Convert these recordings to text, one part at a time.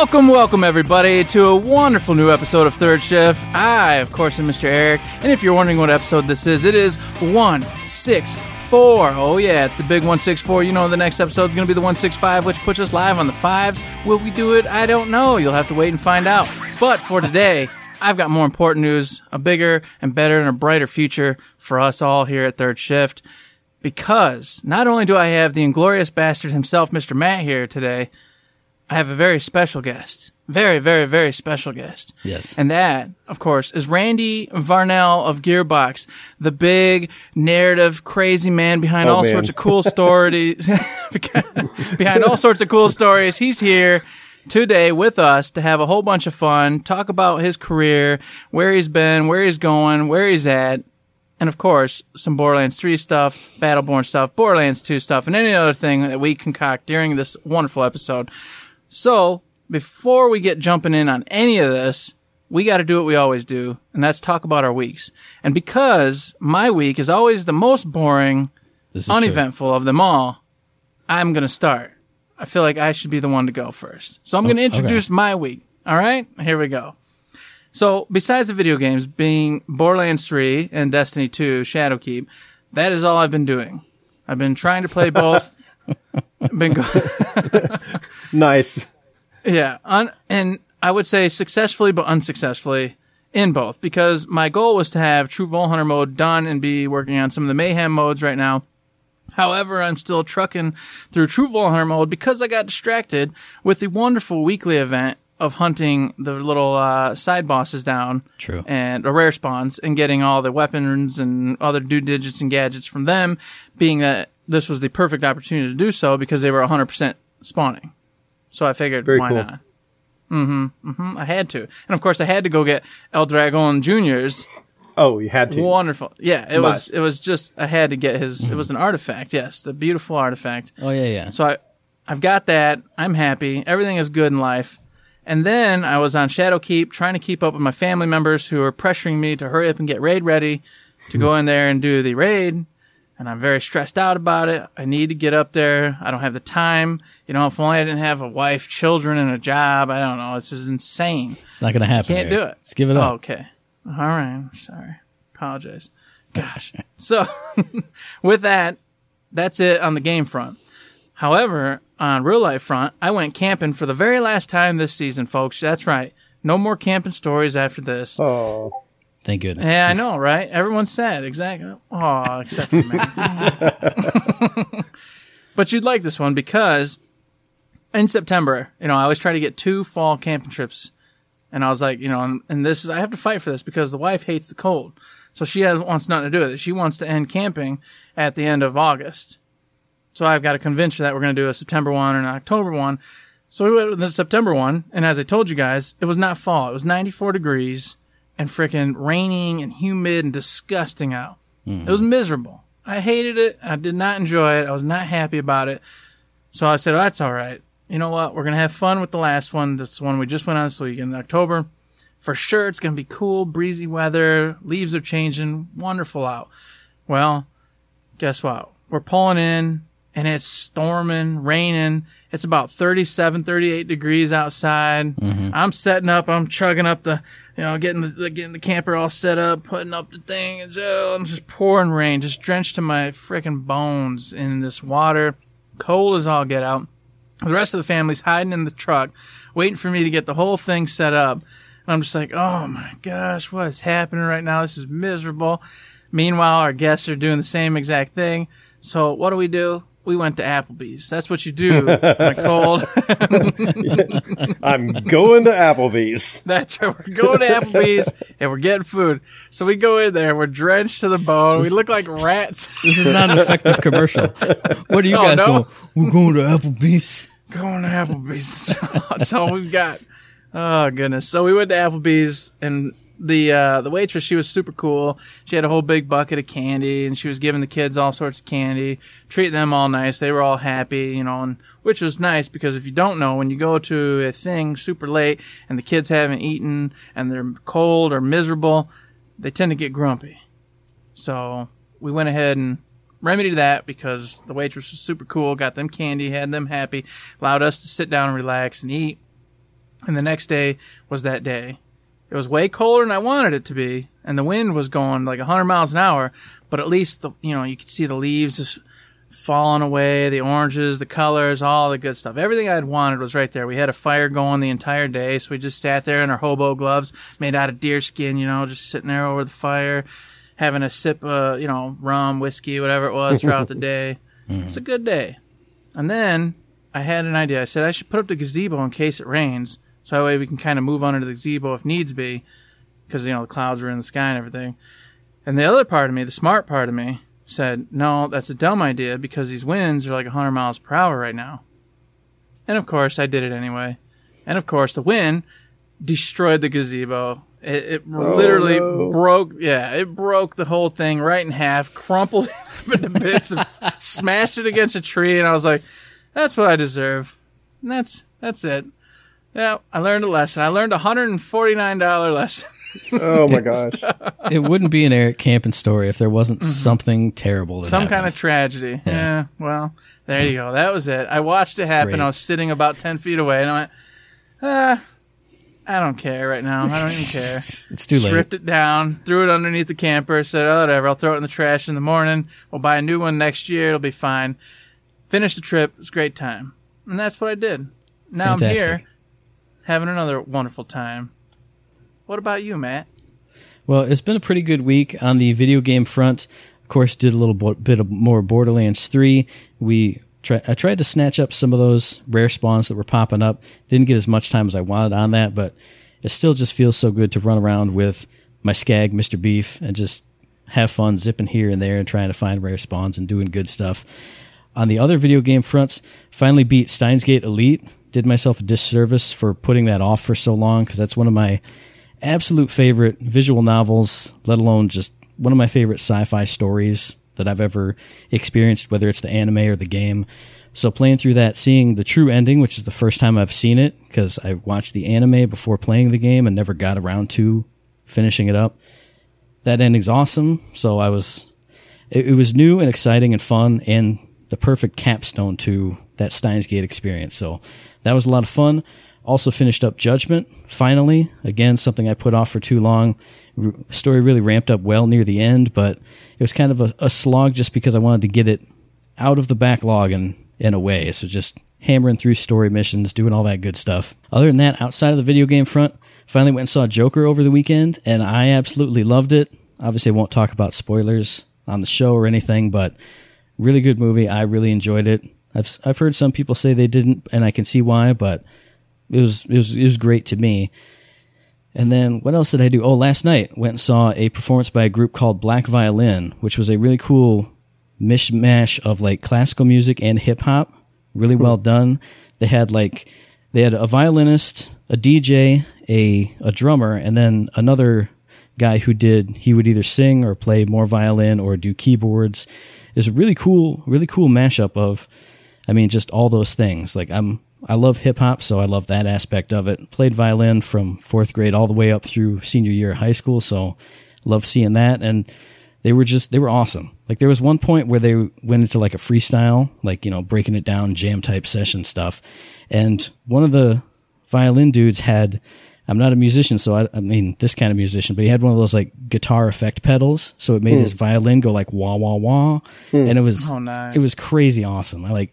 Welcome, welcome everybody to a wonderful new episode of Third Shift. I, of course, am Mr. Eric, and if you're wondering what episode this is, it is 164. Oh yeah, it's the big 164. You know the next episode is going to be the 165, which puts us live on the fives. Will we do it? I don't know. You'll have to wait and find out. But for today, I've got more important news, a bigger and better and a brighter future for us all here at Third Shift. Because not only do I have the inglorious bastard himself, Mr. Matt, here today, I have a very special guest. Very, very, very special guest. Yes. And that, of course, is Randy Varnell of Gearbox, the big narrative crazy man behind Oh, all man. sorts of cool stories. behind all sorts of cool stories. He's here today with us to have a whole bunch of fun, talk about his career, where he's been, where he's going, where he's at. And of course, some Borderlands 3 stuff, Battleborn stuff, Borderlands 2 stuff, and any other thing that we concoct during this wonderful episode. So, before we get jumping in on any of this, we got to do what we always do, and that's talk about our weeks. And because my week is always the most boring, uneventful of them all, I'm going to start. I feel like I should be the one to go first. So I'm going to introduce my week. All right? Here we go. So, besides the video games being Borderlands 3 and Destiny 2 Shadowkeep, that is all I've been doing. I've been trying to play both. Been go- Nice. Yeah, un- and I would say successfully but unsuccessfully in both because my goal was to have True Vault Hunter mode done and be working on some of the Mayhem modes right now. However, I'm still trucking through True Vault Hunter mode because I got distracted with the wonderful weekly event of hunting the little uh, side bosses down True. and or rare spawns and getting all the weapons and other due digits and gadgets from them, being that this was the perfect opportunity to do so because they were 100% spawning. So I figured, Very why cool. not? Mm-hmm. Mm-hmm. I had to, and of course, I had to go get El Dragon Juniors. Oh, you had to. Wonderful, yeah. It was. It was just. I had to get his. It was an artifact. Yes, the beautiful artifact. Oh yeah, yeah. So I, I've got that. I'm happy. Everything is good in life. And then I was on Shadowkeep trying to keep up with my family members who are pressuring me to hurry up and get raid ready to go in there and do the raid. And I'm very stressed out about it. I need to get up there. I don't have the time. You know, if only I didn't have a wife, children, and a job. I don't know. This is insane. It's not gonna happen. I Can't Eric. do it. Just give it Oh, up. okay. All right. I'm sorry. Apologize. Gosh. so, with that, that's it on the game front. However, on real life front, I went camping for the very last time this season, folks. That's right. No more camping stories after this. Oh, Thank goodness. Yeah, I know, right? Everyone's sad. Exactly. Oh, except for me. but you'd like this one because in September, you know, I always try to get two fall camping trips. And I was like, you know, and, and this is, I have to fight for this because the wife hates the cold. So she has, wants nothing to do with it. She wants to end camping at the end of August. So I've got to convince her that we're going to do a September one and an October one. So we went with the September one. And as I told you guys, it was not fall. It was 94 degrees and freaking raining and humid and disgusting out. It was mm-hmm. miserable. I hated it. I did not enjoy it. I was not happy about it. So I said, oh, that's all right. You know what? We're going to have fun with the last one. This one we just went on this week in October. For sure, it's going to be cool, breezy weather. Leaves are changing. Wonderful out. Well, guess what? We're pulling in and it's storming, raining. It's about 37, 38 degrees outside. Mm-hmm. I'm setting up. I'm chugging up the, you know, getting the, getting the camper all set up, putting up the thing. And so I'm just pouring rain, just drenched to my freaking bones in this water. Cold as all get out. The rest of the family's hiding in the truck, waiting for me to get the whole thing set up. And I'm just like, oh my gosh, what is happening right now? This is miserable. Meanwhile, our guests are doing the same exact thing. So what do we do? We went to Applebee's. That's what you do in a cold. I'm going to Applebee's. That's right. We're going to Applebee's and we're getting food. So we go in there. We're drenched to the bone. We look like rats. This is not an effective commercial. What are you Oh, guys no? going? We're going to Applebee's. going to Applebee's. That's all we've got. Oh goodness. So we went to Applebee's and the uh, the waitress she was super cool. She had a whole big bucket of candy, and she was giving the kids all sorts of candy, treating them all nice. They were all happy, you know, and which was nice because if you don't know, when you go to a thing super late and the kids haven't eaten and they're cold or miserable, they tend to get grumpy. So we went ahead and remedied that because the waitress was super cool, got them candy, had them happy, allowed us to sit down and relax and eat. And the next day was that day. It was way colder than I wanted it to be, and the wind was going like 100 miles an hour, but at least the, you know, you could see the leaves just falling away, the oranges, the colors, all the good stuff. Everything I'd wanted was right there. We had a fire going the entire day, so we just sat there in our hobo gloves made out of deer skin, you know, just sitting there over the fire, having a sip of, you know, rum, whiskey, whatever it was throughout the day. Mm-hmm. It's a good day. And then I had an idea. I said I should put up the gazebo in case it rains, so that way we can kind of move under the gazebo if needs be, because you know the clouds are in the sky and everything. And the other part of me, the smart part of me, said, "No, that's a dumb idea because these winds are like 100 miles per hour right now." And of course, I did it anyway. And of course, the wind destroyed the gazebo. It, it oh, literally no. broke. Yeah, it broke the whole thing right in half, crumpled it into bits, and smashed it against a tree. And I was like, "That's what I deserve." And that's that's it. Yeah, I learned a lesson. I learned a hundred and forty nine dollar lesson. Oh my gosh. It wouldn't be an Eric Camping story if there wasn't something terrible. That Mm-hmm. Some kind of tragedy. Yeah. Well, there you go. That was it. I watched it happen. Great. I was sitting about ten feet away, and I went, "Ah, I don't care right now. I don't even care." It's too late. Stripped it down, threw it underneath the camper, said, oh, whatever, I'll throw it in the trash in the morning. We'll buy a new one next year. It'll be fine. Finished the trip. It was a great time. And that's what I did. Now I'm here having another wonderful time. What about you, Matt? Well, it's been a pretty good week on the video game front. Of course, did a little bo- bit of more Borderlands 3. We try, I tried to snatch up some of those rare spawns that were popping up. Didn't get as much time as I wanted on that, but it still just feels so good to run around with my skag, Mr. Beef, and just have fun zipping here and there and trying to find rare spawns and doing good stuff. On the other video game fronts, finally beat Steins Gate Elite. Did myself a disservice for putting that off for so long because that's one of my absolute favorite visual novels, let alone just one of my favorite sci-fi stories that I've ever experienced, whether it's the anime or the game. So playing through that, seeing the true ending, which is the first time I've seen it because I watched the anime before playing the game and never got around to finishing it up. That ending's awesome. So I was, it, it was new and exciting and fun and the perfect capstone to that Steins Gate experience. So that was a lot of fun. Also finished up Judgment finally. Again, something I put off for too long. R- story really ramped up well near the end, but it was kind of a, a slog just because I wanted to get it out of the backlog and in a way. So just hammering through story missions, doing all that good stuff. Other than that, outside of the video game front, finally went and saw Joker over the weekend, and I absolutely loved it. Obviously, I won't talk about spoilers on the show or anything, but really good movie. I really enjoyed it. I've I've heard some people say they didn't, and I can see why, but it was it was it was great to me. And then what else did I do? Oh, last night went and saw a performance by a group called Black Violin, which was a really cool mishmash of like classical music and hip hop. Really hmm. well done. They had like they had a violinist, a DJ, a a drummer, and then another guy who did he would either sing or play more violin or do keyboards. It's a really cool, really cool mashup of I mean just all those things. Like I'm I love hip hop, so I love that aspect of it. Played violin from fourth grade all the way up through senior year of high school, so love seeing that. And they were just they were awesome. Like there was one point where they went into like a freestyle, like you know breaking it down, jam type session stuff. And one of the violin dudes had. I'm not a musician, so I, I mean this kind of musician, but he had one of those like guitar effect pedals, so it made hmm. his violin go like wah wah wah, hmm. and it was Oh, nice. it was crazy awesome. I like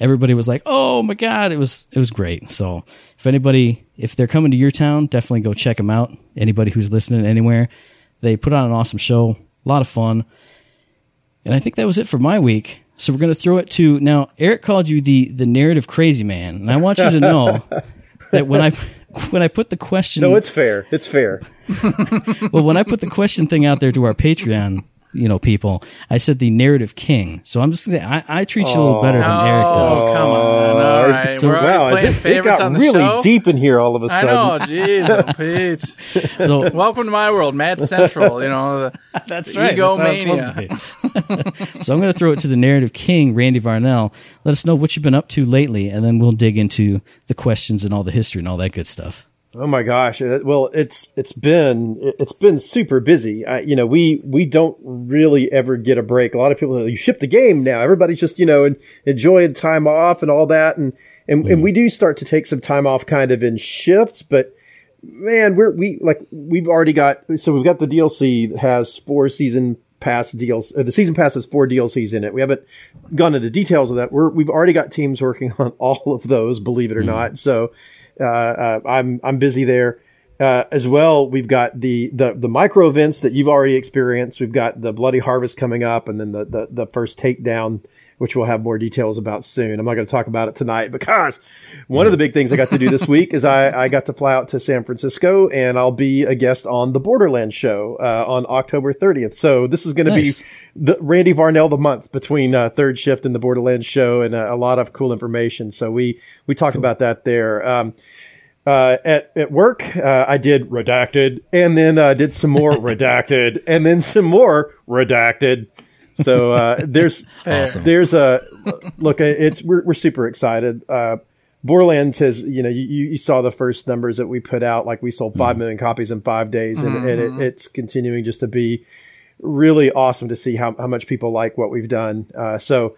everybody was like, "Oh my god!" It was it was great. So if anybody if they're coming to your town, definitely go check them out. Anybody who's listening anywhere, they put on an awesome show, a lot of fun, and I think that was it for my week. So we're gonna throw it to now. Eric called you the the narrative crazy man, and I want you to know that when I when I put the question, No, it's fair. It's fair. well, when I put the question thing out there to our Patreon, you know people. I said the narrative king. So I'm just gonna, I, I treat you a little better than Eric does. Oh, does. come on. All oh, right. So, We're wow, playing it, it got on the really show. deep in here all of a I sudden. know, jeez, Pete. So Welcome to my world, Matt Central. You know, the, that's right, that's how it's Egomania. so I'm going to throw it to the narrative king, Randy Varnell. Let us know what you've been up to lately, and then we'll dig into the questions and all the history and all that good stuff. Oh my gosh! Uh, Well, it's it's been it's been super busy. I, you know, we we don't really ever get a break. A lot of people you ship the game now. Everybody's just you know en- enjoying time off and all that, and and, and we do start to take some time off, kind of in shifts. But man, we're we like we've already got so we've got the DLC that has four season pass deals. Uh, the season pass has four DLCs in it. We haven't gone into details of that. We're we've already got teams working on all of those, believe it or not. So Uh, uh, I'm I'm busy there. Uh, as well, we've got the, the the micro events that you've already experienced. We've got the Bloody Harvest coming up, and then the the, the first takedown, which we'll have more details about soon. I'm not going to talk about it tonight because one of the big things I got to do this week is I, I got to fly out to San Francisco, and I'll be a guest on the Borderlands show uh, on October 30th. So this is going to be the Randy Varnell the month between uh, third shift and the Borderlands show, and uh, a lot of cool information. So we we talk about that there. Um, uh, at at work, uh, I did redacted, and then uh, did some more redacted, and then some more redacted. So uh, there's Awesome. there's a look. It's we're we're super excited. Uh, Borderlands has you know you, you saw the first numbers that we put out. Like we sold five million copies in five days, and, and it, it's continuing just to be really awesome to see how, how much people like what we've done. Uh, so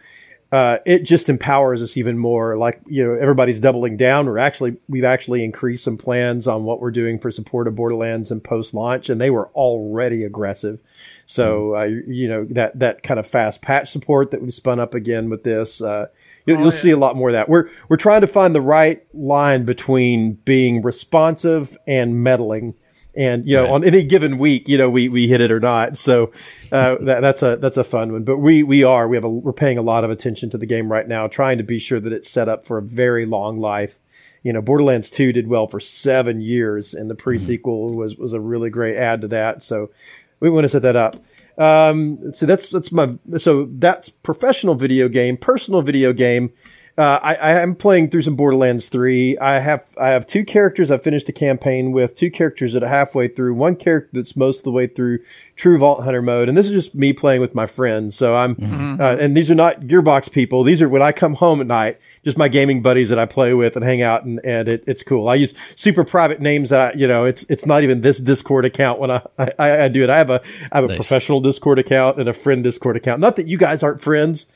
uh, it just empowers us even more. Like you know, everybody's doubling down. We're actually we've actually increased some plans on what we're doing for support of Borderlands and post launch, and they were already aggressive. So uh, you, know that that kind of fast patch support that we've spun up again with this. Uh, you'll, you'll see a lot more of that. We're we're trying to find the right line between being responsive and meddling and you know on any given week you know we we hit it or not. So uh, that, that's a that's a fun one. But we we are we have a we're paying a lot of attention to the game right now trying to be sure that it's set up for a very long life. You know borderlands 2 did well for seven years and the pre-sequel was was a really great add to that. So we want to set that up. Um so that's that's my so that's professional video game personal video game uh, I, I am playing through some Borderlands 3. I have I have two characters I've finished the campaign with, two characters that are halfway through, one character that's most of the way through True Vault Hunter mode, and this is just me playing with my friends. So I'm, uh, and these are not Gearbox people. These are when I come home at night, just my gaming buddies that I play with and hang out, and, and it, it's cool. I use super private names that I, you know, it's it's not even this Discord account when I I, I do it. I have a I have a Nice. professional Discord account and a friend Discord account. Not that you guys aren't friends.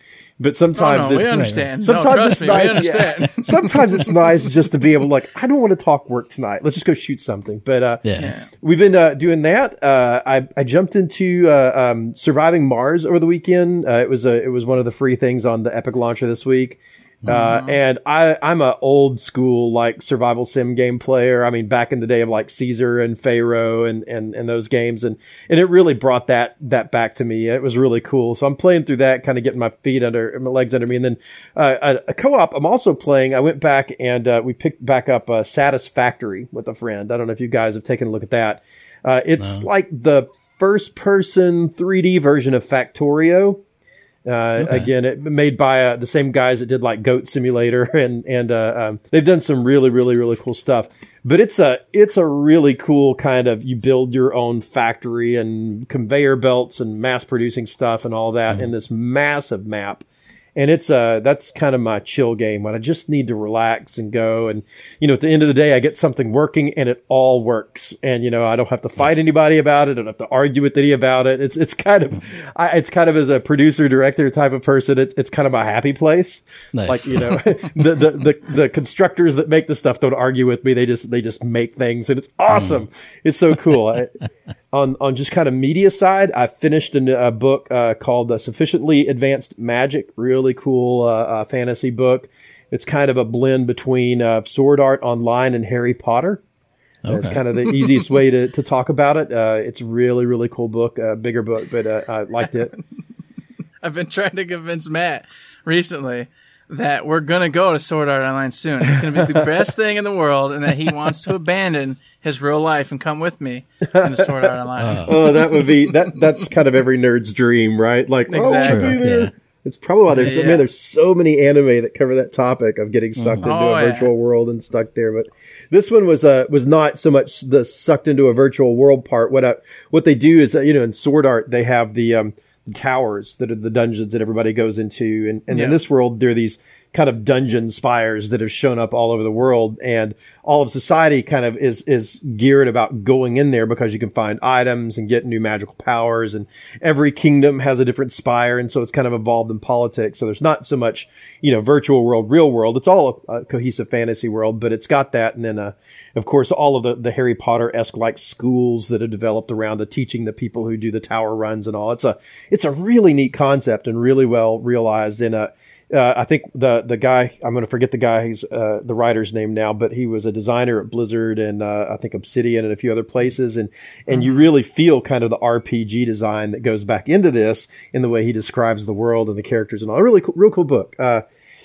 But Oh, sometimes no, we it's, understand. Sometimes no, trust it's me, nice. we yeah. Sometimes it's nice just to be able to like, I don't want to talk work tonight. Let's just go shoot something. But, uh, Yeah. we've been, uh, doing that. Uh, I, I jumped into, uh, um, surviving Mars over the weekend. Uh, it was a, it was one of the free things on the Epic launcher this week. Uh, and I, I'm a old school, like survival sim game player. I mean, back in the day of like Caesar and Pharaoh and, and, and those games. And, and it really brought that, that back to me. It was really cool. So I'm playing through that, kind of getting my feet under, my legs under me. And then, uh, a, a co-op I'm also playing. I went back and, uh, we picked back up, uh, Satisfactory with a friend. I don't know if you guys have taken a look at that. Uh, it's like the first person 3D version of Factorio. Uh, again, it made by uh, the same guys that did like Goat Simulator, and and uh, um, they've done some really, really, really cool stuff. But it's a it's a really cool kind of you build your own factory and conveyor belts and mass producing stuff and all that in this massive map. And it's uh that's kind of my chill game when I just need to relax and go. And you know at the end of the day I get something working and it all works. And you know I don't have to fight anybody about it. I don't have to argue with any about it. It's it's kind of I, it's kind of as a producer director type of person it's it's kind of my happy place. Nice. like you know the, the the the constructors that make the stuff don't argue with me. They just they just make things and it's awesome. It's so cool. I, on on just kind of media side, I finished a, a book uh, called uh, "Sufficiently Advanced Magic." Really cool uh, uh, fantasy book. It's kind of a blend between uh, Sword Art Online and Harry Potter. Uh, It's kind of the easiest way to, to talk about it. Uh, it's a really really cool book, uh, bigger book, but uh, I liked it. I've been trying to convince Matt recently that we're gonna go to Sword Art Online soon. It's gonna be the best thing in the world, and that he wants to abandon his real life and come with me in the Sword Art Online. Oh, that would be that. That's kind of every nerd's dream, right? Like, oh, Exactly. I'll there. Yeah. It's probably why there's Yeah. man. There's so many anime that cover that topic of getting sucked into Oh, a yeah. virtual world and stuck there. But this one was uh was not so much the sucked into a virtual world part. What I, what they do is uh, you know in Sword Art they have the um the towers that are the dungeons that everybody goes into, and and Yeah. in this world there are these kind of dungeon spires that have shown up all over the world. And all of society kind of is is geared about going in there because you can find items and get new magical powers. And every kingdom has a different spire. And so it's kind of evolved in politics. So there's not so much you know virtual world real world. It's all a, a cohesive fantasy world but it's got that. And then uh, of course all of the, the harry potter-esque like schools that have developed around the teaching the people who do the tower runs and all. It's a it's a really neat concept and really well realized in a uh, I think the the guy I'm going to forget the guy's uh, the writer's name now, but he was a designer at Blizzard and uh, I think Obsidian and a few other places, and and you really feel kind of the RPG design that goes back into this in the way he describes the world and the characters and all. A really cool, real cool book. Uh,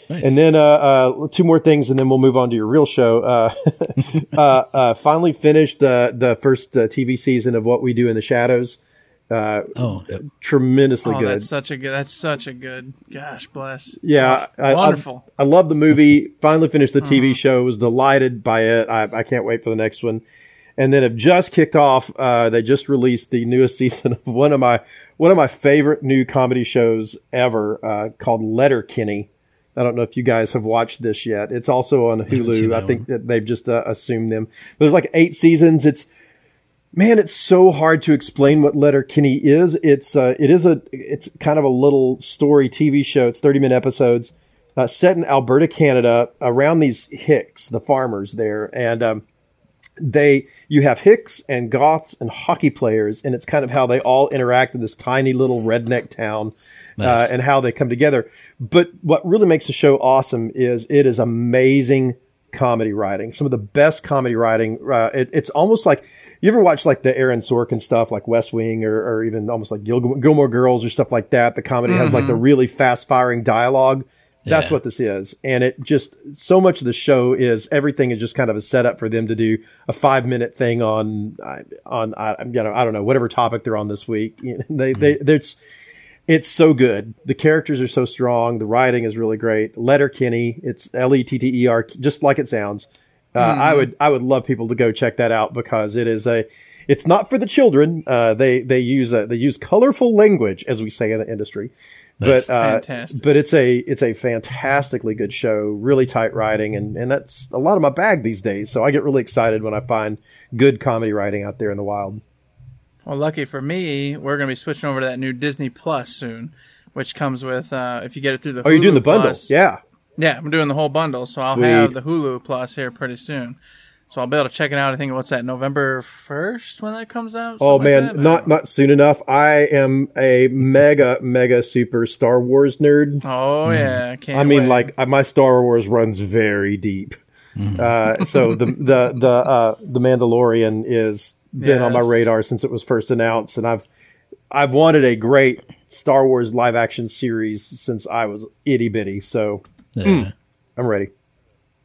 Nice. and then uh, uh, two more things, and then we'll move on to your real show. Uh, uh, uh, finally finished uh, the first uh, TV season of What We Do in the Shadows. Oh, yep. Tremendously Oh, good. that's such a good. That's such a good. Gosh bless. Yeah, I, I, wonderful. I, love the movie. Finally finished the TV show. Was delighted by it. I, I can't wait for the next one. And then have just kicked off. Uh, they just released the newest season of one of my one of my favorite new comedy shows ever, uh, called Letterkenny. I don't know if you guys have watched this yet. It's also on Hulu. I that think that they've just uh, assumed them. There's like eight seasons. It's man, it's so hard to explain what Letterkenny is. It's uh, it is a it's kind of a little story TV show. It's 30 minute episodes, uh, set in Alberta, Canada, around these Hicks, the farmers there, and um, they you have Hicks and Goths and hockey players, and it's kind of how they all interact in this tiny little redneck town. Nice. Uh, and how they come together. But what really makes the show awesome is it is amazing comedy writing. Some of the best comedy writing. Uh, it, it's almost like you ever watch like the Aaron Sorkin stuff, like West Wing, or, or even almost like Gil- Gilmore Girls or stuff like that. The comedy has like the really fast firing dialogue. That's Yeah. what this is. And it just, so much of the show is everything is just kind of a setup for them to do a five minute thing on, on, I, you know, I don't know, whatever topic they're on this week. They, they, there's, it's so good. The characters are so strong. The writing is really great. Letter Kenny, it's L E T T E R, just like it sounds. Uh, I would I would love people to go check that out because it is a. It's not for the children. Uh, they they use a, they use colorful language as we say in the industry. Nice. But uh, Fantastic. but it's a it's a fantastically good show, really tight writing, and and that's a lot of my bag these days. So I get really excited when I find good comedy writing out there in the wild. Well, lucky for me, we're going to be switching over to that new Disney Plus soon, which comes with uh, if you get it through the. Oh, you're doing the bundle, Plus- yeah. Yeah, I'm doing the whole bundle, so I'll Sweet. have the Hulu Plus here pretty soon. So I'll be able to check it out. I think what's that November first when that comes out. Oh Something like man, not not soon enough. I am a mega mega super Star Wars nerd. Oh yeah, can't I mean, wait. like my Star Wars runs very deep. Uh, so the the the uh, the Mandalorian is been on my radar since it was first announced, and I've I've wanted a great Star Wars live action series since I was itty bitty. So Yeah. Hmm. I'm ready.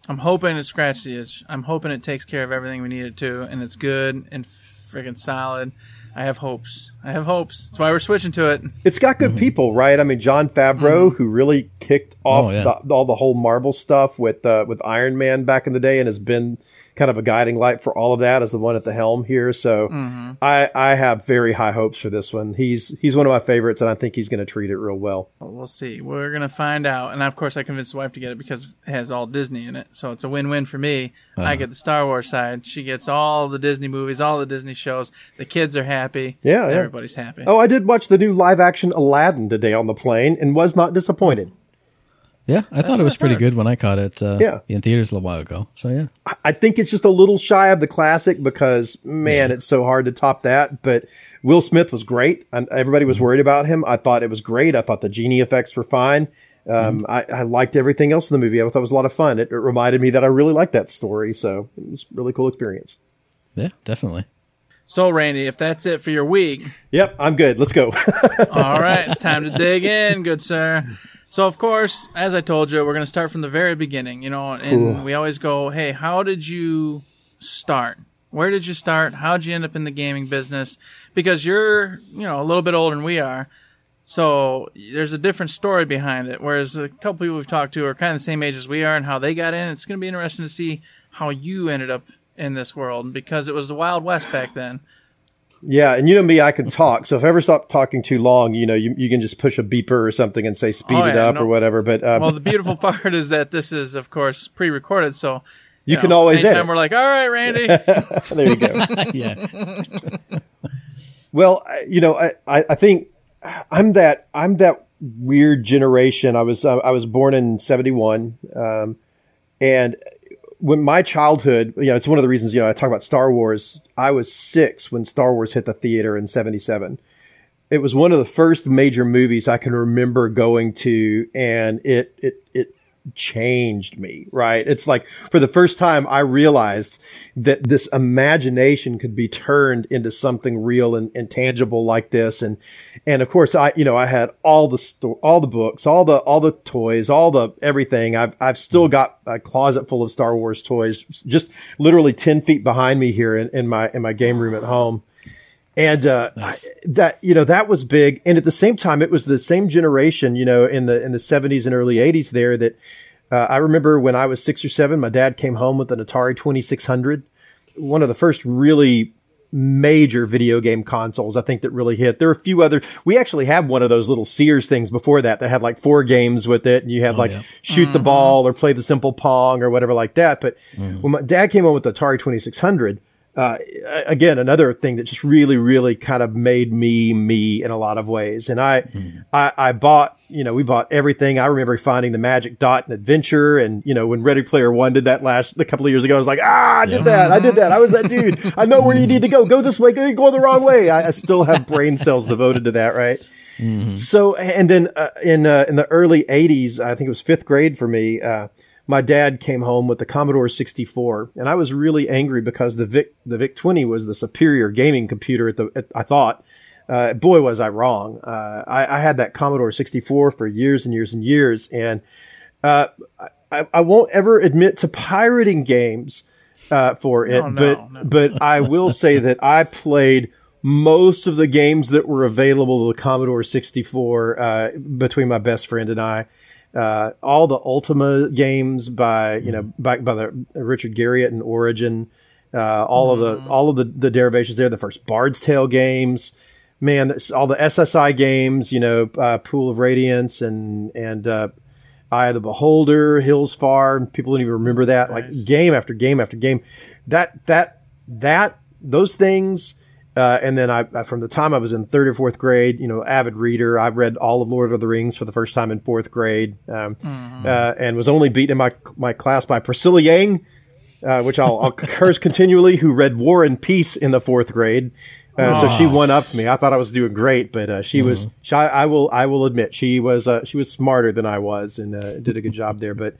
I'm hoping it scratches the itch. I'm hoping it takes care of everything we need it to, and it's good and freaking solid. I have hopes. I have hopes. That's why we're switching to it. It's got good mm-hmm. people, right? I mean, Jon Favreau, mm-hmm. who really kicked oh, off Oh, yeah. the, all the whole Marvel stuff with uh, with Iron Man back in the day, and has been kind of a guiding light for all of that as the one at the helm here. So mm-hmm. I I have very high hopes for this one. He's he's one of my favorites, and I think he's going to treat it real well. But we'll see. We're gonna find out. And of course, I convinced the wife to get it because it has all Disney in it, so it's a win-win for me. I uh-huh. get the Star Wars side. She gets all the Disney movies, all the Disney shows. The kids are happy. Yeah, yeah. everybody's happy. Oh, I did watch the new live action Aladdin today on the plane, and was not disappointed. Yeah, I thought it was pretty good when I caught it uh, Yeah. in theaters a little while ago. So yeah, I- I think it's just a little shy of the classic because man, it's so hard to top that. But Will Smith was great, and everybody was worried about him. I thought it was great. I thought the genie effects were fine. Um, I, I liked everything else in the movie. I thought it was a lot of fun. It, it reminded me that I really liked that story, so it was a really cool experience. yeah, definitely. So, Randy, if that's it for your week, Yep, I'm good. Let's go. all right, it's time to dig in, good sir. So, of course, as I told you, we're going to start from the very beginning, you know, and we always go, hey, how did you start? Where did you start? How'd you end up in the gaming business? Because you're, you know, a little bit older than we are. So there's a different story behind it. Whereas a couple people we've talked to are kind of the same age as we are and how they got in. It's going to be interesting to see how you ended up in this world because it was the Wild West back then. Yeah, and you know me, I can talk. So if I ever stop talking too long, you know, you, you can just push a beeper or something and say speed Oh, it up no- or whatever. But um, Well, the beautiful part is that this is, of course, pre-recorded, so you can know, always anytime edit. we're like, "All right, Randy," there you go. yeah. Well, you know, I, I, I think I'm that I'm that weird generation. I was uh, I was born in '71, um, and when my childhood, you know, it's one of the reasons you know I talk about Star Wars. I was six when Star Wars hit the theater in '77. It was one of the first major movies I can remember going to, and it it it changed me, right? It's like for the first time I realized that this imagination could be turned into something real and, and tangible like this. And, and of course I, you know, I had all the sto- all the books, all the, all the toys, all the everything. I've, I've still mm-hmm. got a closet full of Star Wars toys, just literally 10 feet behind me here in, in my, in my game room at home. And uh, I- that you know that was big, and at the same time, it was the same generation. You know, in the in the seventies and early eighties, there that uh, I remember when I was six or seven, my dad came home with an Atari Twenty Six Hundred, one of the first really major video game consoles. I think that really hit. There are a few other. We actually had one of those little Sears things before that that had like four games with it, and you had like yeah. shoot the ball or play the simple pong or whatever like that. But when my dad came home with the Atari Twenty Six Hundred uh, again, another thing that just really, really kind of made me me in a lot of ways. And I, I, I bought, you know, we bought everything. I remember finding the Magic Dot and Adventure, and you know, when Ready Player One did that last a couple of years ago, I was like, ah, I did that, I did that, I was that dude. I know where you need to go. Go this way. Go, go the wrong way. I, I still have brain cells devoted to that, right? So, and then uh, in uh, in the early '80s, I think it was fifth grade for me. Uh, my dad came home with the Commodore 64, and I was really angry because the Vic the Vic 20 was the superior gaming computer. At the at, I thought, uh, boy, was I wrong. Uh, I, I had that Commodore 64 for years and years and years, and uh, I, I won't ever admit to pirating games uh, for it, Oh, no, but no. but I will say that I played most of the games that were available to the Commodore 64 uh, between my best friend and I. Uh, all the Ultima games by you know by, by the Richard Garriott and Origin, uh, all of the all of the, the derivations there. The first Bard's Tale games, man, all the SSI games, you know, uh, Pool of Radiance and and uh, Eye of the Beholder, Hillsfar. People don't even remember that. Like game after game after game. That that that those things. Uh, and then I, I- from the time I was in third or fourth grade, you know, avid reader, I read all of Lord of the Rings for the first time in fourth grade, um, uh, and was only beaten in my my class by Priscilla Yang, uh, which I'll, I'll curse continually, who read War and Peace in the fourth grade. Uh, so she one upped me. I thought I was doing great, but uh, she was. She, I, I will. I will admit she was. Uh, she was smarter than I was, and uh, did a good job there. But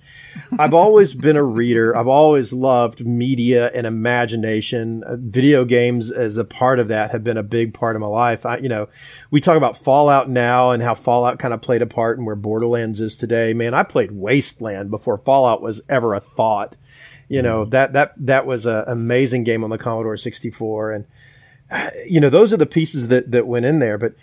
I've always been a reader. I've always loved media and imagination. Uh, video games, as a part of that, have been a big part of my life. I, you know, we talk about Fallout now and how Fallout kind of played a part in where Borderlands is today. Man, I played Wasteland before Fallout was ever a thought. You know that that that was an amazing game on the Commodore 64, and you know, those are the pieces that, that went in there. But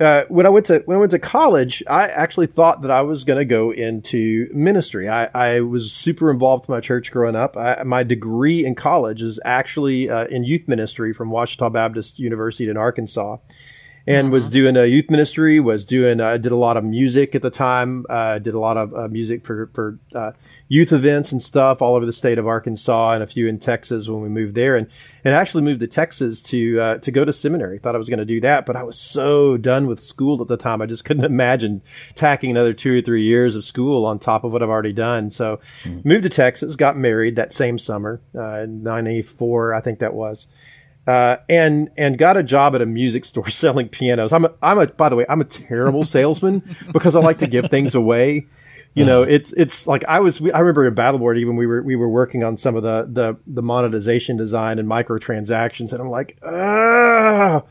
uh, when I went to when I went to college, I actually thought that I was going to go into ministry. I, I was super involved with my church growing up. I, my degree in college is actually uh, in youth ministry from Ouachita Baptist University in Arkansas. And was doing a youth ministry. Was doing. I did a lot of music at the time. Uh, did a lot of uh, music for for uh, youth events and stuff all over the state of Arkansas and a few in Texas when we moved there. And and actually moved to Texas to uh, to go to seminary. Thought I was going to do that, but I was so done with school at the time. I just couldn't imagine tacking another two or three years of school on top of what I've already done. So moved to Texas. Got married that same summer, uh, ninety four, I think that was uh, and and got a job at a music store selling pianos. I'm a, I'm a by the way I'm a terrible salesman because I like to give things away. You know, it's it's like I was. I remember in Battleborn even we were we were working on some of the the the monetization design and microtransactions, and I'm like, ah,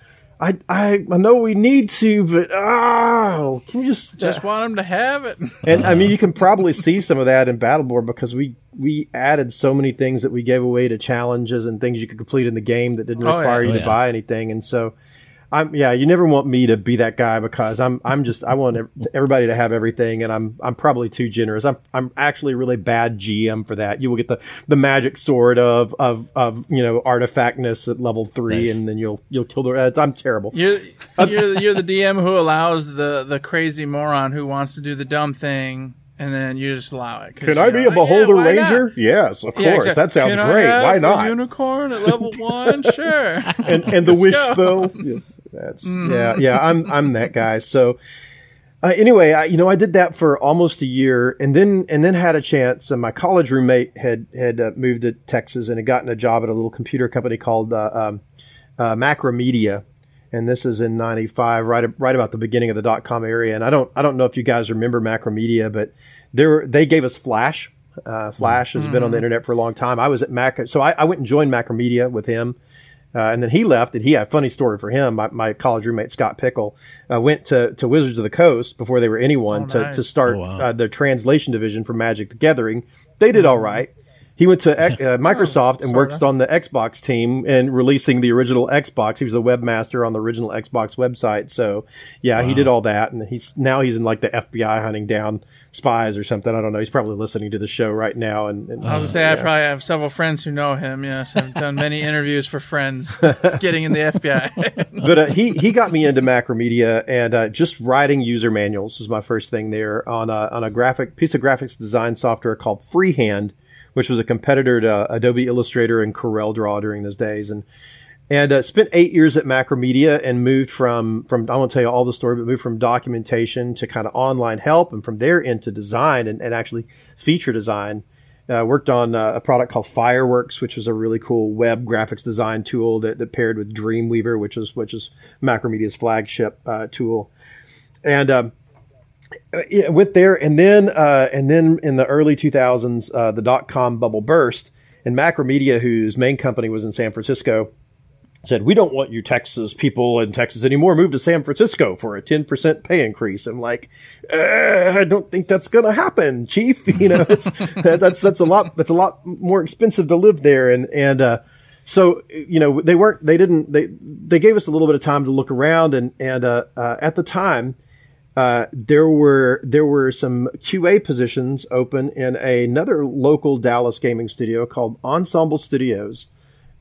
I, I, I know we need to, but oh, can you just Just uh, want him to have it. and I mean, you can probably see some of that in Battleborn because we we added so many things that we gave away to challenges and things you could complete in the game that didn't Oh, yeah. require you Oh, to yeah. buy anything. And so, I'm yeah, you never want me to be that guy because I'm I'm just I want everybody to have everything, and I'm I'm probably too generous. I'm I'm actually a really bad GM for that. You will get the the magic sword of of of you know artifactness at level three, Nice. and then you'll you'll kill the. Uh, I'm terrible. You're you're you're the DM who allows the the crazy moron who wants to do the dumb thing, and then you just allow it. Can I be a like, yeah, beholder not? ranger? Yes, of Yeah, course. exactly. That sounds Can I great. have Why a not? unicorn at level one, sure. and and the wish go. spell. Yeah, that's yeah, yeah. I'm I'm that guy. So uh, anyway, I, you know, I did that for almost a year, and then and then had a chance. And my college roommate had had uh, moved to Texas and had gotten a job at a little computer company called uh, um, uh, Macromedia. And this is in '95, right right about the beginning of the dot com area. And I don't I don't know if you guys remember Macromedia, but they were, they gave us Flash. Uh, Flash has been on the internet for a long time. I was at Mac, so I, I went and joined Macromedia with him. Uh, and then he left, and he had a funny story for him. My, my college roommate Scott Pickle uh, went to, to Wizards of the Coast before they were anyone to, nice. to start Oh, wow. uh, their translation division for Magic the Gathering. They did all right. He went to uh, Microsoft and worked on the Xbox team and releasing the original Xbox. He was the webmaster on the original Xbox website. So yeah, he did all that, and he's now he's in like the FBI hunting down spies or something. I don't know. He's probably listening to the show right now. And, and I was gonna say I probably have several friends who know him. Yes, I've done many interviews for friends getting in the FBI. but uh, he he got me into Macromedia and uh, just writing user manuals was my first thing there on a on a graphic piece of graphics design software called Freehand, which was a competitor to Adobe Illustrator and Corel Draw during those days, and and uh, spent eight years at Macromedia and moved from from I won't tell you all the story, but moved from documentation to kind of online help, and from there into design and, and actually feature design. Uh, worked on uh, a product called Fireworks, which was a really cool web graphics design tool that, that paired with Dreamweaver, which is which is Macromedia's flagship uh, tool. And um, yeah, with there, and then uh, and then in the early 2000s, uh, the dot com bubble burst, and Macromedia, whose main company was in San Francisco, said, "We don't want you Texas people in Texas anymore. Move to San Francisco for a 10% pay increase." I'm like, uh, "I don't think that's going to happen, chief. You know, that's that's a lot that's a lot more expensive to live there." And and uh, so you know, they weren't they didn't they they gave us a little bit of time to look around, and and uh, uh, at the time. Uh, there were there were some QA positions open in another local Dallas gaming studio called Ensemble Studios,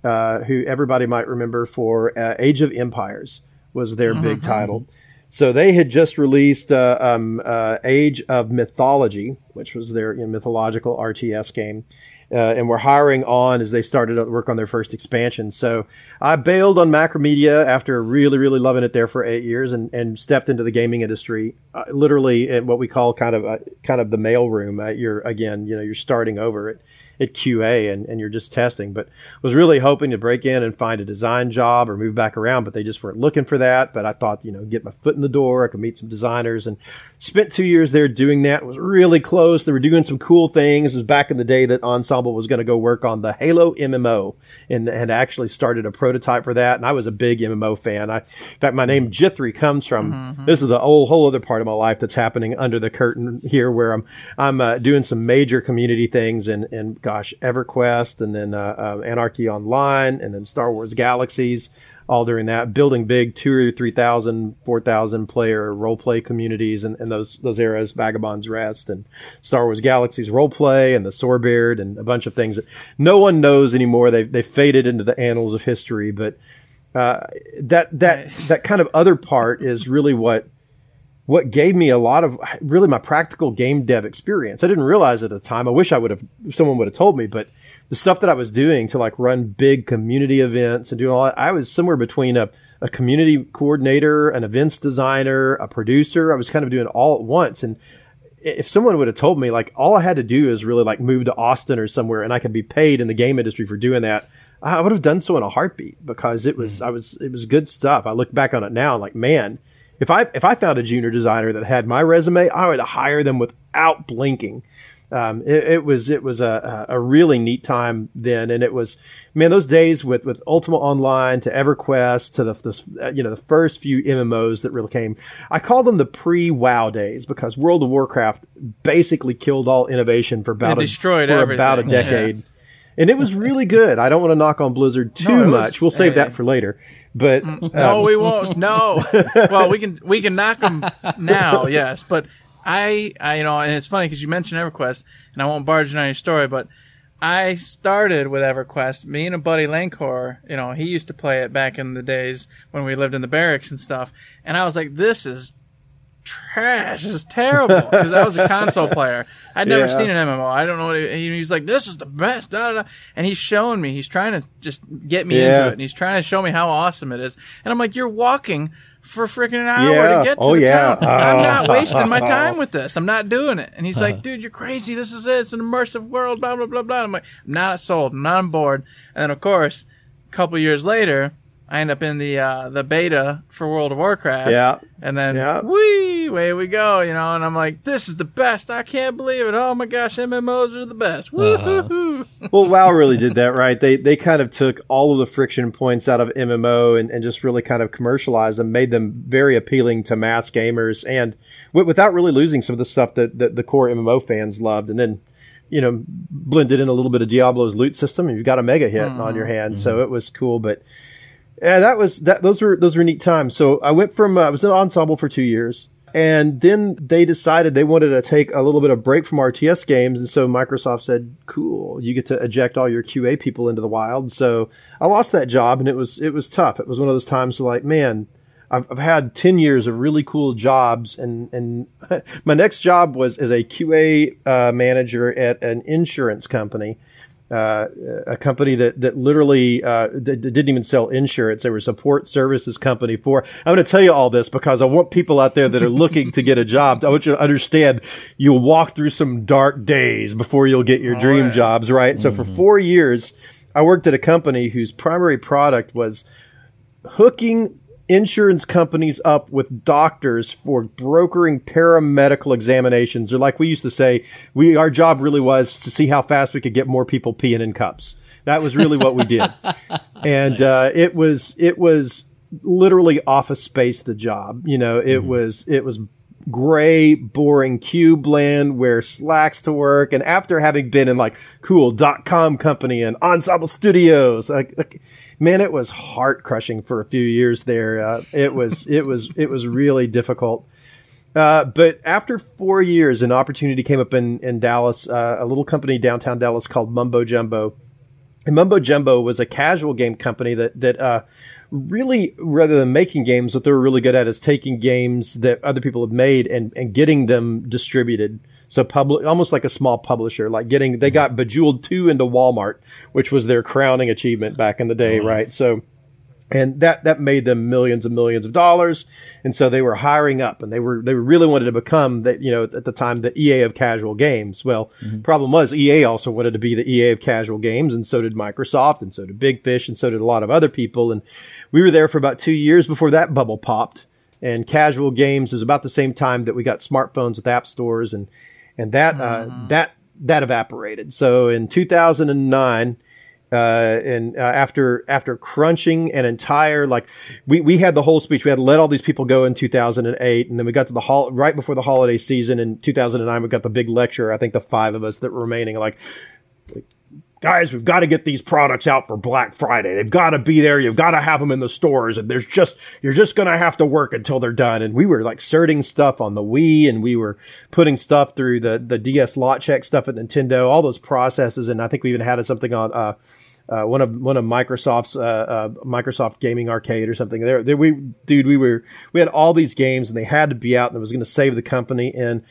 uh, who everybody might remember for uh, Age of Empires was their big title. So they had just released uh, um, uh, Age of Mythology, which was their you know, mythological RTS game. Uh, and we're hiring on as they started to work on their first expansion. So I bailed on Macromedia after really, really loving it there for eight years and, and stepped into the gaming industry, uh, literally in what we call kind of uh, kind of the mailroom. You're again, you know, you're starting over at, at QA and, and you're just testing, but was really hoping to break in and find a design job or move back around, but they just weren't looking for that. But I thought, you know, get my foot in the door. I could meet some designers and spent two years there doing that. It was really close. They were doing some cool things. It was back in the day that Ensemble was going to go work on the Halo MMO and had actually started a prototype for that. And I was a big MMO fan. I, in fact, my name Jithri comes from, this is the whole, whole other part of my life that's happening under the curtain here where I'm, I'm uh, doing some major community things and, and gosh, EverQuest and then, uh, uh, Anarchy Online and then Star Wars Galaxies all during that, building big two or 3,000, 4,000 player role play communities and, and those, those eras, Vagabond's Rest and Star Wars Galaxies role play and the Sorebeard and a bunch of things that no one knows anymore. They've, they've faded into the annals of history, but, uh, that, that, that kind of other part is really what, what gave me a lot of really my practical game dev experience. I didn't realize at the time. I wish I would have, someone would have told me, but the stuff that I was doing to like run big community events and doing all that, I was somewhere between a, a community coordinator, an events designer, a producer. I was kind of doing all at once. And if someone would have told me like all I had to do is really like move to Austin or somewhere and I could be paid in the game industry for doing that, I would have done so in a heartbeat because it was, hmm. I was, it was good stuff. I look back on it now and like, man, if I, if I found a junior designer that had my resume, I would hire them without blinking um, it, it, was it was a, a really neat time then, and it was man those days with with Ultima Online to EverQuest to the, the you know the first few MMOs that really came. I call them the pre WoW days because World of Warcraft basically killed all innovation for about it destroyed a, for about a decade. Yeah. And it was really good. I don't want to knock on Blizzard too no, much. Was, we'll save that for later. But um, no, we won't. No. well, we can we can knock them now. Yes, but I, I, you know, and it's funny because you mentioned EverQuest, and I won't barge in on your story, but I started with EverQuest. Me and a buddy Lancor, you know, he used to play it back in the days when we lived in the barracks and stuff. And I was like, this is trash. This is terrible because I was a console player. I'd never yeah. seen an MMO. I don't know what he, he was like. This is the best. Da, da, da. And he's showing me. He's trying to just get me yeah. into it, and he's trying to show me how awesome it is. And I'm like, you're walking for freaking an hour yeah. to get to oh, the yeah. town. I'm not oh. wasting my time with this. I'm not doing it. And he's like, dude, you're crazy. This is it. It's an immersive world, blah, blah, blah, blah. I'm like, I'm not sold. I'm not on board. And then, of course, a couple years later, I end up in the uh, the beta for World of Warcraft. Yeah. And then, yeah. wee, away we go, you know, and I'm like, this is the best. I can't believe it. Oh my gosh, MMOs are the best. Uh-huh. well, WoW really did that, right? They they kind of took all of the friction points out of MMO and, and just really kind of commercialized them, made them very appealing to mass gamers, and w- without really losing some of the stuff that, that the core MMO fans loved. And then you know, blended in a little bit of Diablo's loot system, and you've got a mega hit mm-hmm. on your hand. Mm-hmm. So it was cool. But yeah, that was that. Those were those were neat times. So I went from uh, I was in ensemble for two years, and then they decided they wanted to take a little bit of break from RTS games, and so Microsoft said, "Cool, you get to eject all your QA people into the wild." So I lost that job, and it was it was tough. It was one of those times like, man, I've, I've had 10 years of really cool jobs and, and my next job was as a QA uh, manager at an insurance company uh, a company that that literally uh, that didn't even sell insurance. They were a support services company for. I'm going to tell you all this because I want people out there that are looking to get a job. I want you to understand you'll walk through some dark days before you'll get your all dream right. jobs. Right. Mm-hmm. So for mm-hmm. four years, I worked at a company whose primary product was hooking insurance companies up with doctors for brokering paramedical examinations. Or like we used to say, we, our job really was to see how fast we could get more people peeing in cups. That was really what we did. and, nice. uh, it was, it was literally office space, the job. You know, it mm-hmm. was, it was gray, boring cube land where slacks to work. And after having been in like cool dot com company and ensemble studios, like, like man, it was heart crushing for a few years there. Uh, it was, it was, it was really difficult. Uh, but after four years, an opportunity came up in, in Dallas, uh, a little company downtown Dallas called Mumbo Jumbo. And Mumbo Jumbo was a casual game company that, that, uh, really, rather than making games, what they were really good at is taking games that other people have made and, and getting them distributed. So public, almost like a small publisher, like getting, they got Bejeweled 2 into Walmart, which was their crowning achievement back in the day, mm-hmm. right? So, and that, that made them millions and millions of dollars. And so they were hiring up and they were, they really wanted to become that, you know, at the time, the EA of casual games. Well, mm-hmm. problem was EA also wanted to be the EA of casual games and so did Microsoft and so did Big Fish and so did a lot of other people. And we were there for about two years before that bubble popped and casual games was about the same time that we got smartphones with app stores and and that uh, mm-hmm. uh, that that evaporated. So in 2009. Uh, and uh, after after crunching an entire like we we had the whole speech. We had let all these people go in 2008 and then we got to the hall right before the holiday season in 2009 we got the big lecture I think the five of us that were remaining like guys, we've got to get these products out for Black Friday. They've got to be there. You've got to have them in the stores. And there's just, you're just going to have to work until they're done. And we were like certing stuff on the Wii and we were putting stuff through the, the DS lot check stuff at Nintendo, all those processes. And I think we even had something on, uh, uh, one of one of Microsoft's uh, uh, Microsoft Gaming Arcade or something. There, there, we dude, we were we had all these games and they had to be out and it was going to save the company. And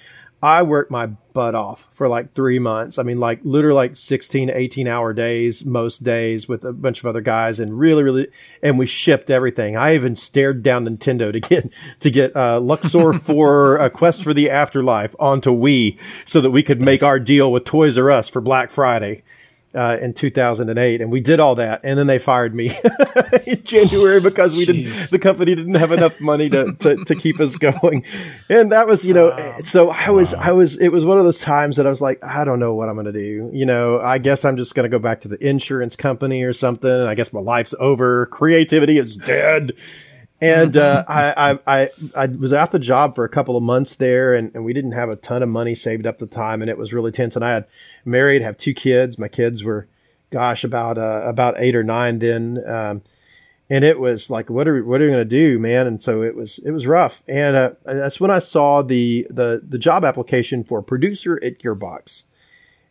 I worked my butt off for like three months. I mean, like literally like 16 18 hour days, most days with a bunch of other guys and really, really, and we shipped everything. I even stared down Nintendo to get, to get, uh, Luxor for a quest for the afterlife onto Wii so that we could make our deal with Toys R Us for Black Friday. Uh, in 2008, and we did all that, and then they fired me in January because we didn't. The company didn't have enough money to, to, to keep us going, and that was you know. So I was I was it was one of those times that I was like I don't know what I'm going to do. You know, I guess I'm just going to go back to the insurance company or something. I guess my life's over. Creativity is dead. And uh, I, I, I, I was out the job for a couple of months there, and, and we didn't have a ton of money saved up at the time, and it was really tense. And I had married, have two kids. My kids were, gosh, about uh, about eight or nine then, um, and it was like, what are we, what are we going to do, man? And so it was it was rough. And, uh, that's when I saw the the the job application for producer at Gearbox.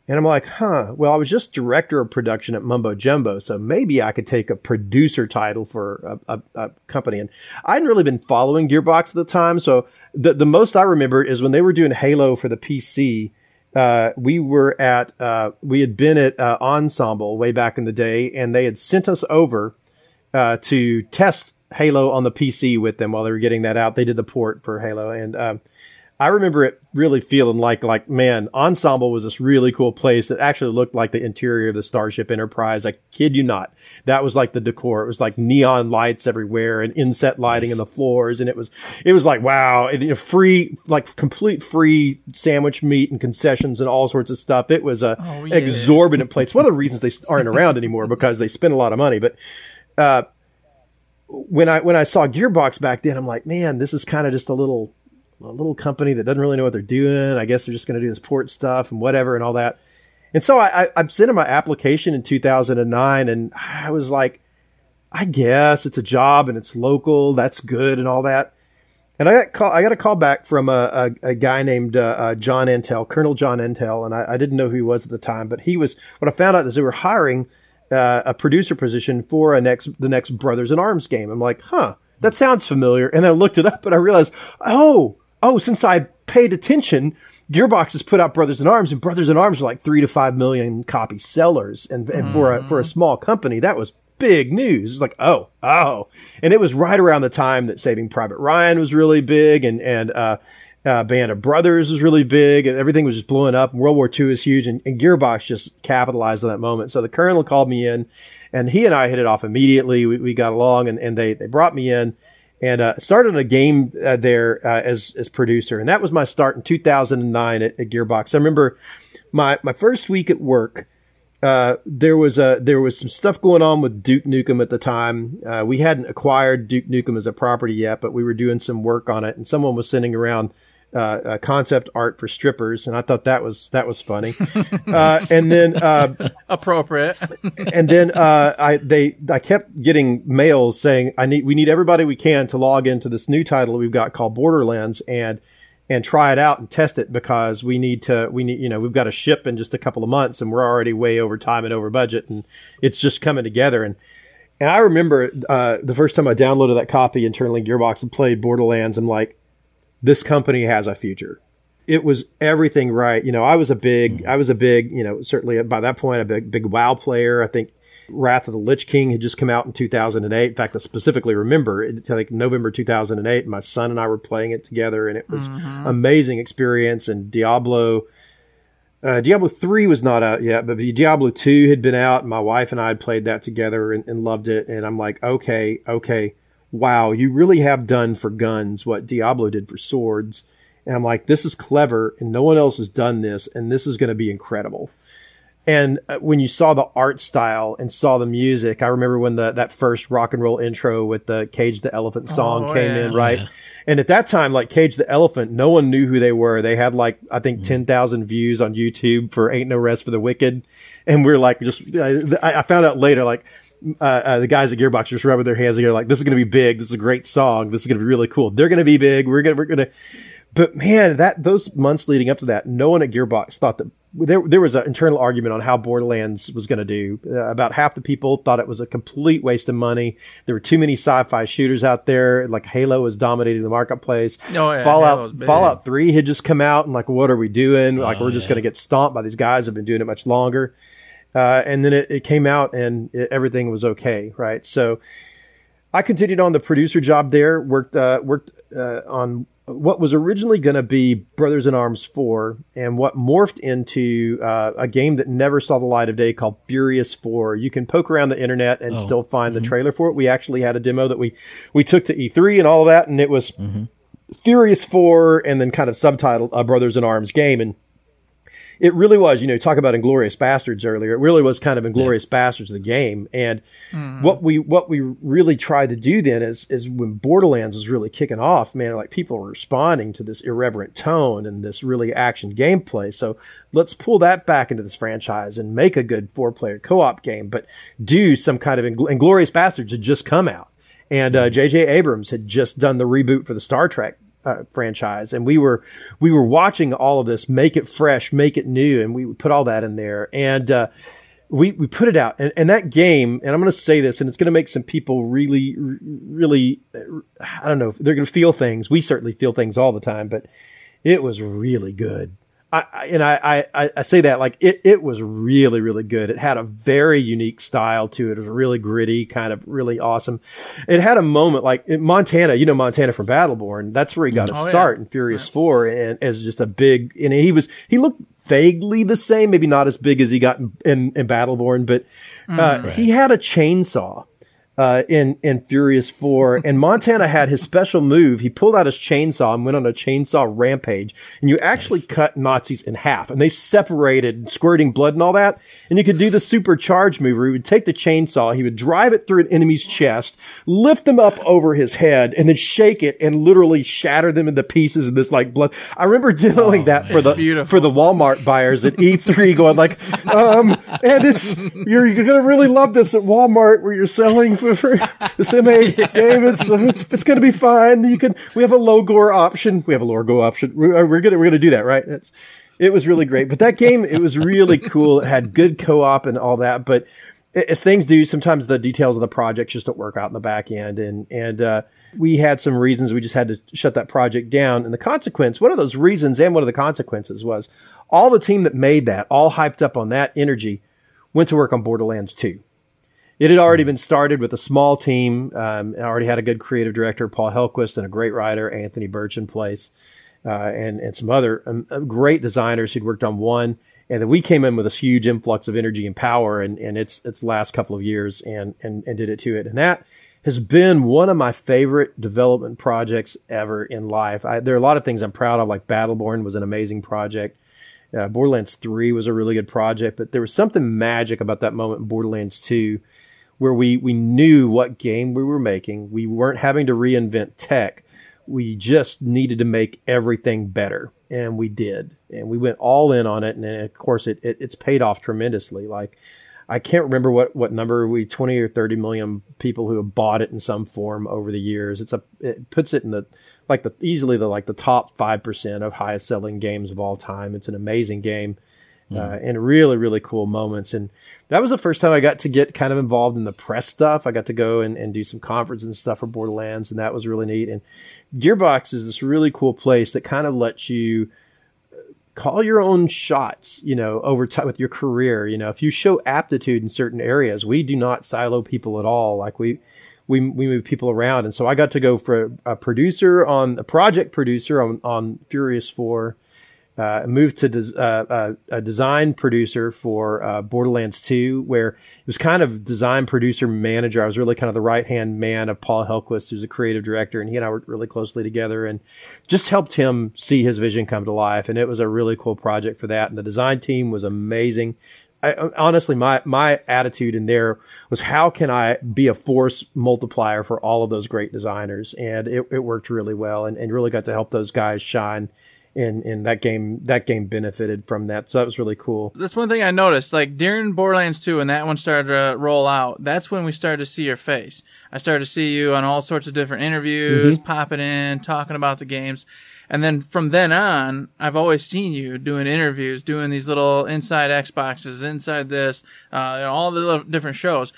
And I'm like, huh, well, I was just director of production at Mumbo Jumbo, so maybe I could take a producer title for a, a, a, company. And I hadn't really been following Gearbox at the time, so the, the most I remember is when they were doing Halo for the PC. Uh, we were at, uh, we had been at uh, Ensemble way back in the day, and they had sent us over uh, to test Halo on the PC with them while they were getting that out. They did the port for Halo, and um, I remember it really feeling like, like, man, Ensemble was this really cool place that actually looked like the interior of the Starship Enterprise. I kid you not. That was like the decor. It was like neon lights everywhere and inset lighting in the floors. And it was, it was like, wow, it, you know, free, like complete free sandwich meat and concessions and all sorts of stuff. It was a Oh, yeah. exorbitant place. One of the reasons they aren't around anymore because they spend a lot of money, but, uh, when I, when I saw Gearbox back then, I'm like, man, this is kind of just a little, a little company that doesn't really know what they're doing. I guess they're just going to do this port stuff and whatever and all that. And so I, I, I sent in my application in 2009 and I was like, I guess it's a job and it's local. That's good and all that. And I got call, I got a call back from a, a, a guy named uh, uh, John Antal, Colonel John Antal, and I, I didn't know who he was at the time, but he was. What I found out is they were hiring uh, a producer position for a next the next Brothers in Arms game. I'm like, huh, that sounds familiar. And I looked it up, and I realized, oh, oh, since I paid attention, Gearbox has put out Brothers in Arms, and Brothers in Arms are like three to five million copy sellers, and, and for a for a small company, that was big news. It's like, oh, oh, and it was right around the time that Saving Private Ryan was really big, and and uh, uh, Band of Brothers was really big, and everything was just blowing up. And World War II is huge, and, and Gearbox just capitalized on that moment. So the Colonel called me in, and he and I hit it off immediately. We, we got along, and, and they they brought me in and uh, started a game uh, there uh, as as producer, and that was my start in 2009 at, at Gearbox. I remember my my first week at work. Uh, there was a there was some stuff going on with Duke Nukem at the time. Uh, we hadn't acquired Duke Nukem as a property yet, but we were doing some work on it, and someone was sending around uh, uh, concept art for strippers, and I thought that was that was funny. uh, and then uh, Appropriate. and then uh, I they I kept getting mails saying I need we need everybody we can to log into this new title we've got called Borderlands and and try it out and test it because we need to we need you know we've got to ship in just a couple of months and we're already way over time and over budget and it's just coming together and and I remember uh, the first time I downloaded that copy internally Gearbox and played Borderlands I'm like this company has a future it was everything right. You know, I was a big, I was a big, you know, certainly by that point, a big, big WoW player. I think Wrath of the Lich King had just come out in 2008. In fact, I specifically remember it, like November 2008. My son and I were playing it together and it was amazing experience. And Diablo, uh, Diablo 3 was not out yet, but Diablo 2 had been out. And my wife and I had played that together and, and loved it. And I'm like, okay, okay. Wow. You really have done for guns what Diablo did for swords. And I'm like, this is clever and no one else has done this and this is going to be incredible. And uh, when you saw the art style and saw the music, I remember when the, that first rock and roll intro with the Cage the Elephant song Oh, came yeah. in, right? And at that time, like Cage the Elephant, no one knew who they were. They had like, I think 10,000 views on YouTube for Ain't No Rest for the Wicked. And we're like, just, I, I found out later, like, uh, uh, the guys at Gearbox just rubbing their hands together, like, this is going to be big. This is a great song. This is going to be really cool. They're going to be big. We're going to, we're going to, but man, that those months leading up to that, no one at Gearbox thought that there there was an internal argument on how Borderlands was going to do. Uh, about half the people thought it was a complete waste of money. There were too many sci-fi shooters out there. Like Halo was dominating the marketplace. Oh, yeah, Fallout Fallout Three had just come out, and like, what are we doing? Like, Oh, we're just yeah. going to get stomped by these guys who've been doing it much longer. Uh, and then it, it came out, and it, everything was okay, right? So. I continued on the producer job there. Worked uh, worked uh, on what was originally going to be Brothers in Arms 4 and what morphed into uh, a game that never saw the light of day called Furious 4. You can poke around the internet and still find the trailer for it. We actually had a demo that we, we took to E3 and all of that, and it was Furious 4 and then kind of subtitled a Brothers in Arms game. And it really was, you know, talk about Inglourious Basterds earlier. It really was kind of Inglourious Basterds the game. And what we what we really tried to do then is is when Borderlands was really kicking off, man, like people were responding to this irreverent tone and this really action gameplay. So let's pull that back into this franchise and make a good four player co op game, but do some kind of Ingl- Inglourious Basterds had just come out. And uh, J.J. Abrams had just done the reboot for the Star Trek uh, franchise, and we were we were watching all of this, make it fresh, make it new, and we put all that in there, and uh, we we put it out, and, and that game, and I'm going to say this, and it's going to make some people really, really, I don't know, if they're going to feel things. We certainly feel things all the time, but it was really good. I, and I, I, I say that like it, it was really, really good. It had a very unique style to it. It was really gritty, kind of really awesome. It had a moment like in Montana, you know, Montana from Battleborn. That's where he got his Oh, yeah. start in Furious 4 and as just a big, and he was, he looked vaguely the same, maybe not as big as he got in, in, in Battleborn, but, uh, he had a chainsaw uh, in in Furious Four, and Montana had his special move. He pulled out his chainsaw and went on a chainsaw rampage, and you actually cut Nazis in half, and they separated, squirting blood and all that. And you could do the supercharge move where he would take the chainsaw, he would drive it through an enemy's chest, lift them up over his head, and then shake it and literally shatter them into pieces in this like blood. I remember demoing that for the beautiful. for the Walmart buyers at E3, going like, um, and it's you're, you're gonna really love this at Walmart where you're selling for, MA game. It's, it's it's gonna be fine. You can we have a low gore option. We have a lower gore option. We're, we're gonna we're gonna do that, right? It's, it was really great. But that game, it was really cool. It had good co-op and all that. But as things do, sometimes the details of the project just don't work out in the back end. And, and, uh, we had some reasons we just had to shut that project down. And the consequence, one of those reasons and one of the consequences was all the team that made that, all hyped up on that energy, went to work on Borderlands 2. It had already been started with a small team. Um, it already had a good creative director, Paul Hellquist, and a great writer, Anthony Burch, in place, uh, and and some other um, uh, great designers who'd worked on one. And then we came in with this huge influx of energy and power, and and its its last couple of years, and and and did it to it. And that has been one of my favorite development projects ever in life. I, there are a lot of things I'm proud of, like Battleborn was an amazing project. Uh, Borderlands 3 was a really good project, but there was something magic about that moment in Borderlands 2 where we, we knew what game we were making. We weren't having to reinvent tech. We just needed to make everything better. And we did. And we went all in on it. And then, of course, it, it, it's paid off tremendously. Like, I can't remember what, what number we, 20 or 30 million people who have bought it in some form over the years. It's a, it puts it in the, like the, easily the, like the top 5% of highest selling games of all time. It's an amazing game. Uh, and really, really cool moments. And that was the first time I got to get kind of involved in the press stuff. I got to go and, and do some conferences and stuff for Borderlands, and that was really neat. And Gearbox is this really cool place that kind of lets you uh, call your own shots, you know, over time with your career. You know, if you show aptitude in certain areas, we do not silo people at all. Like we, we, we move people around. And so I got to go for a, a producer on a project producer on, on Furious 4 uh, moved to des- uh, uh, a design producer for uh, Borderlands 2, where it was kind of design producer manager. I was really kind of the right hand man of Paul Hellquist, who's a creative director, and he and I worked really closely together and just helped him see his vision come to life. And it was a really cool project for that. And the design team was amazing. I, honestly, my, my attitude in there was how can I be a force multiplier for all of those great designers? And it, it worked really well and, and really got to help those guys shine and and that game that game benefited from that. So that was really cool. That's one thing I noticed. Like during Borderlands 2, when that one started to roll out, that's when we started to see your face. I started to see you on all sorts of different interviews, popping in, talking about the games. And then from then on, I've always seen you doing interviews, doing these little inside Xboxes, inside this, uh, all the different shows.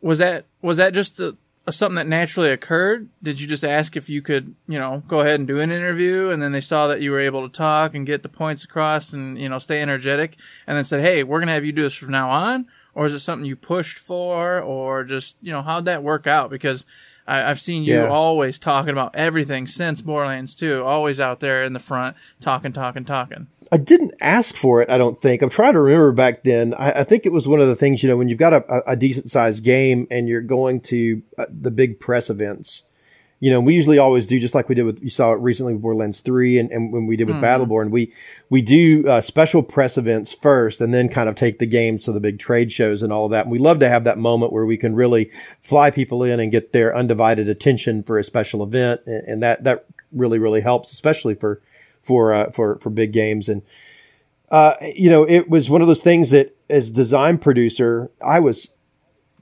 Was that was that just a, something that naturally occurred? Did you just ask if you could, you know, go ahead and do an interview, and then they saw that you were able to talk and get the points across, and you know, stay energetic, and then said, "Hey, we're gonna have you do this from now on," or is it something you pushed for, or just you know, how'd that work out? Because I, I've seen you Yeah. always talking about everything since Borderlands 2, always out there in the front, talking, talking, talking. I didn't ask for it. I don't think. I'm trying to remember back then. I, I think it was one of the things you know when you've got a, a decent sized game and you're going to uh, the big press events. You know, we usually always do just like we did with you saw it recently with Borderlands Three, and, and when we did with Battleborn, we we do uh, special press events first, and then kind of take the games to the big trade shows and all of that. And we love to have that moment where we can really fly people in and get their undivided attention for a special event, and, and that that really really helps, especially for for uh, for for big games and uh, you know, it was one of those things that as design producer, I was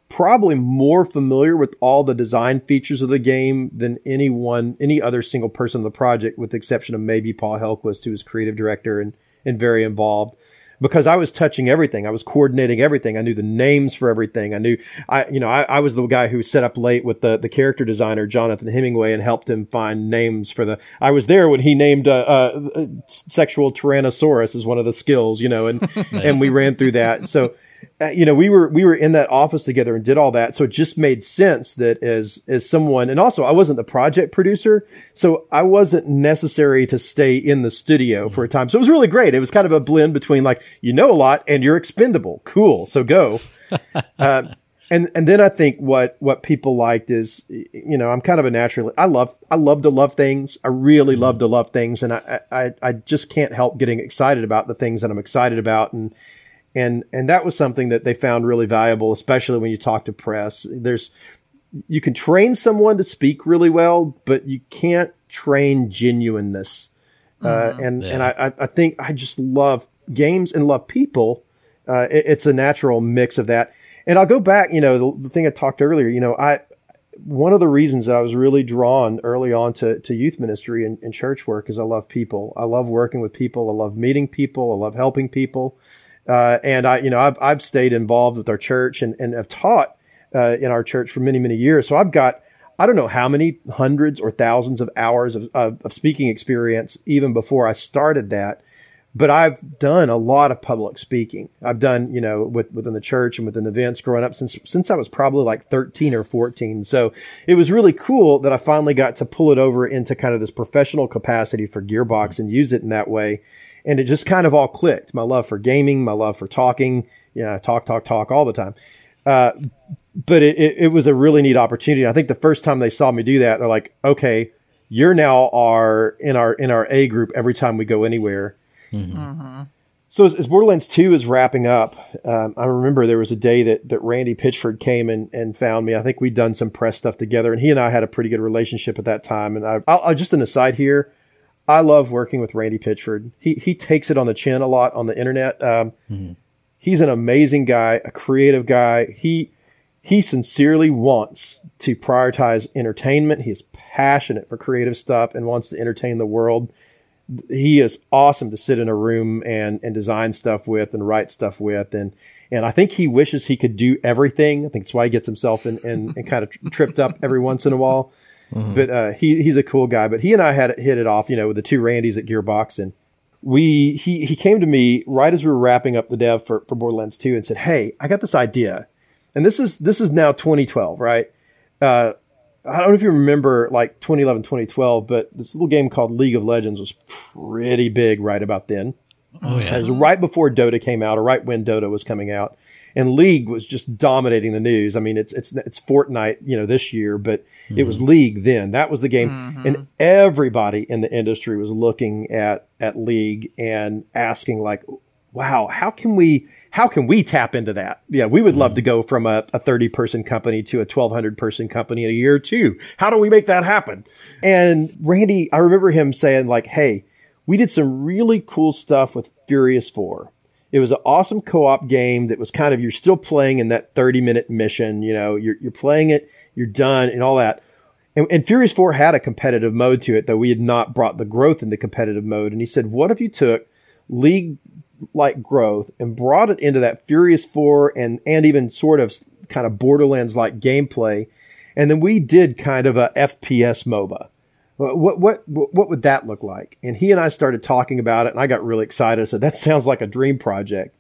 probably more familiar with all the design features of the game than anyone, any other single person on the project, with the exception of maybe Paul Hellquist, who was creative director and, and very involved. Because I was touching everything. I was coordinating everything. I knew the names for everything. I knew, I, you know, I, I was the guy who set up late with the, the character designer, Jonathan Hemingway, and helped him find names for the, I was there when he named, uh, uh, sexual Tyrannosaurus as one of the skills, you know, and, and we ran through that. So, uh, you know, we were we were in that office together and did all that, so it just made sense that as as someone, and also I wasn't the project producer, so I wasn't necessary to stay in the studio for a time. So it was really great. It was kind of a blend between like you know a lot and you're expendable. Cool, so go. uh, and and then I think what what people liked is you know I'm kind of a natural. I love I love to love things. I really love to love things, and I I I just can't help getting excited about the things that I'm excited about and and and that was something that they found really valuable, especially when you talk to press. There's you can train someone to speak really well, but you can't train genuineness. Uh, and and I I- I think I just love games and love people. Uh, it- it's a natural mix of that. And I'll go back. You know, the, the thing I talked earlier. You know, I one of the reasons that I was really drawn early on to, to youth ministry and, and church work is I love people. I love working with people. I love meeting people. I love helping people. Uh, and I, you know, I've, I've stayed involved with our church and, and have taught, uh, in our church for many, many years. So I've got, I don't know how many hundreds or thousands of hours of, of, of speaking experience even before I started that. But I've done a lot of public speaking. I've done, you know, with, within the church and within events growing up since, since I was probably like 13 or 14. So it was really cool that I finally got to pull it over into kind of this professional capacity for Gearbox and use it in that way. And it just kind of all clicked. My love for gaming, my love for talking, you know, talk, talk, talk all the time. Uh, but it, it, it was a really neat opportunity. I think the first time they saw me do that, they're like, okay, you're now our, in our, in our A group every time we go anywhere. So as, as Borderlands 2 is wrapping up, um, I remember there was a day that, that Randy Pitchford came and, and found me. I think we'd done some press stuff together and he and I had a pretty good relationship at that time. And I, I'll, I'll just an aside here. I love working with Randy Pitchford. He, he takes it on the chin a lot on the internet. Um, he's an amazing guy, a creative guy. He, he sincerely wants to prioritize entertainment. He is passionate for creative stuff and wants to entertain the world he is awesome to sit in a room and, and design stuff with and write stuff with. And, and I think he wishes he could do everything. I think that's why he gets himself in, in, in kind of tripped up every once in a while. But, uh, he, he's a cool guy, but he and I had it- hit it off, you know, with the two Randys at Gearbox and we, he, he came to me right as we were wrapping up the dev for, for Borderlands 2 and said, Hey, I got this idea. And this is, this is now 2012, right? Uh, I don't know if you remember like 2011, 2012, but this little game called League of Legends was pretty big right about then. Oh yeah. It was right before Dota came out, or right when Dota was coming out, and League was just dominating the news. I mean, it's it's it's Fortnite, you know, this year, but it was mm-hmm. League then. That was the game, mm-hmm. and everybody in the industry was looking at at League and asking like, "Wow, how can we how can we tap into that? Yeah, we would love mm-hmm. to go from a, a thirty person company to a twelve hundred person company in a year or two. How do we make that happen?" And Randy, I remember him saying like, "Hey." we did some really cool stuff with Furious 4. It was an awesome co-op game that was kind of, you're still playing in that 30 minute mission, you know, you're, you're playing it, you're done and all that. And, and Furious 4 had a competitive mode to it, though we had not brought the growth into competitive mode. And he said, what if you took League like growth and brought it into that Furious 4 and, and even sort of kind of Borderlands like gameplay. And then we did kind of a FPS MOBA. What, what, what, what would that look like? And he and I started talking about it and I got really excited. I said, that sounds like a dream project.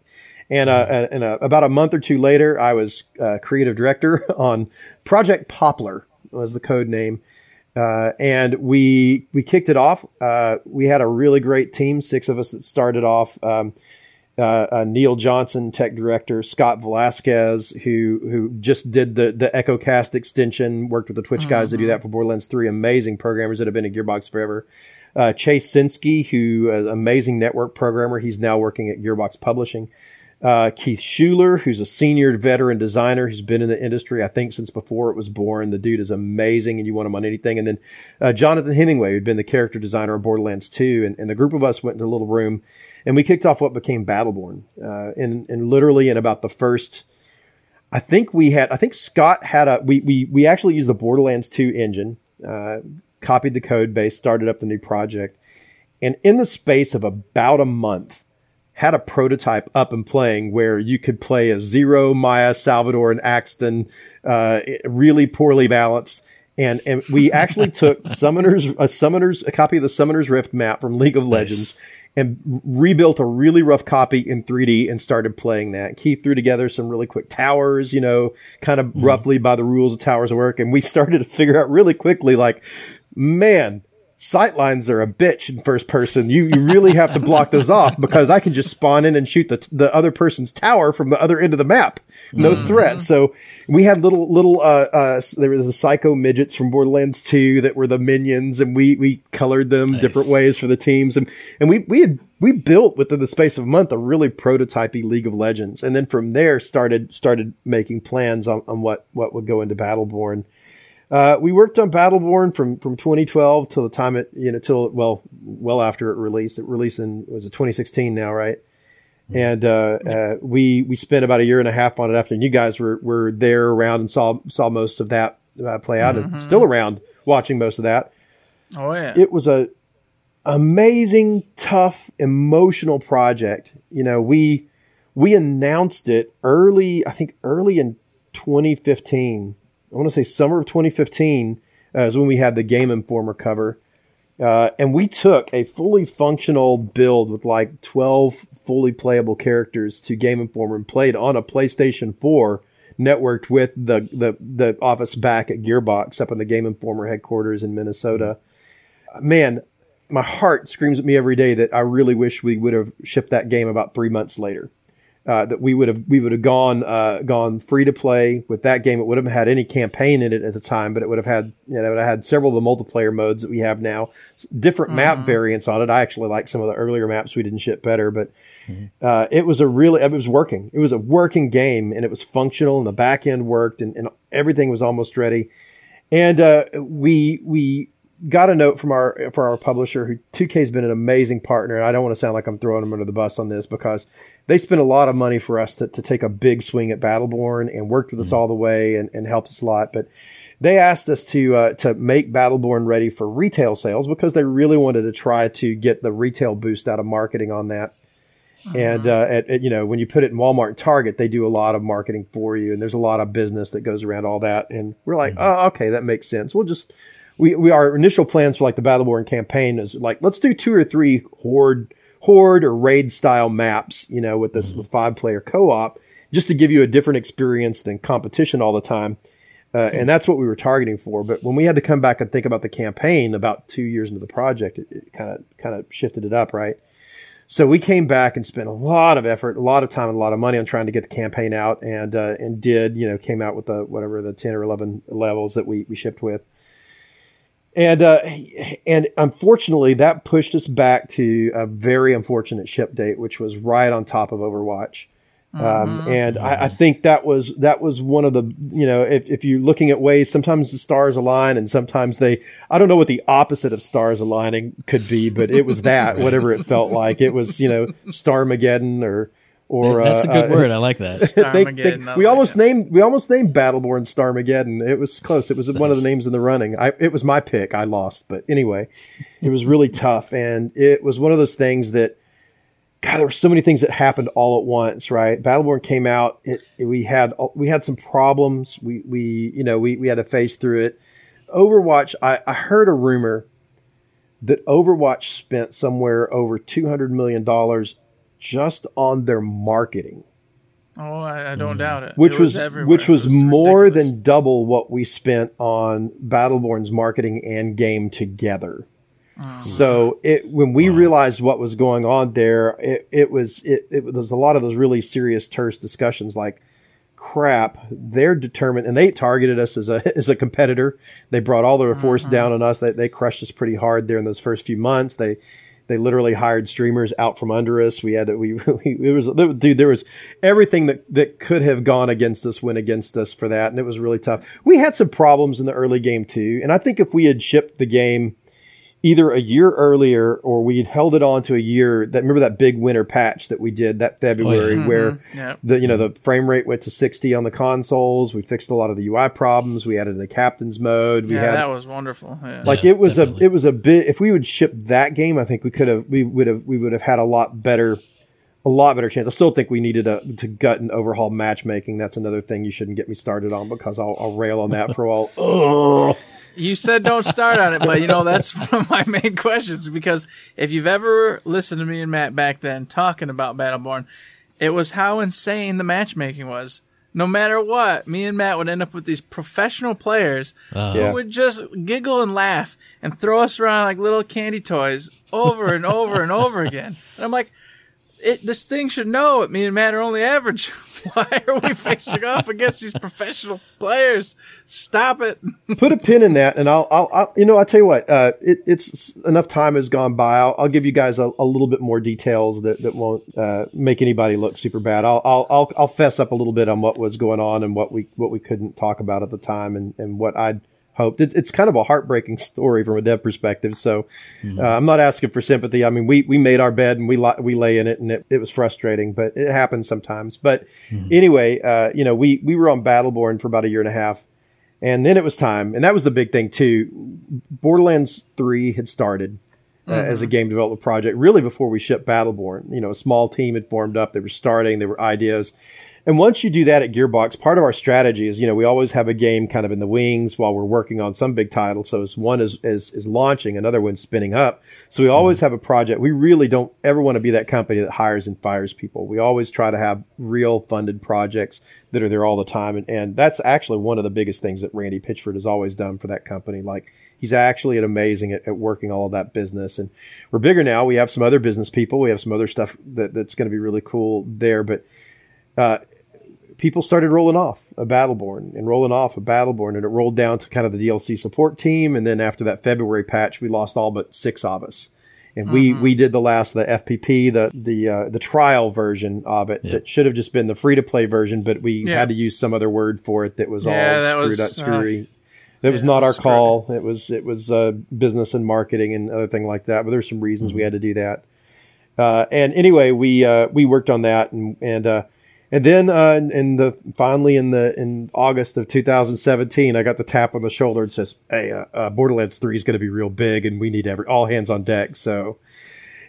And, uh, and uh, about a month or two later, I was uh, creative director on Project Poplar. was the code name. Uh, and we we kicked it off. Uh, we had a really great team, six of us that started off. Um, uh, uh, Neil Johnson, tech director, Scott Velasquez, who who just did the the EchoCast extension, worked with the Twitch guys to do that for Borderlands Three. Amazing programmers that have been at Gearbox forever. Uh, Chase Sinsky, who is an amazing network programmer, he's now working at Gearbox Publishing. Uh, Keith Schuler, who's a senior veteran designer, who's been in the industry, I think, since before it was born. The dude is amazing and you want him on anything. And then, uh, Jonathan Hemingway, who'd been the character designer on Borderlands 2. And, and the group of us went into a little room and we kicked off what became Battleborn. Uh, and, and literally in about the first, I think we had, I think Scott had a, we, we, we actually used the Borderlands 2 engine, uh, copied the code base, started up the new project. And in the space of about a month, had a prototype up and playing where you could play a zero Maya, Salvador, and Axton, uh, really poorly balanced. And, and we actually took Summoner's, a Summoner's, a copy of the Summoner's Rift map from League of Legends and rebuilt a really rough copy in 3D and started playing that. Keith threw together some really quick towers, you know, kind of mm. roughly by the rules of towers work. And we started to figure out really quickly, like, man, sightlines are a bitch in first person. You you really have to block those off because I can just spawn in and shoot the the other person's tower from the other end of the map. No mm-hmm. threat. So we had little little uh uh there were the psycho midgets from Borderlands 2 that were the minions and we we colored them nice. different ways for the teams and and we we had we built within the space of a month a really prototypey League of Legends and then from there started started making plans on, on what what would go into Battleborn. Uh, we worked on Battleborn from, from 2012 till the time it, you know, till, well, well after it released. It released in, was it 2016 now, right? And, uh, uh, we, we spent about a year and a half on it after and you guys were, were there around and saw, saw most of that uh, play out mm-hmm. and still around watching most of that. Oh, yeah. It was a amazing, tough, emotional project. You know, we, we announced it early, I think early in 2015 I want to say summer of 2015 uh, is when we had the Game Informer cover. Uh, and we took a fully functional build with like 12 fully playable characters to Game Informer and played on a PlayStation 4 networked with the, the, the office back at Gearbox up in the Game Informer headquarters in Minnesota. Man, my heart screams at me every day that I really wish we would have shipped that game about three months later uh, that we would have we would have gone uh, gone free to play with that game. It would have had any campaign in it at the time, but it would have had you know it would have had several of the multiplayer modes that we have now, different mm-hmm. map variants on it. I actually like some of the earlier maps we didn't ship better, but mm-hmm. uh, it was a really it was working. It was a working game and it was functional and the back end worked and, and everything was almost ready. And uh, we we got a note from our for our publisher who 2K has been an amazing partner and I don't want to sound like I'm throwing them under the bus on this because they spent a lot of money for us to, to take a big swing at Battleborn and worked with us mm-hmm. all the way and, and helped us a lot. But they asked us to uh, to make Battleborn ready for retail sales because they really wanted to try to get the retail boost out of marketing on that. Mm-hmm. And uh, at, at, you know when you put it in Walmart and Target, they do a lot of marketing for you, and there's a lot of business that goes around all that. And we're like, mm-hmm. oh, okay, that makes sense. We'll just we, we our initial plans for like the Battleborn campaign is like let's do two or three horde horde or raid style maps, you know, with this mm-hmm. five player co-op just to give you a different experience than competition all the time. Uh, and that's what we were targeting for. But when we had to come back and think about the campaign about two years into the project, it kind of, kind of shifted it up, right? So we came back and spent a lot of effort, a lot of time, and a lot of money on trying to get the campaign out, and uh, and did you know came out with the whatever the ten or eleven levels that we we shipped with, and uh, and unfortunately, that pushed us back to a very unfortunate ship date, which was right on top of Overwatch. Um, mm-hmm. and I, I, think that was that was one of the you know if if you're looking at ways sometimes the stars align and sometimes they I don't know what the opposite of stars aligning could be but it was that whatever it felt like it was you know Starmageddon or or that's a good uh, word. I like that. they, they, we like almost named we almost named Battleborn Starmageddon. It was close. It was nice. one of the names in the running. I, it was my pick. I lost, but anyway, it was really tough, and it was one of those things that. God, there were so many things that happened all at once, right? Battleborn came out. It, it, we had we had some problems. We we you know we we had to face through it. Overwatch. I, I heard a rumor that Overwatch spent somewhere over two hundred million dollars just on their marketing. Oh, I, I don't mm-hmm. doubt it. which It was, everywhere. which was, It more ridiculous. than double what we spent on Battleborn's marketing and game together. Oh. So it when we realized what was going on there, it, it was it, it was a lot of those really serious terse discussions like crap they're determined and they targeted us as a as a competitor they brought all their force mm-hmm. down on us they, they crushed us pretty hard there in those first few months they they literally hired streamers out from under us. We had we, we it was dude there was everything that that could have gone against us went against us for that and it was really tough. We had some problems in the early game too and i think if we had shipped the game either a year earlier or we'd held it on to a year that remember that big winter patch that we did that February oh, where mm-hmm. Yep. the you know the frame rate went to 60 on the consoles we fixed a lot of the UI problems we added the captain's mode we Yeah, had that was wonderful. Yeah. like Yeah, it was definitely. a it was a bit if we would ship that game I think we could have we would have we would have had a lot better a lot better chance. I still think we needed a, to gut and overhaul matchmaking. That's another thing you shouldn't get me started on because I'll, I'll rail on that for a while. You said don't start on it, but you know that's one of my main questions because if you've ever listened to me and Matt back then talking about Battleborn, it was how insane the matchmaking was. No matter what, me and Matt would end up with these professional players Uh, Yeah. who would just giggle and laugh and throw us around like little candy toys over and over and over again. And I'm like, it, this thing should know it. Me and Matt are only average. Why are we facing off against these professional players? Stop it. Put a pin in that, and I'll, I'll, I'll you know, I'll tell you what. Uh, it, it's enough time has gone by. I'll, I'll give you guys a, a little bit more details that, that won't uh, make anybody look super bad. I'll, I'll, I'll, I'll fess up a little bit on what was going on and what we, what we couldn't talk about at the time, and, and what I'd hoped. It, it's kind of a heartbreaking story from a dev perspective. So uh, I'm not asking for sympathy. I mean, we, we made our bed and we li- we lay in it, and it, it was frustrating, but it happens sometimes. But anyway, uh, you know, we we were on Battleborn for about a year and a half. And then it was time, and that was the big thing too. Borderlands 3 had started uh, as a game development project really before we shipped Battleborn. You know, a small team had formed up, they were starting, there were ideas. And once you do that at Gearbox, part of our strategy is, you know, we always have a game kind of in the wings while we're working on some big title. So as one is, is, is launching, another one's spinning up. So we always have a project. We really don't ever want to be that company that hires and fires people. We always try to have real funded projects that are there all the time. And, and that's actually one of the biggest things that Randy Pitchford has always done for that company. Like he's actually an amazing at, at working all of that business. And we're bigger now. We have some other business people. We have some other stuff that, that's going to be really cool there. But, uh, people started rolling off a Battleborn and rolling off a Battleborn, and it rolled down to kind of the DLC support team. And then after that February patch, we lost all but six of us. And we, we did the last, the FPP, the, the, uh, the trial version of it that should have just been the free to play version, but we Yeah. had to use some other word for it that was Yeah, all that screwed was, up, uh, screwy. That was not it our was call. It was, it was, uh, business and marketing and other thing like that. But there's some reasons we had to do that. Uh, and anyway, we, uh, we worked on that and, and, uh, and then uh, in- the finally in the in August of 2017, I got the tap on the shoulder and says, "Hey, uh, uh, Borderlands 3 is going to be real big, and we need every all hands on deck." So,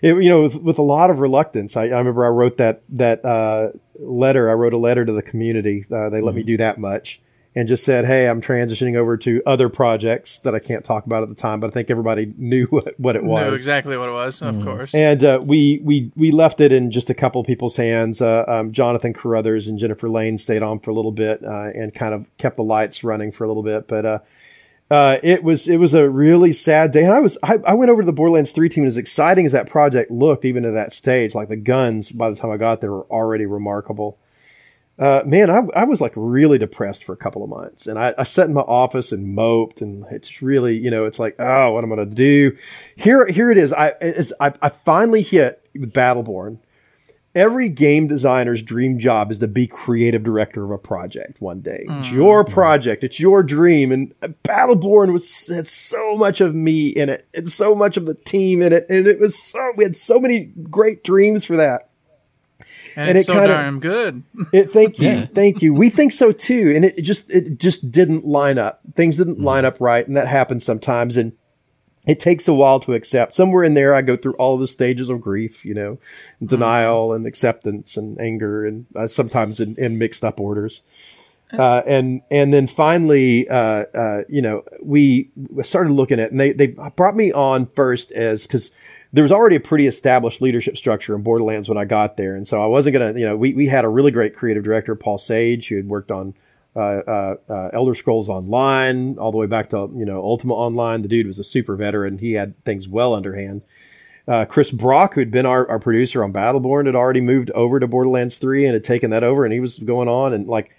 it, you know, with, with a lot of reluctance, I, I remember I wrote that that uh, letter. I wrote a letter to the community. Uh, they let me do that much, and just said, "Hey, I'm transitioning over to other projects that I can't talk about at the time." But I think everybody knew what, what it was. Knew exactly what it was, of course. And uh, we we we left it in just a couple people's hands. Uh, um, Jonathan Carruthers and Jennifer Lane stayed on for a little bit uh, and kind of kept the lights running for a little bit. But uh, uh, it was it was a really sad day. And I was I, I went over to the Borderlands three team. And as exciting as that project looked, even at that stage, like the guns by the time I got there were already remarkable. Uh, man, I, I was like really depressed for a couple of months and I, I sat in my office and moped and it's really, you know, it's like, oh, what am I going to do? Here, here it is. I, I, I finally hit with Battleborn. Every game designer's dream job is to be creative director of a project one day. It's your project. It's your dream. And Battleborn was, had so much of me in it and so much of the team in it. And it was so, we had so many great dreams for that. And, and it's it so kinda- darn good. It, thank you, Yeah. thank you. We think so too, and it just it just didn't line up. Things didn't line up right, and that happens sometimes. And it takes a while to accept. Somewhere in there, I go through all the stages of grief, you know, denial and acceptance and anger, and uh, sometimes in, in mixed up orders. Uh, and and then finally, uh, uh, you know, we started looking at, and they they brought me on first as because there was already a pretty established leadership structure in Borderlands when I got there, and so I wasn't gonna, you know, we we had a really great creative director, Paul Sage, who had worked on. Uh, uh, uh, Elder Scrolls Online, all the way back to you know Ultima Online. The dude was a super veteran. He had things well underhand. Uh, Chris Brock, who'd been our, our producer on Battleborn, had already moved over to Borderlands 3 and had taken that over, and he was going on and like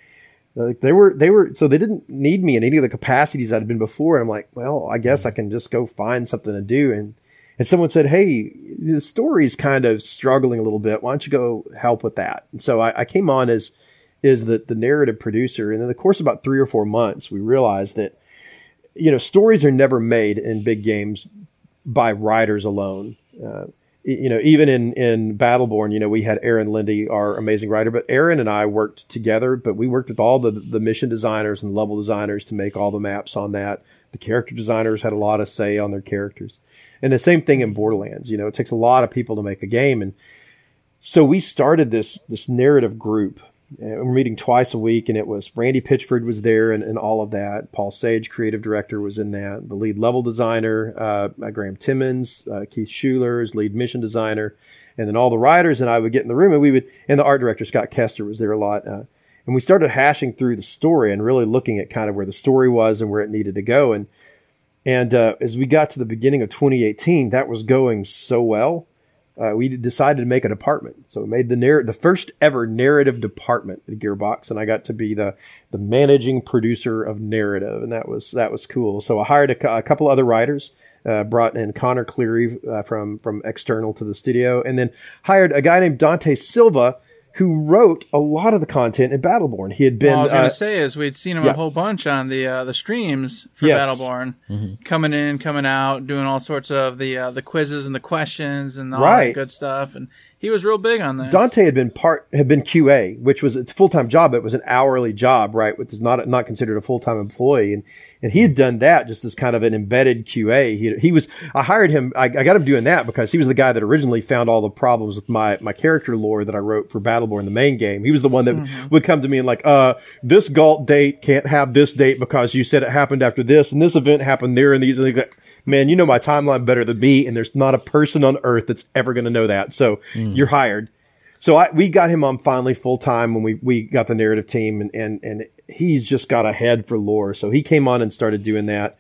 like they were, they were, so they didn't need me in any of the capacities had been before. And I'm like, well, I guess I can just go find something to do. And, and someone said, Hey, the story's kind of struggling a little bit. Why don't you go help with that? And so I, I came on as, is the, the narrative producer. And in the course of about three or four months, we realized that, you know, stories are never made in big games by writers alone. Uh, you know, even in, in Battleborn, you know, we had Aaron Linde, our amazing writer, but Aaron and I worked together, but we worked with all the, the mission designers and level designers to make all the maps on that. The character designers had a lot of say on their characters. And the same thing in Borderlands, you know, it takes a lot of people to make a game. And so we started this, this narrative group And we're meeting twice a week, and it was Randy Pitchford was there and, and all of that. Paul Sage, creative director, was in that. The lead level designer, uh, Graham Timmons, uh, Keith Schuler's lead mission designer, and then all the writers and I would get in the room, and we would, and the art director Scott Kester was there a lot. Uh, and we started hashing through the story and really looking at kind of where the story was and where it needed to go. And and uh, as we got to the beginning of 2018, that was going so well uh, we decided to make a department. So we made the narr- the first ever narrative department at Gearbox, and I got to be the the managing producer of narrative, and that was that was cool. So I hired a, a couple other writers, uh, brought in Connor Cleary uh, from from external to the studio, and then hired a guy named Dante Silva who wrote a lot of the content in Battleborn. He had been. Well, I was going to uh, say is we'd seen him yeah. a whole bunch on the uh, the streams for Yes. Battleborn, Mm-hmm. coming in, coming out, doing all sorts of the uh, the quizzes and the questions and all Right. that good stuff. And he was real big on that. Dante had been part had been QA, which was it's a full time job. But it was an hourly job, right? Which is not not considered a full time employee, and and he had done that just as kind of an embedded QA. He he was I hired him. I, I got him doing that because he was the guy that originally found all the problems with my my character lore that I wrote for Battleborn, the main game. He was the one that would come to me and like, uh, this Galt date can't have this date because you said it happened after this, and this event happened there, and these. And these man, you know my timeline better than me, and there's not a person on earth that's ever going to know that. So you're hired. So I, we got him on finally full time when we, we got the narrative team and, and, and he's just got a head for lore. So he came on and started doing that.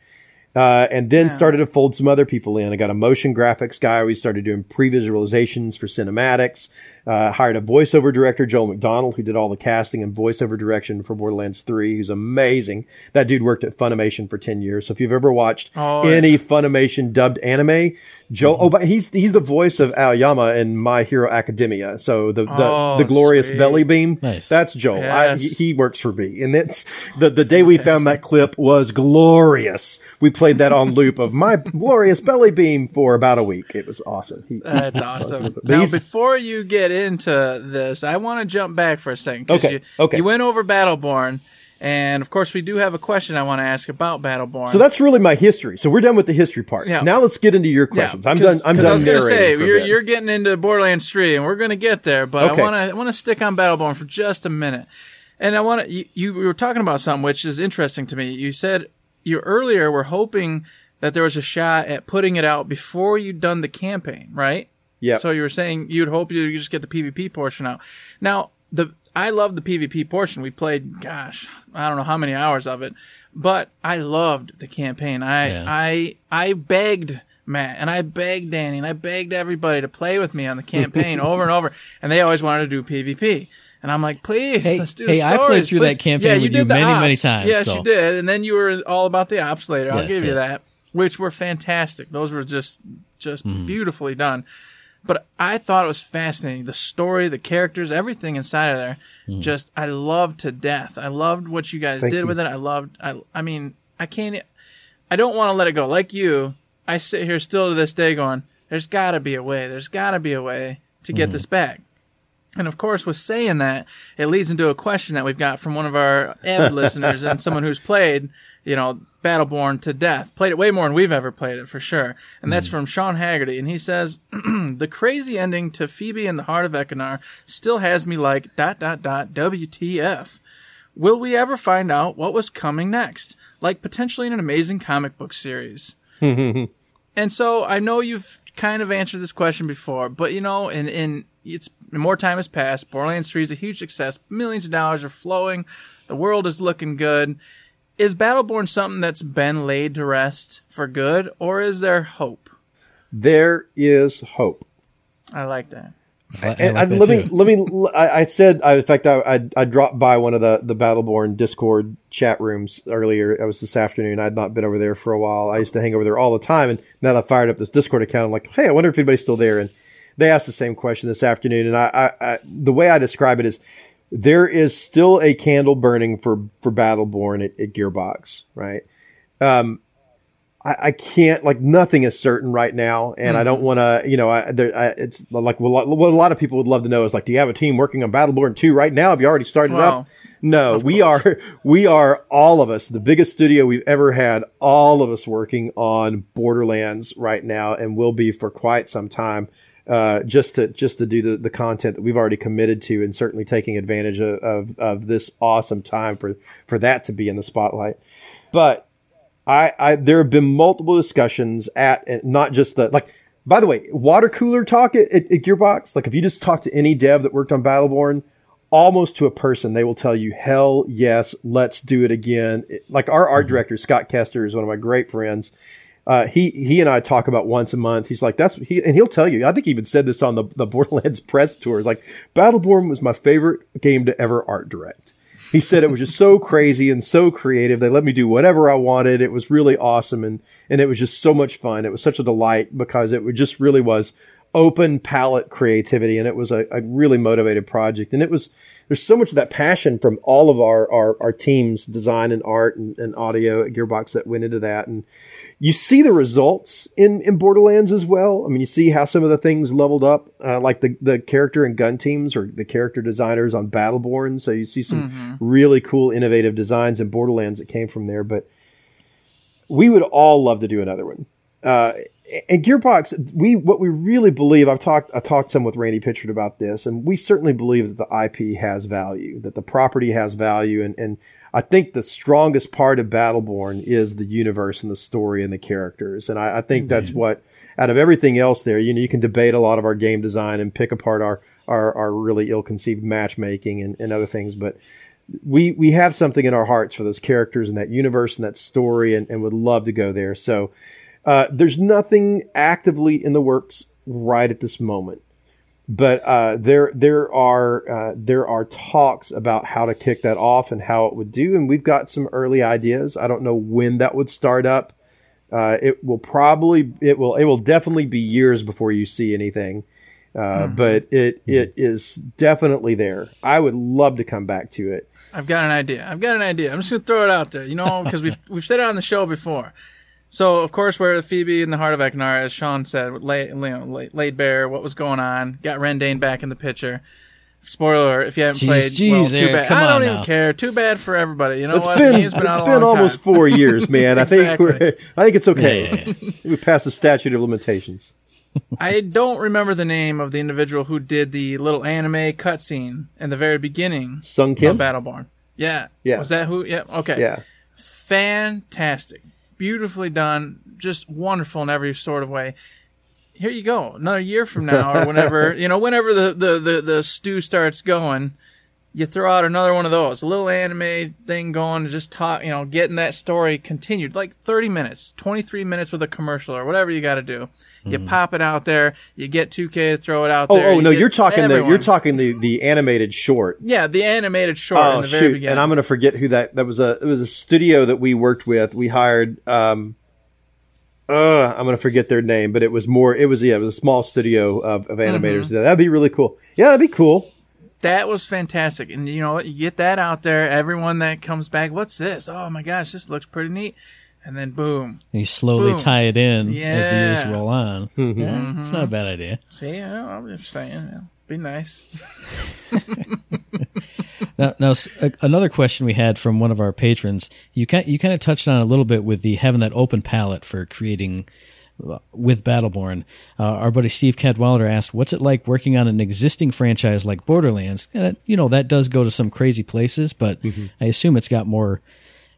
Uh, and then started to fold some other people in. I got a motion graphics guy. We started doing pre-visualizations for cinematics. Uh, hired a voiceover director, Joel McDonald, who did all the casting and voiceover direction for Borderlands 3. Who's amazing. That dude worked at Funimation for 10 years. So if you've ever watched Oh, any Funimation dubbed anime, Joel, oh, but he's, he's the voice of Aoyama in My Hero Academia. So the, the, Oh, the glorious sweet. belly beam. Nice. That's Joel. Yes. he, he works for me. And it's the, the day we found that clip was glorious. We played that on loop of my glorious belly beam for about a week. It was awesome. He- he That's talks awesome. with it. But Now, before you get into this, I want to jump back for a second. Okay, You, okay. You went over Battleborn, and of course, we do have a question I want to ask about Battleborn. so that's really my history. So we're done with the history part. Yeah. Now let's get into your questions. I'm done. I'm done. I was say narrating for a you're you're getting into Borderlands 3, and we're going to get there. But Okay. I want to I want to stick on Battleborn for just a minute. And I want to you, you were talking about something which is interesting to me. You said you earlier were hoping that there was a shot at putting it out before you'd done the campaign, right? Yep. So you were saying you'd hope you just get the PvP portion out. Now the I love the PvP portion. We played, gosh, I don't know how many hours of it, but I loved the campaign. I Yeah. I I begged Matt and I begged Danny and I begged everybody to play with me on the campaign over and over, and they always wanted to do PvP. And I'm like, please, Hey- let's do hey, the I played through please." that campaign yeah, with you many, many times, Yes, so. you did. And then you were all about the ops later. I'll Yes, give you that, which were fantastic. Those were just just Mm-hmm. beautifully done. But I thought it was fascinating. The story, the characters, everything inside of there. Mm-hmm. Just I loved to death. I loved what you guys Thank did you. with it. I loved. I. I mean, I can't. I don't want to let it go. Like you, I sit here still to this day going, "There's got to be a way. There's got to be a way to get this back." And of course, with saying that, it leads into a question that we've got from one of our avid listeners and someone who's played, you know, Battleborn to death. Played it way more than we've ever played it for sure. And that's hmm. from Sean Haggerty. And he says, the crazy ending to Phoebe in the Heart of Ekkunar still has me like dot dot dot WTF. will we ever find out what was coming next? Like potentially in an amazing comic book series. and so I know you've kind of answered this question before, but you know, in, in it's more time has passed. Borderlands 3 is a huge success. Millions of dollars are flowing. The world is looking good. Is Battleborn something that's been laid to rest for good, or is there hope? There is hope. I like that. I, I And like I, that let me too. let me. I, I said, I, in fact, I, I I dropped by one of the the Battleborn Discord chat rooms earlier. It was this afternoon. I'd not been over there for a while. I used to hang over there all the time, and now that I fired up this Discord account, I'm like, hey, I wonder if anybody's still there. And they asked the same question this afternoon, and I, I, I the way I describe it is, there is still a candle burning for for Battleborn at, at Gearbox, right? Um, I, I can't like nothing is certain right now, and I hmm. don't want to. You know, I, there, I, it's like what a lot- what a lot of people would love to know is like, do you have a team working on Battleborn two right now? Have you already started Well, up? No, we are we are all of us the biggest studio we've ever had. All of us working on Borderlands right now, and will be for quite some time. Uh, just to just to do the, the content that we've already committed to, and certainly taking advantage of, of of this awesome time for for that to be in the spotlight. But I, I there have been multiple discussions at and not just the like by the way water cooler talk at, at, at gearbox like if you just talk to any dev that worked on battleborn almost to a person they will tell you hell yes let's do it again. Like our art director scott kester is one of my great friends uh, he he and I talk about once a month. He's like that's he and he'll tell you. I think he even said this on the the Borderlands press tours. Like Battleborn was my favorite game to ever art direct. He said it was just so crazy and so creative. They let me do whatever I wanted. It was really awesome and and it was just so much fun. It was such a delight because it just really was open palette creativity and it was a, a really motivated project. And it was there's so much of that passion from all of our our, our teams, design and art and, and audio at Gearbox that went into that. And you see the results in, in Borderlands as well. I mean, you see how some of the things leveled up, uh, like the, the character and gun teams or the character designers on Battleborn. So you see some really cool, innovative designs in Borderlands that came from there. But we would all love to do another one. Uh, and Gearbox, we what we really believe. I've talked I talked some with Randy Pitchford about this, and we certainly believe that the IP has value, that the property has value, and and I think the strongest part of Battleborn is the universe and the story and the characters, and I, I think that's what out of everything else there, you know, you can debate a lot of our game design and pick apart our our, our really ill-conceived matchmaking and, and other things, but we we have something in our hearts for those characters and that universe and that story and, and would love to go there. So uh, there's nothing actively in the works right at this moment, but uh, there there are uh, there are talks about how to kick that off and how it would do, and we've got some early ideas. I don't know when that would start up. Uh, it will probably it will it will definitely be years before you see anything. Uh, But it it is definitely there. I would love to come back to it. I've got an idea. I've got an idea. I'm just gonna throw it out there, you know, because we've we've said it on the show before. So of course we're at Phoebe in the heart of Ekkunar, as Sean said, with laid, you know, laid, laid bare what was going on. Got Rendain back in the picture. Spoiler: if you haven't Jeez, played, jeez, well, too Eric, bad. come I don't on even now. care. Too bad for everybody. You know It's what? been it's been out a been almost time. four years, man. I think we're, I think it's okay. Yeah, yeah, We passed the statute of limitations. I don't remember the name of the individual who did the little anime cutscene in the very beginning Sung of Kim. Battleborn. Yeah. Yeah. Was that who? Yeah. Okay. Yeah. fantastic, beautifully done, just wonderful in every sort of way. Here you go, another year from now, or whenever you know, whenever the the the, the stew starts going, you throw out another one of those, a little anime thing going, to just talk, you know, getting that story continued, like thirty minutes, twenty three minutes with a commercial or whatever you got to do. You pop it out there, you get two K to throw it out Oh, there. oh you no, you're talking the you're talking the the animated short. yeah, the animated short in Oh shoot! beginning. And I'm going to forget who that that was a it was a studio that we worked with. We hired. um uh, I'm going to forget their name, but it was more. It was yeah, it was a small studio of, of animators. Mm-hmm. That'd be really cool. Yeah, that'd be cool. That was fantastic. And you know? You get that out there. Everyone that comes back, what's this? Oh my gosh, this looks pretty neat. And then boom. And you slowly Boom. tie it in as the years roll on. Mm-hmm. Yeah, it's not a bad idea. See, I- I'm just saying, you know, be nice. Now, now s- a- another question we had from one of our patrons. You kind you kind of touched on it a little bit with the having that open palette for creating with Battleborn. Uh, our buddy Steve Cadwallader asked, "What's it like working on an existing franchise like Borderlands?" And it, you know that does go to some crazy places, but Mm-hmm. I assume it's got more,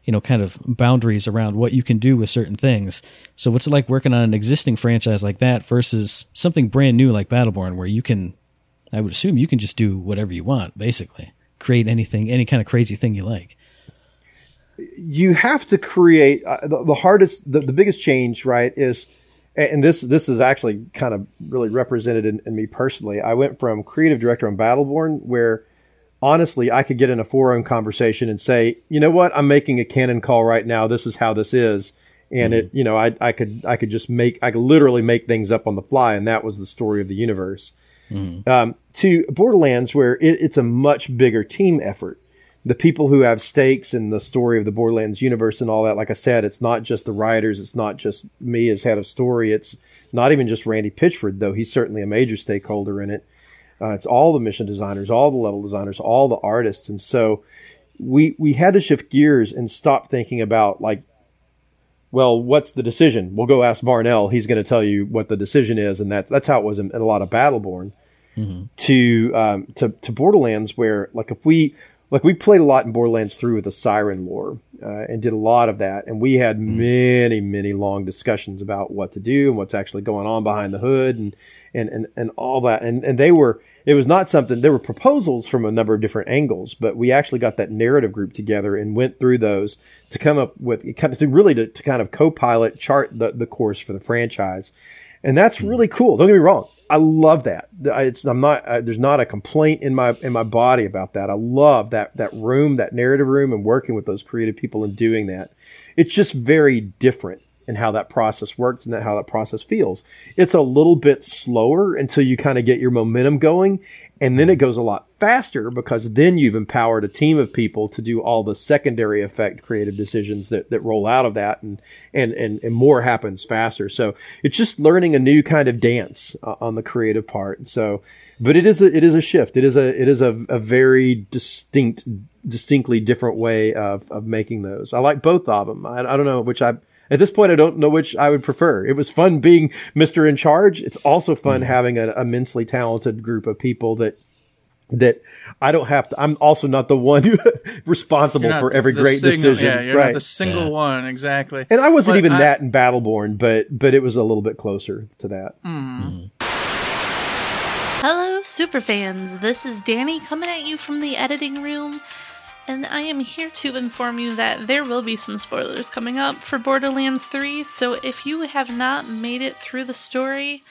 you know, kind of boundaries around what you can do with certain things. So, what's it like working on an existing franchise like that versus something brand new like Battleborn, where you can, I would assume, you can just do whatever you want, basically, create anything, any kind of crazy thing you like. you have to create uh, the, the hardest the, the biggest change right is and this this is actually kind of really represented in, in me personally. I went from creative director on battleborn where honestly i could get in a forum conversation and say you know what? I'm making a canon call right now. This is how this is. And it you know I, I could i could just make i could literally make things up on the fly and that was the story of the universe. Um, to borderlands where it, it's a much bigger team effort the people who have stakes in the story of the Borderlands universe and all that, like I said, it's not just the writers, it's not just me as head of story, it's not even just Randy Pitchford, though he's certainly a major stakeholder in it. Uh, it's all the mission designers, all the level designers, all the artists, and so we we had to shift gears and stop thinking about like, well, what's the decision? We'll go ask Varnell; he's going to tell you what the decision is, and that's that's how it was in, in a lot of Battleborn to um, to to Borderlands, where like if we like we played a lot in Borderlands 3 with the Siren lore uh, and did a lot of that, and we had many many long discussions about what to do and what's actually going on behind the hood and and and, and all that, and and they were. It was not something. There were proposals from a number of different angles, but we actually got that narrative group together and went through those to come up with to really to, to kind of co-pilot chart the, the course for the franchise, and that's really cool. Don't get me wrong. I love that. It's, I'm not, there's not a complaint in my, in my body about that. I love that, that room, that narrative room and working with those creative people and doing that. It's just very different in how that process works and that how that process feels. It's a little bit slower until you kind of get your momentum going. And then it goes a lot faster because then you've empowered a team of people to do all the secondary effect creative decisions that, that roll out of that and, and, and, and more happens faster. So it's just learning a new kind of dance uh, on the creative part. So, but it is a, it is a shift. It is a, it is a, a very distinct, distinctly different way of, of making those. I like both of them. I, I don't know which I, at this point, I don't know which I would prefer. It was fun being Mr. In Charge. It's also fun mm. having an immensely talented group of people that that I don't have to. I'm also not the one responsible for every the great single- decision, Yeah, you're right? not the single one exactly. and I wasn't But even I- that in Battleborn, but but it was a little bit closer to that. Hmm. Hello, superfans. This is Danny coming at you from the editing room, and I am here to inform you that there will be some spoilers coming up for Borderlands 3. So if you have not made it through the story,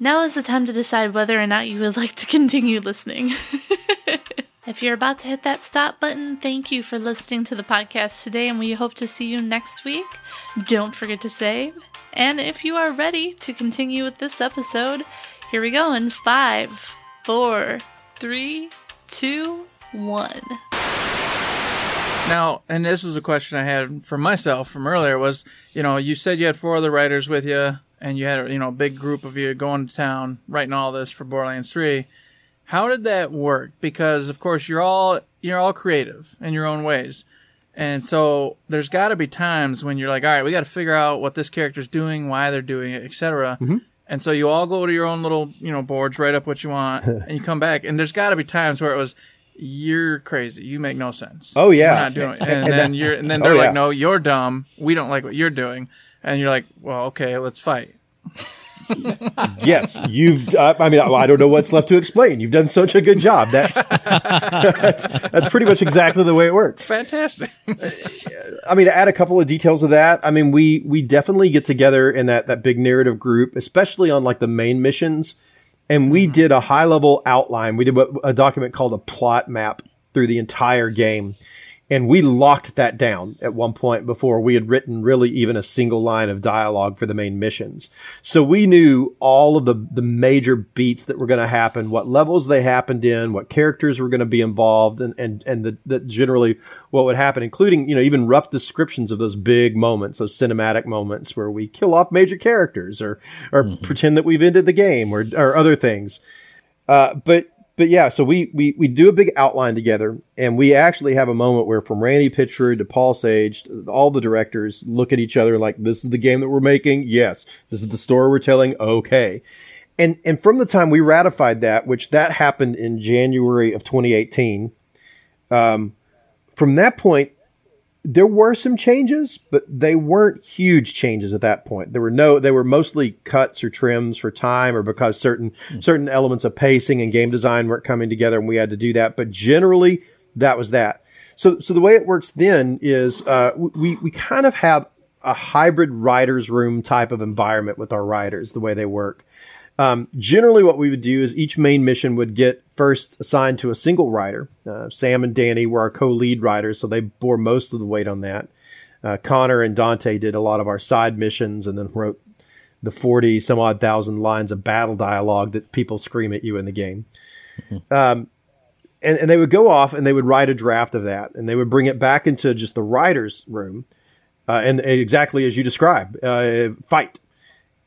now is the time to decide whether or not you would like to continue listening. If you're about to hit that stop button, thank you for listening to the podcast today, and we hope to see you next week. Don't forget to save. And if you are ready to continue with this episode, here we go in five, four, three, two, one. Now, and this was a question I had for myself from earlier was, you know, you said you had four other writers with you and you had, you know, a big group of you going to town writing all this for Borderlands 3. How did that work? Because of course you're all you're all creative in your own ways. And so there's got to be times when you're like, all right, we got to figure out what this character's doing, why they're doing it, etc. Mm-hmm. And so you all go to your own little, you know, boards, write up what you want, and you come back. And there's got to be times where it was, you're crazy, you make no sense. Oh, yeah. Not doing it. And then you're, and then they're Oh, yeah. like, no, you're dumb. We don't like what you're doing. And you're like, well, okay, let's fight. yes, you've. Uh, I mean, I I don't know what's left to explain. You've done such a good job. That's that's, that's pretty much exactly the way it works. Fantastic. I mean, to add a couple of details of that, I mean, we we definitely get together in that that big narrative group, especially on like the main missions, and we mm-hmm. did a high level outline. We did what, a document called a plot map through the entire game. And we locked that down at one point before we had written really even a single line of dialogue for the main missions. So we knew all of the, the major beats that were going to happen, what levels they happened in, what characters were going to be involved and, and, and the, the generally what would happen, including, you know, even rough descriptions of those big moments, those cinematic moments where we kill off major characters or, or pretend that we've ended the game or, or other things. Uh, but but yeah, so we, we, we do a big outline together and we actually have a moment where from Randy Pitchford to Paul Sage, all the directors look at each other like, this is the game that we're making. Yes. This is the story we're telling. Okay. And, and from the time we ratified that, which that happened in January of 2018, um, from that point, there were some changes, but they weren't huge changes at that point. There were no, they were mostly cuts or trims for time or because certain, mm. certain elements of pacing and game design weren't coming together and we had to do that. But generally that was that. So, so the way it works then is, uh, we, we kind of have a hybrid writer's room type of environment with our writers, the way they work. Um, generally, what we would do is each main mission would get first assigned to a single writer. Uh, Sam and Danny were our co-lead writers, so they bore most of the weight on that. Uh, Connor and Dante did a lot of our side missions and then wrote the 40 some odd thousand lines of battle dialogue that people scream at you in the game. Mm-hmm. Um, and, and they would go off and they would write a draft of that and they would bring it back into just the writer's room. Uh, and, and, exactly as you describe, uh, fight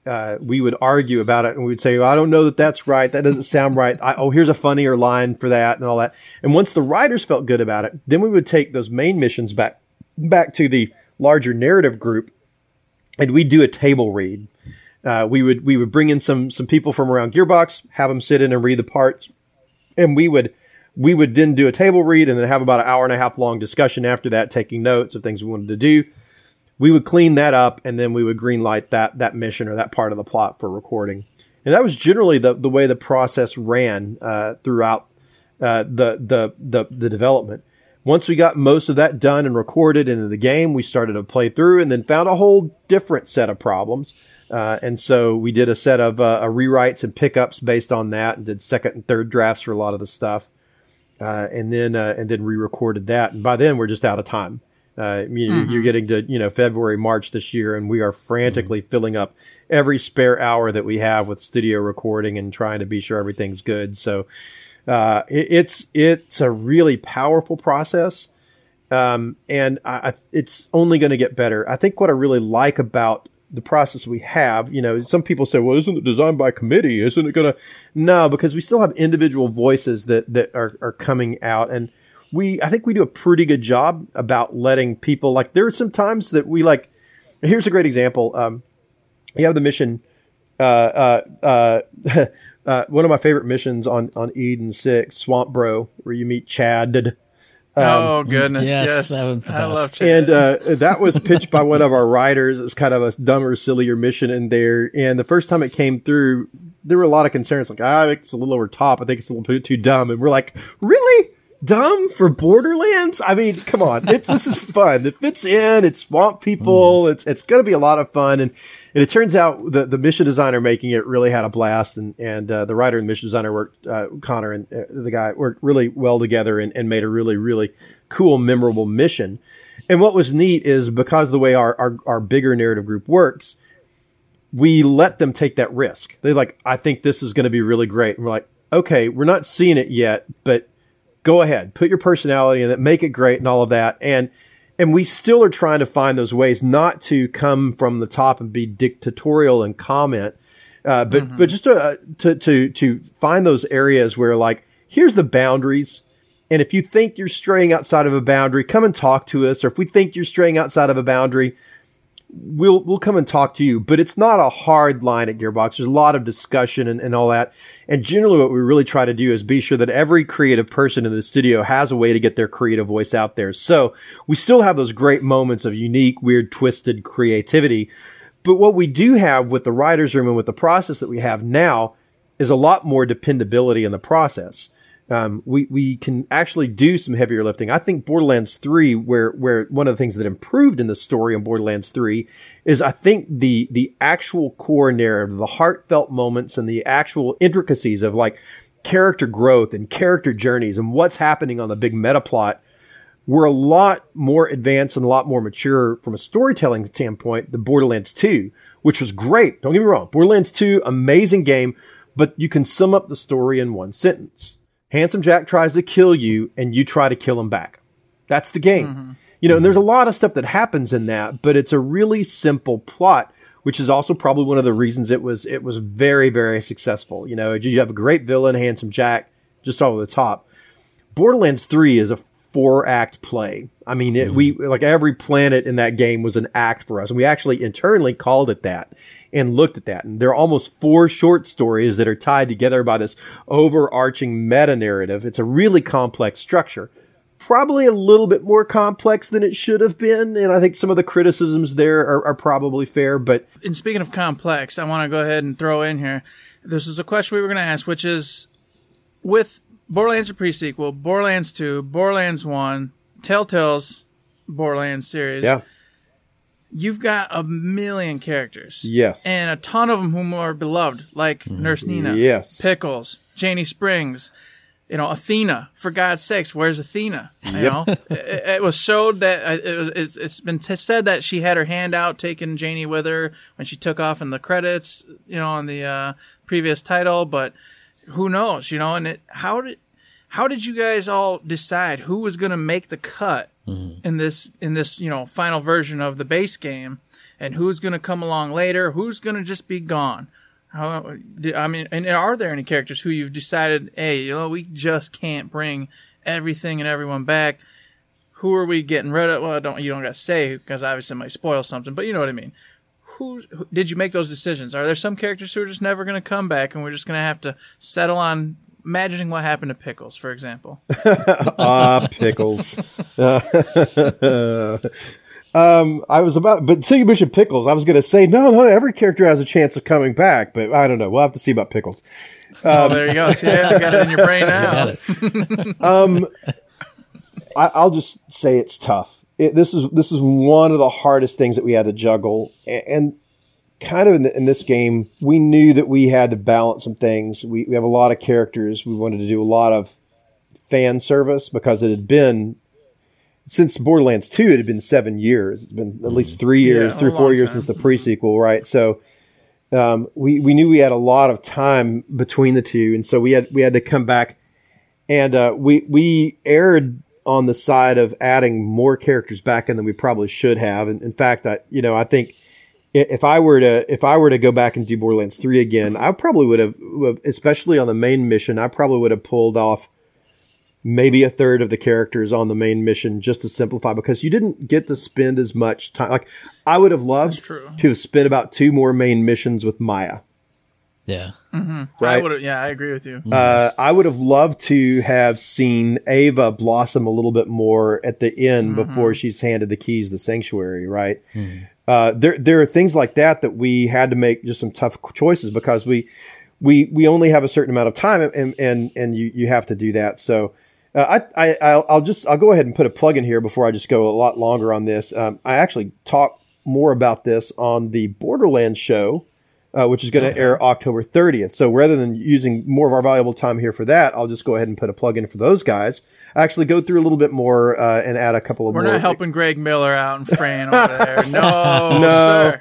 uh, we would argue about it and we would say, well, I don't know that that's right. That doesn't sound right. I, oh, here's a funnier line for that and all that. And once the writers felt good about it, then we would take those main missions back, back to the larger narrative group and we'd do a table read. Uh, we would, we would bring in some, some people from around Gearbox, have them sit in and read the parts. And we would, we would then do a table read and then have about an hour and a half long discussion after that, taking notes of things we wanted to do we would clean that up and then we would greenlight that that mission or that part of the plot for recording. And that was generally the, the way the process ran uh, throughout uh, the, the the the development. Once we got most of that done and recorded into the game, we started to play through and then found a whole different set of problems. Uh, and so we did a set of uh, rewrites and pickups based on that, and did second and third drafts for a lot of the stuff, uh, and then uh, and then re-recorded that. And by then, we're just out of time. Uh, you, mm-hmm. You're getting to you know February, March this year, and we are frantically mm-hmm. filling up every spare hour that we have with studio recording and trying to be sure everything's good. So uh, it, it's it's a really powerful process, um, and I, it's only going to get better. I think what I really like about the process we have, you know, some people say, well, isn't it designed by committee? Isn't it going to? No, because we still have individual voices that, that are, are coming out. And we, I think we do a pretty good job about letting people like, there are some times that we like, here's a great example. Um, you have the mission, uh, uh, uh, uh, one of my favorite missions on, on Eden 6, Swamp Bro, where you meet Chad. Um, oh goodness! Yes, yes. that was the best. And uh, that was pitched by one of our writers. It's kind of a dumber, sillier mission in there. And the first time it came through, there were a lot of concerns, like ah, I think it's a little over top. I think it's a little bit too dumb. And we're like, really? Dumb for Borderlands? I mean, come on. It's, this is fun. It fits in. It's swamp people. Mm. It's, it's going to be a lot of fun. And, and it turns out the, the mission designer making it really had a blast. And, and, uh, the writer and mission designer worked, uh, Connor and uh, the guy worked really well together and, and made a really, really cool, memorable mission. And what was neat is because the way our, our, our bigger narrative group works, we let them take that risk. They're like, I think this is going to be really great. And we're like, okay, we're not seeing it yet, but go ahead, put your personality in it, make it great and all of that. And, and we still are trying to find those ways not to come from the top and be dictatorial and comment, uh, but, mm-hmm. but just to, uh, to, to, to find those areas where like, here's the boundaries. And if you think you're straying outside of a boundary, come and talk to us. Or if we think you're straying outside of a boundary, we'll we'll come and talk to you. But it's not a hard line at Gearbox. There's a lot of discussion and, and all that. And generally what we really try to do is be sure that every creative person in the studio has a way to get their creative voice out there. So we still have those great moments of unique, weird, twisted creativity. But what we do have with the writer's room and with the process that we have now is a lot more dependability in the process um, we we can actually do some heavier lifting. I think Borderlands three, where where one of the things that improved in the story in Borderlands three is I think the the actual core narrative, the heartfelt moments, and the actual intricacies of like character growth and character journeys and what's happening on the big meta plot were a lot more advanced and a lot more mature from a storytelling standpoint than Borderlands 2, which was great. Don't get me wrong. Borderlands 2, amazing game, but you can sum up the story in one sentence. Handsome Jack tries to kill you and you try to kill him back. That's the game. Mm-hmm. You know, and there's a lot of stuff that happens in that, but it's a really simple plot, which is also probably one of the reasons it was, it was very, very successful. You know, you have a great villain, Handsome Jack, just over the top. Borderlands 3 is a four act play. I mean, it, we, mm-hmm. like every planet in that game was an act for us. And we actually internally called it that and looked at that. And there are almost four short stories that are tied together by this overarching meta narrative. It's a really complex structure. Probably a little bit more complex than it should have been. And I think some of the criticisms there are, are probably fair, but And speaking of complex, I want to go ahead and throw in here. This is a question we were going to ask, which is with Borderlands a pre-sequel, Borderlands 2, Borderlands 1, Telltale's Borderlands series. yeah, You've got a million characters. yes. And a ton of them whom are beloved, like Nurse Nina, Yes. Pickles, Janie Springs, you know, Athena. For God's sakes, where's Athena? You know, it, it was showed that uh, it was, it's, it's been t- said that she had her hand out, taking Janie with her when she took off in the credits, you know, on the uh, previous title. But who knows, you know? And it, how did how did you guys all decide who was going to make the cut mm-hmm. in this in this you know final version of the base game, and who's going to come along later? Who's going to just be gone? How, I mean, and are there any characters who you've decided, hey, you know, we just can't bring everything and everyone back? Who are we getting rid of? Well, I don't you don't got to say because obviously it might spoil something, but you know what I mean. Who, who did you make those decisions? Are there some characters who are just never going to come back, and we're just going to have to settle on imagining what happened to Pickles, for example? Ah, pickles. um, I was about, but Siggy Bush and pickles. I was going to say no, no. Every character has a chance of coming back, but I don't know. We'll have to see about pickles. oh, there you go. See, I got it in your brain now. It. I, I'll just say it's tough. It, this is this is one of the hardest things that we had to juggle, and, and kind of in, the, in this game, we knew that we had to balance some things. We, we have a lot of characters. We wanted to do a lot of fan service because it had been since Borderlands Two. It had been seven years. It's been at least three years, Yeah, three or four years time. since the prequel, right? So. Um, we, we knew we had a lot of time between the two, and so we had we had to come back and uh, we we erred on the side of adding more characters back in than we probably should have. And in fact, I you know I think if I were to if I were to go back and do Borderlands three again, I probably would have, especially on the main mission, I probably would have pulled off maybe a third of the characters on the main mission just to simplify because you didn't get to spend as much time. Like I would have loved to have spent about two more main missions with Maya. Yeah. I Right. would, yeah, I agree with you. Uh, I would have loved to have seen Ava blossom a little bit more at the end before she's handed the keys to the sanctuary, right? Uh, there, there are things like that that we had to make just some tough choices because we, we, we only have a certain amount of time and, and, and you, you have to do that. So, uh, I, I, I'll, I'll just, I'll go ahead and put a plug in here before I just go a lot longer on this. Um, I actually talk more about this on the Borderlands show uh, which is going to air October 30th. So rather than using more of our valuable time here for that, I'll just go ahead and put a plug in for those guys. Actually, go through a little bit more uh, and add a couple of more. We're more. not helping Greg Miller out and Fran over there. No, No.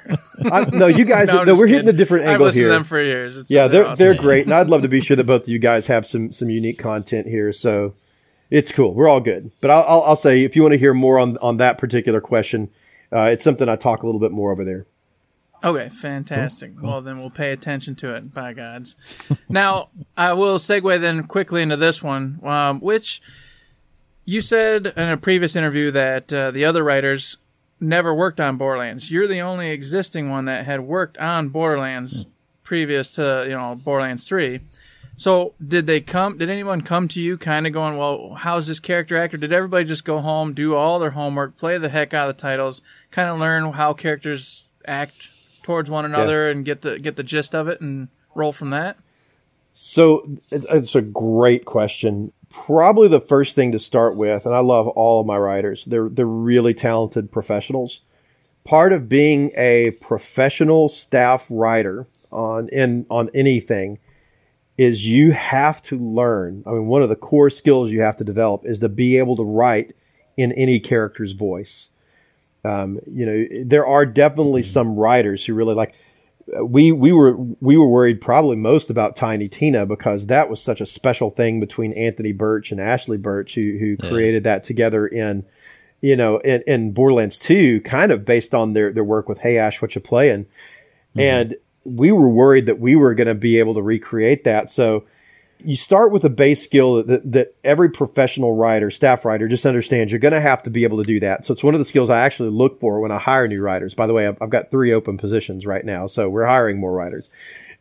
I, no, you guys, No, no, we're hitting a different angle I've here. to them for years. It's, yeah, they're awesome. they're great, and I'd love to be sure that both of you guys have some some unique content here. So it's cool. We're all good. But I'll I'll, I'll say if you want to hear more on on that particular question, uh, it's something I talk a little bit more over there. Okay, fantastic. Well, then we'll pay attention to it. By gods. now I will segue then quickly into this one, um, which you said in a previous interview that uh, the other writers never worked on Borderlands. You're the only existing one that had worked on Borderlands previous to you know Borderlands Three. So did they come? Did anyone come to you, kind of going, "Well, how's this character act?" Or did everybody just go home, do all their homework, play the heck out of the titles, kind of learn how characters act towards one another, and get the get the gist of it, and roll from that? So it's a great question. Probably the first thing to start with, and I love all of my writers. They're they're really talented professionals. Part of being a professional staff writer on in on anything is you have to learn. I mean, one of the core skills you have to develop is to be able to write in any character's voice. Um, you know, there are definitely some writers who really like we we were we were worried probably most about Tiny Tina because that was such a special thing between Anthony Burch and Ashley Burch who who created that together in you know in, in Borderlands 2 kind of based on their their work with Hey Ash what you playing? And we were worried that we were going to be able to recreate that. So you start with a base skill that, that every professional writer, staff writer, just understands you're going to have to be able to do that. So it's one of the skills I actually look for when I hire new writers. By the way, I've, I've got three open positions right now, so we're hiring more writers.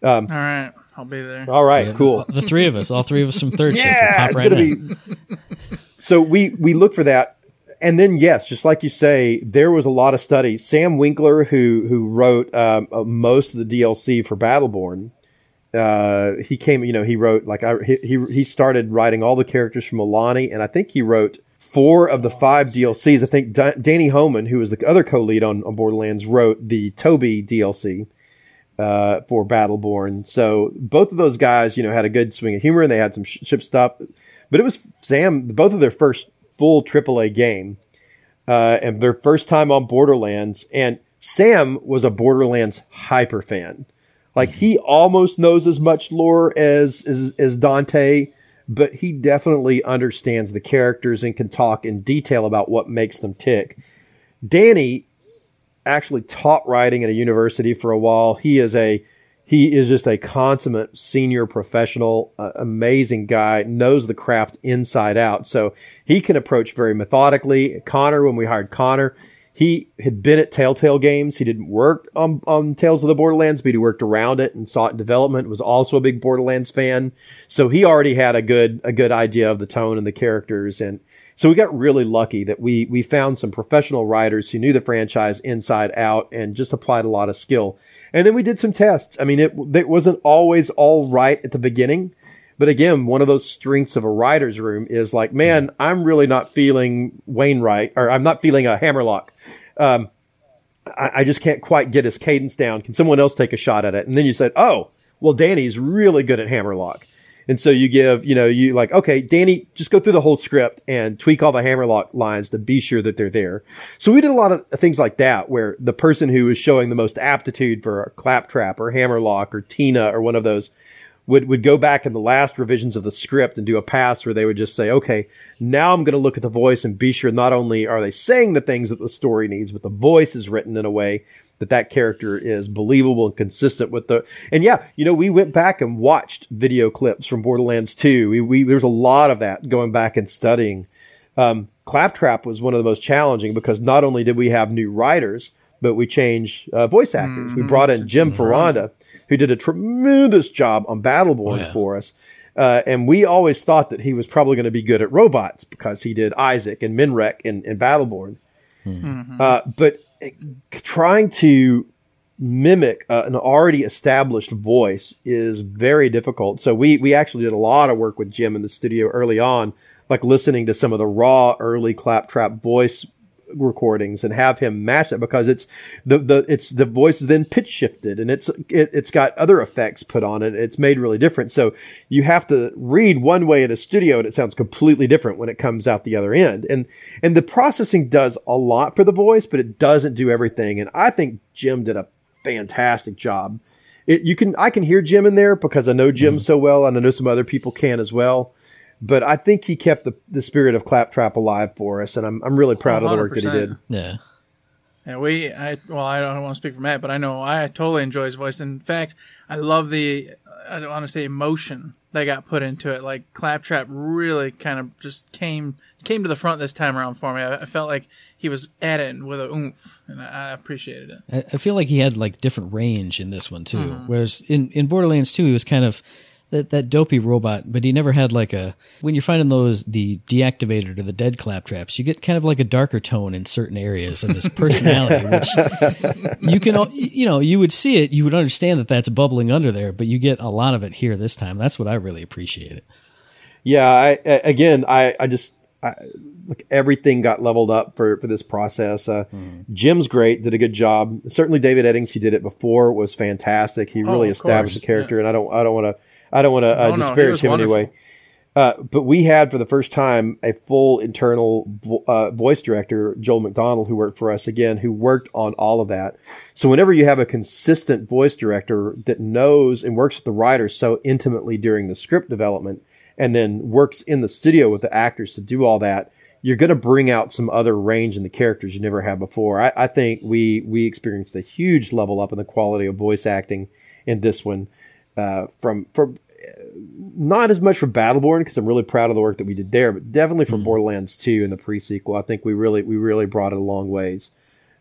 All right, I'll be there. All right, cool. The three of us, all three of us from third shift, Yeah, pop it's right gonna in. be. so we we look for that, and then yes, just like you say, there was a lot of study. Sam Winkler, who who wrote um, uh, most of the DLC for Battleborn, uh, he came. You know, he wrote like I he he started writing all the characters from Alani, and I think he wrote. Four of the five DLCs. I think Da- Danny Homan, who was the other co-lead on, on Borderlands, wrote the Toby DLC uh, for Battleborn. So both of those guys, you know, had a good swing of humor and they had some sh- ship stuff. But it was Sam, both of their first full AAA game uh, and their first time on Borderlands. And Sam was a Borderlands hyper fan. Like he almost knows as much lore as, as, as Dante, but he definitely understands the characters and can talk in detail about what makes them tick. Danny actually taught writing at a university for a while. He is a he is just a consummate senior professional, uh, amazing guy, knows the craft inside out. So he can approach very methodically. Connor, when we hired Connor, he had been at Telltale Games. He didn't work on, on Tales of the Borderlands, but he worked around it and saw it in development. Was also a big Borderlands fan, so he already had a good a good idea of the tone and the characters. And so we got really lucky that we we found some professional writers who knew the franchise inside out and just applied a lot of skill. And then we did some tests. I mean, it it wasn't always all right at the beginning. But again, one of those strengths of a writer's room is like, man, I'm really not feeling Wainwright, or I'm not feeling a Hammerlock. Um, I, I just can't quite get his cadence down. Can someone else take a shot at it? And then you said, oh, well, Danny's really good at Hammerlock. And so you give, you know, you like, okay, Danny, just go through the whole script and tweak all the Hammerlock lines to be sure that they're there. So we did a lot of things like that where the person who was showing the most aptitude for a claptrap or Hammerlock or Tina or one of those would, would go back in the last revisions of the script and do a pass where they would just say, okay, now I'm going to look at the voice and be sure not only are they saying the things that the story needs, but the voice is written in a way that that character is believable and consistent with the, and yeah, you know, we went back and watched video clips from Borderlands 2. We, we, there's a lot of that going back and studying. Um, Claptrap was one of the most challenging because not only did we have new writers, but we changed uh, voice actors. We brought in Jim Foronda, who did a tremendous job on Battleborn for us. Uh, and we always thought that he was probably going to be good at robots because he did ISIC and Minrek in, in Battleborn. Uh, but uh, trying to mimic uh, an already established voice is very difficult. So we we actually did a lot of work with Jim in the studio early on, like listening to some of the raw early claptrap voice recordings and have him match it because it's the the it's the voice is then pitch shifted and it's it, it's got other effects put on it. It's made really different. So you have to read one way in a studio and it sounds completely different when it comes out the other end. And and the processing does a lot for the voice, but it doesn't do everything. And I think Jim did a fantastic job. It, you can I can hear Jim in there because I know Jim mm-hmm. so well and I know some other people can as well. But I think he kept the, the spirit of Claptrap alive for us, and I'm I'm really proud of the work that he did. Yeah. Yeah, we. I well, I don't want to speak for Matt, but I know I totally enjoy his voice. In fact, I love the. I don't want to say emotion that got put into it. Like Claptrap really kind of just came came to the front this time around for me. I, I felt like he was at it with a oomph, and I, I appreciated it. I I feel like he had like different range in this one too. Mm-hmm. Whereas in, in Borderlands 2, he was kind of that, that dopey robot, but he never had like a. When you're finding those, the deactivated or the dead claptraps, you get kind of like a darker tone in certain areas of his personality, which you can, you know, you would see it, you would understand that that's bubbling under there, but you get a lot of it here this time. That's what I really appreciate it. Yeah, I, again, I, I just, I, like everything got leveled up for, for this process. Uh, Jim's great, did a good job. Certainly David Eddings, he did it before, was fantastic. He really Oh, established course, the character yes. and I don't, I don't want to, I don't want to uh, No, no, disparage was him wonderful. anyway. Uh, but we had for the first time a full internal vo- uh, voice director, Joel McDonald, who worked for us again, who worked on all of that. So whenever you have a consistent voice director that knows and works with the writers so intimately during the script development and then works in the studio with the actors to do all that, you're going to bring out some other range in the characters you never had before. I, I think we, we experienced a huge level up in the quality of voice acting in this one, uh, from, from, not as much for Battleborn because I'm really proud of the work that we did there, but definitely for Borderlands 2 and the pre-sequel. I think we really we really brought it a long ways.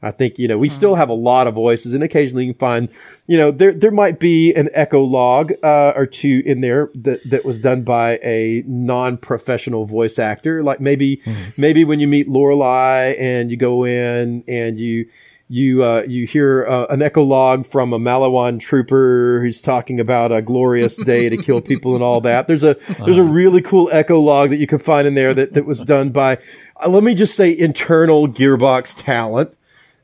I think you know we still have a lot of voices, and occasionally you can find you know there there might be an echo log uh, or two in there that that was done by a non-professional voice actor. Like maybe maybe when you meet Lorelei and you go in and you you uh, you hear uh, an echo log from a Maliwan trooper who's talking about a glorious day to kill people and all that. There's a there's a really cool echo log that you can find in there that that was done by uh, let me just say internal Gearbox talent.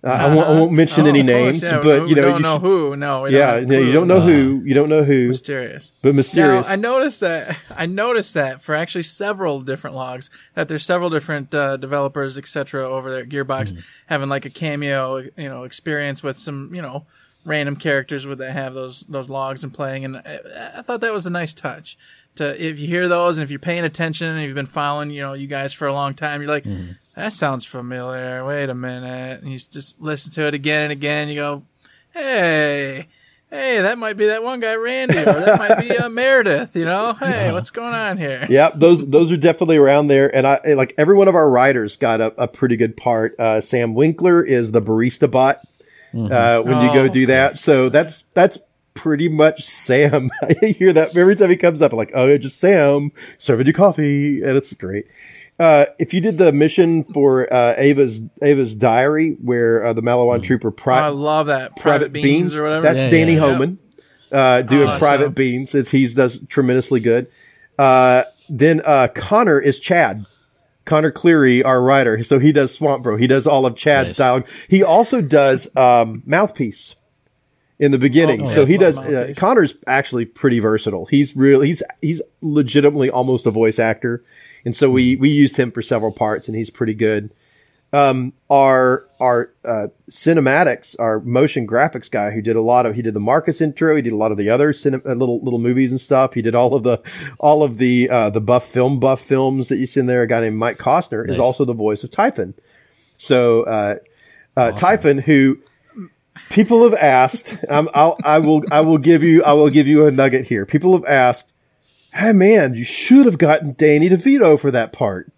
Uh, I, won't, I won't mention Oh, any names, yeah, but you know you don't you know should- who. No, yeah, no, you don't know who, you don't know who, mysterious. but mysterious. Now, I noticed that I noticed that for actually several different logs that there's several different uh, developers, etc., over there at Gearbox having like a cameo, you know, experience with some, you know, random characters would that have those those logs and playing, and I, I thought that was a nice touch. To if you hear those and if you're paying attention and you've been following, you know, you guys for a long time, you're like, that sounds familiar. Wait a minute, and you just listen to it again and again. You go, hey hey, that might be that one guy, Randy, or that might be uh, Meredith. You know, hey, what's going on here? Yep, those those are definitely around there, and I and, like every one of our writers got a, a pretty good part. Uh, Sam Winkler is the barista bot uh, when you go Oh, do that, so that's that's pretty much Sam. I hear that every time he comes up, I'm like, oh, just Sam serving you coffee, and it's great. Uh, if you did the mission for uh, Ava's Ava's diary, where uh, the Maliwan trooper pri- I love that private, beans, or whatever. that's Yeah, Danny yeah, yeah. Homan uh, doing Awesome. private beans. It's he's does tremendously good. Uh, then uh, Connor is Chad. Connor Cleary, our writer, so he does Swamp Bro. He does all of Chad's Nice. dialogue. He also does um, mouthpiece in the beginning. Oh, so yeah. he does. Love Uh, Connor's actually pretty versatile. He's really he's he's legitimately almost a voice actor, and so we we used him for several parts, and he's pretty good. Um, our our uh, cinematics, our motion graphics guy who did a lot of he did the Marcus intro, he did a lot of the other cine, uh, little little movies and stuff. He did all of the all of the uh, the buff film buff films that you see in there. A guy named Mike Costner is also the voice of Typhon. So uh, uh, Typhon, who people have asked, um, I'll, I will I will give you I will give you a nugget here. People have asked, "Hey man, you should have gotten Danny DeVito for that part."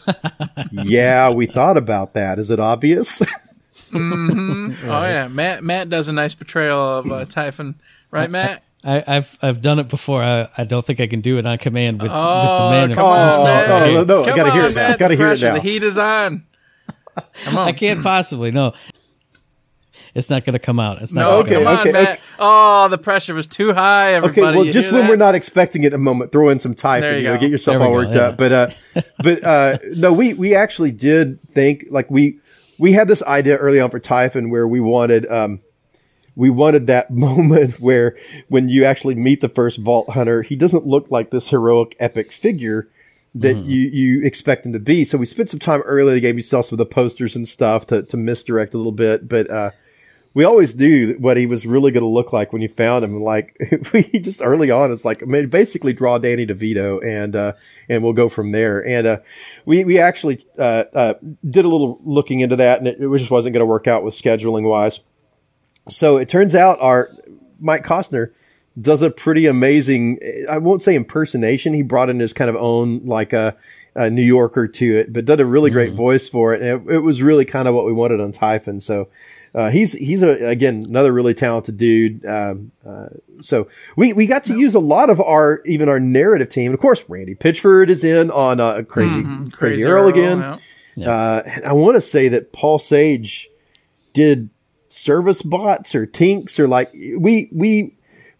yeah, we thought about that. Is it obvious? Oh yeah, Matt. Matt does a nice portrayal of uh, Typhon, right, Matt? I, I've I've done it before. I, I don't think I can do it on command with, Oh, with the man come on, himself. Oh, right here. no, I gotta hear on, it now. Matt, Gotta the hear it now. The heat is on. Come on. I can't possibly. No, it's not going to come out. It's not. No, gonna Okay, come come on, okay, Matt. okay. Oh, the pressure was too high. Everybody, Okay, well, You just when that? we're not expecting it in a moment, throw in some type There and you you know, go. get yourself all go, worked yeah. up. But uh, but uh, no, we we actually did think like we we had this idea early on for Typhon where we wanted um we wanted that moment where when you actually meet the first Vault Hunter, he doesn't look like this heroic epic figure that Mm-hmm. you you expect him to be. So we spent some time early in the game. You saw some of the posters and stuff to to misdirect a little bit, but. uh we always knew what he was really going to look like when you found him. Like we just early on, it's like I mean, basically draw Danny DeVito and uh, and we'll go from there. And uh, we we actually uh, uh, did a little looking into that, and it, it just wasn't going to work out with scheduling wise. So it turns out our Mike Costner does a pretty amazing. I won't say impersonation. He brought in his kind of own like a, a New Yorker to it, but did a really great voice for it. And it, it was really kind of what we wanted on Typhon. So uh, he's he's a, again another really talented dude. Um, uh, so we we got to use a lot of our even our narrative team. Of course, Randy Pitchford is in on uh, Crazy Crazy, Earl, again. yeah. Uh, and I want to say that Paul Sage did service bots or tinks or like we we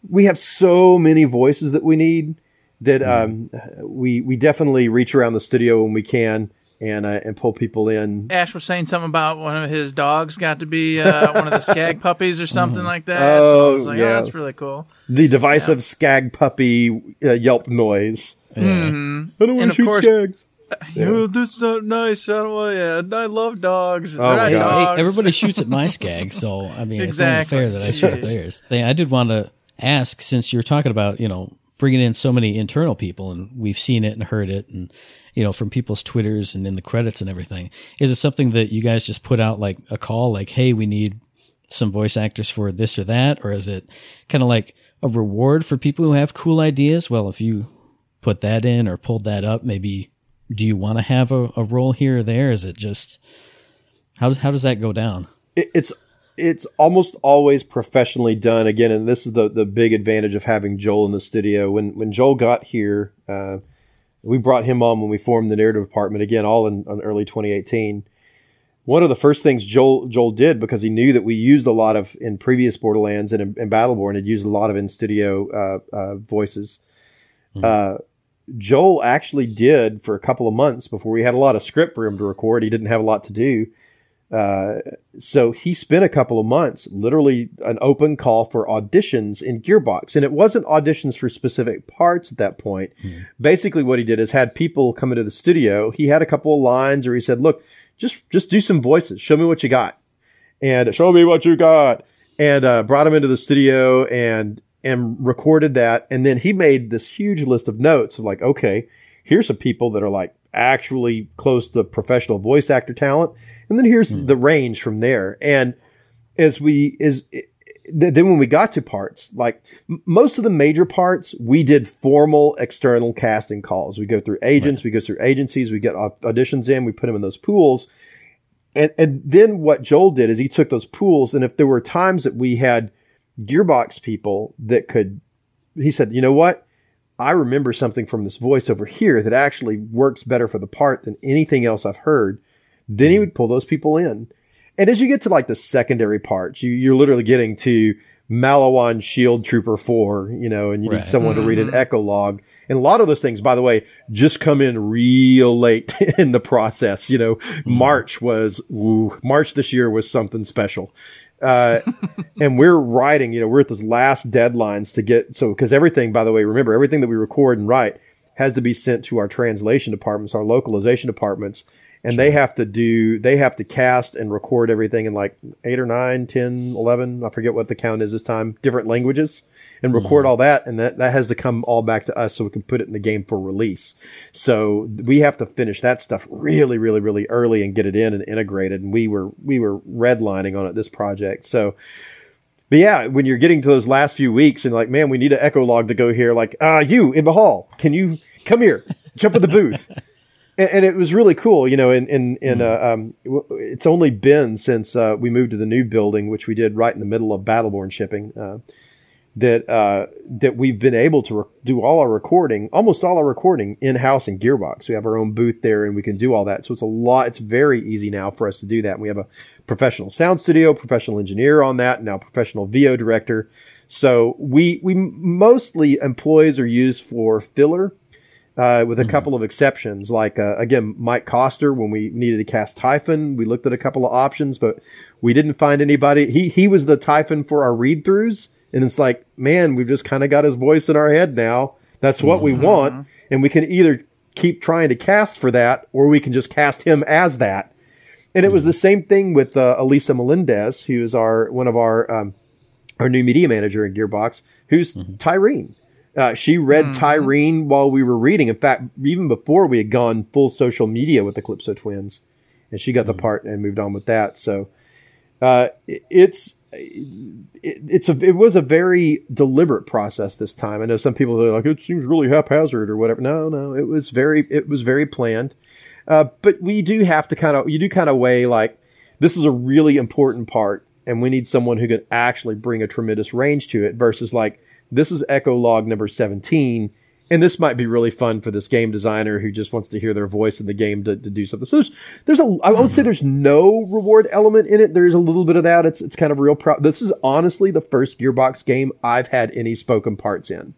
we have so many voices that we need that um, we we definitely reach around the studio when we can and uh, and pull people in. Ash was saying something about one of his dogs got to be uh, one of the skag puppies or something like that. so I was Oh, like, yeah. oh, that's really cool. The divisive skag puppy uh, yelp noise. I don't want to shoot course- skags. Oh, this is not nice. I don't want to. I love dogs. Oh, They're my not God. Hey, everybody shoots at my skag, so I mean, Exactly. it's only fair that I shoot at Jeez. theirs. I did want to ask, since you're talking about, you know, bringing in so many internal people, and we've seen it and heard it, and you know, from people's twitters and in the credits and everything, is it something that you guys just put out like a call, like, hey, we need some voice actors for this or that, or is it kind of like a reward for people who have cool ideas? Well, if you put that in or pulled that up? Maybe do you want to have a, a role here or there? Is it just how does how does that go down? It, it's it's almost always professionally done again, and this is the the big advantage of having Joel in the studio. When when Joel got here, uh, we brought him on when we formed the narrative department again, all in, in early 2018 one of the first things Joel Joel did because he knew that we used a lot of in previous Borderlands and in, in Battleborn had used a lot of in studio uh, uh, voices. Mm-hmm. Uh, Joel actually did for a couple of months before we had a lot of script for him to record. He didn't have a lot to do. Uh, so he spent a couple of months, literally an open call for auditions in Gearbox. And it wasn't auditions for specific parts at that point. Mm-hmm. Basically what he did is had people come into the studio. He had a couple of lines or he said, look, just just do some voices. Show me what you got, and show me what you got. And uh, brought him into the studio and and recorded that. And then he made this huge list of notes of like, okay, here's some people that are like actually close to professional voice actor talent, and then here's mm. the range from there. And as we is then when we got to parts, like most of the major parts, we did formal external casting calls. We go through agents, right. we go through agencies, we get auditions in, we put them in those pools. And, and then what Joel did is he took those pools. And if there were times that we had gearbox people that could, he said, you know what? I remember something from this voice over here that actually works better for the part than anything else I've heard. Then he mm-hmm. would pull those people in. And as you get to like the secondary parts, you, you're literally getting to Maliwan Shield Trooper 4, you know, and you right. need someone mm-hmm. to read an mm-hmm. echo log. And a lot of those things, by the way, just come in real late in the process. You know, mm-hmm. March was, ooh, March this year was something special. Uh, and we're writing, you know, we're at those last deadlines to get, so, cause everything, by the way, remember everything that we record and write has to be sent to our translation departments, our localization departments and sure. they have to do they have to cast and record everything in like 8 or 9 10 11 i forget what the count is this time different languages and record mm-hmm. all that and that, that has to come all back to us so we can put it in the game for release so we have to finish that stuff really really really early and get it in and integrated and we were we were redlining on it this project so but yeah, when you're getting to those last few weeks and like, man, we need an echo log to go here. Like, uh, you in the hall, can you come here, jump in the booth? and, and, it was really cool, you know. In in in uh, um, it's only been since uh, we moved to the new building, which we did right in the middle of Battleborn shipping, uh, that uh, that we've been able to re- do all our recording, almost all our recording in house in Gearbox. We have our own booth there, and we can do all that. So it's a lot. It's very easy now for us to do that. We have a professional sound studio, professional engineer on that, now professional VO director. So we we mostly employees are used for filler uh, with a mm-hmm. couple of exceptions. Like uh, again, Mike Coster, when we needed to cast Typhon, we looked at a couple of options, but we didn't find anybody. He he was the Typhon for our read throughs, and it's like, man, we've just kind of got his voice in our head now. That's what mm-hmm. we want, and we can either keep trying to cast for that, or we can just cast him as that. And it was the same thing with uh, Elisa Melendez, who is our one of our um, our new media manager in Gearbox, who's mm-hmm. Tyreen. Uh, she read mm-hmm. Tyreen while we were reading. In fact, even before we had gone full social media with the Calypso twins, and she got mm-hmm. the part and moved on with that. So uh, it's it, it's a it was a very deliberate process this time. I know some people are like it seems really haphazard or whatever. No, no, it was very it was very planned. Uh, but we do have to kind of you do kind of weigh like this is a really important part, and we need someone who can actually bring a tremendous range to it versus like this is Echo Log number 17. And this might be really fun for this game designer who just wants to hear their voice in the game to, to do something. So there's, there's a, I won't say there's no reward element in it. There's a little bit of that. It's, it's kind of real. Pro- this is honestly the first Gearbox game I've had any spoken parts in.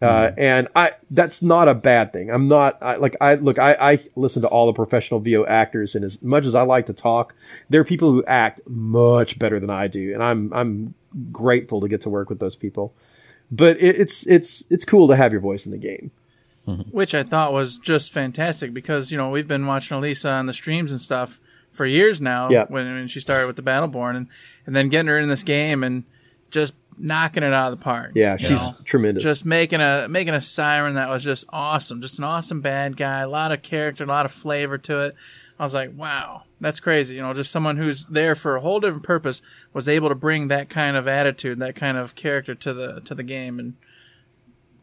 Uh, mm-hmm. and I, that's not a bad thing. I'm not, I, like, I, look, I, I listen to all the professional VO actors and as much as I like to talk, there are people who act much better than I do. And I'm, I'm grateful to get to work with those people but it, it's it's it's cool to have your voice in the game. Mm-hmm. Which I thought was just fantastic because you know we've been watching Elisa on the streams and stuff for years now. Yeah. When, when she started with the Battleborn and and then getting her in this game and just knocking it out of the park. Yeah, she's know? tremendous. Just making a making a siren that was just awesome. Just an awesome bad guy. A lot of character, a lot of flavor to it. I was like, wow, that's crazy. You know, just someone who's there for a whole different purpose was able to bring that kind of attitude, that kind of character to the to the game, and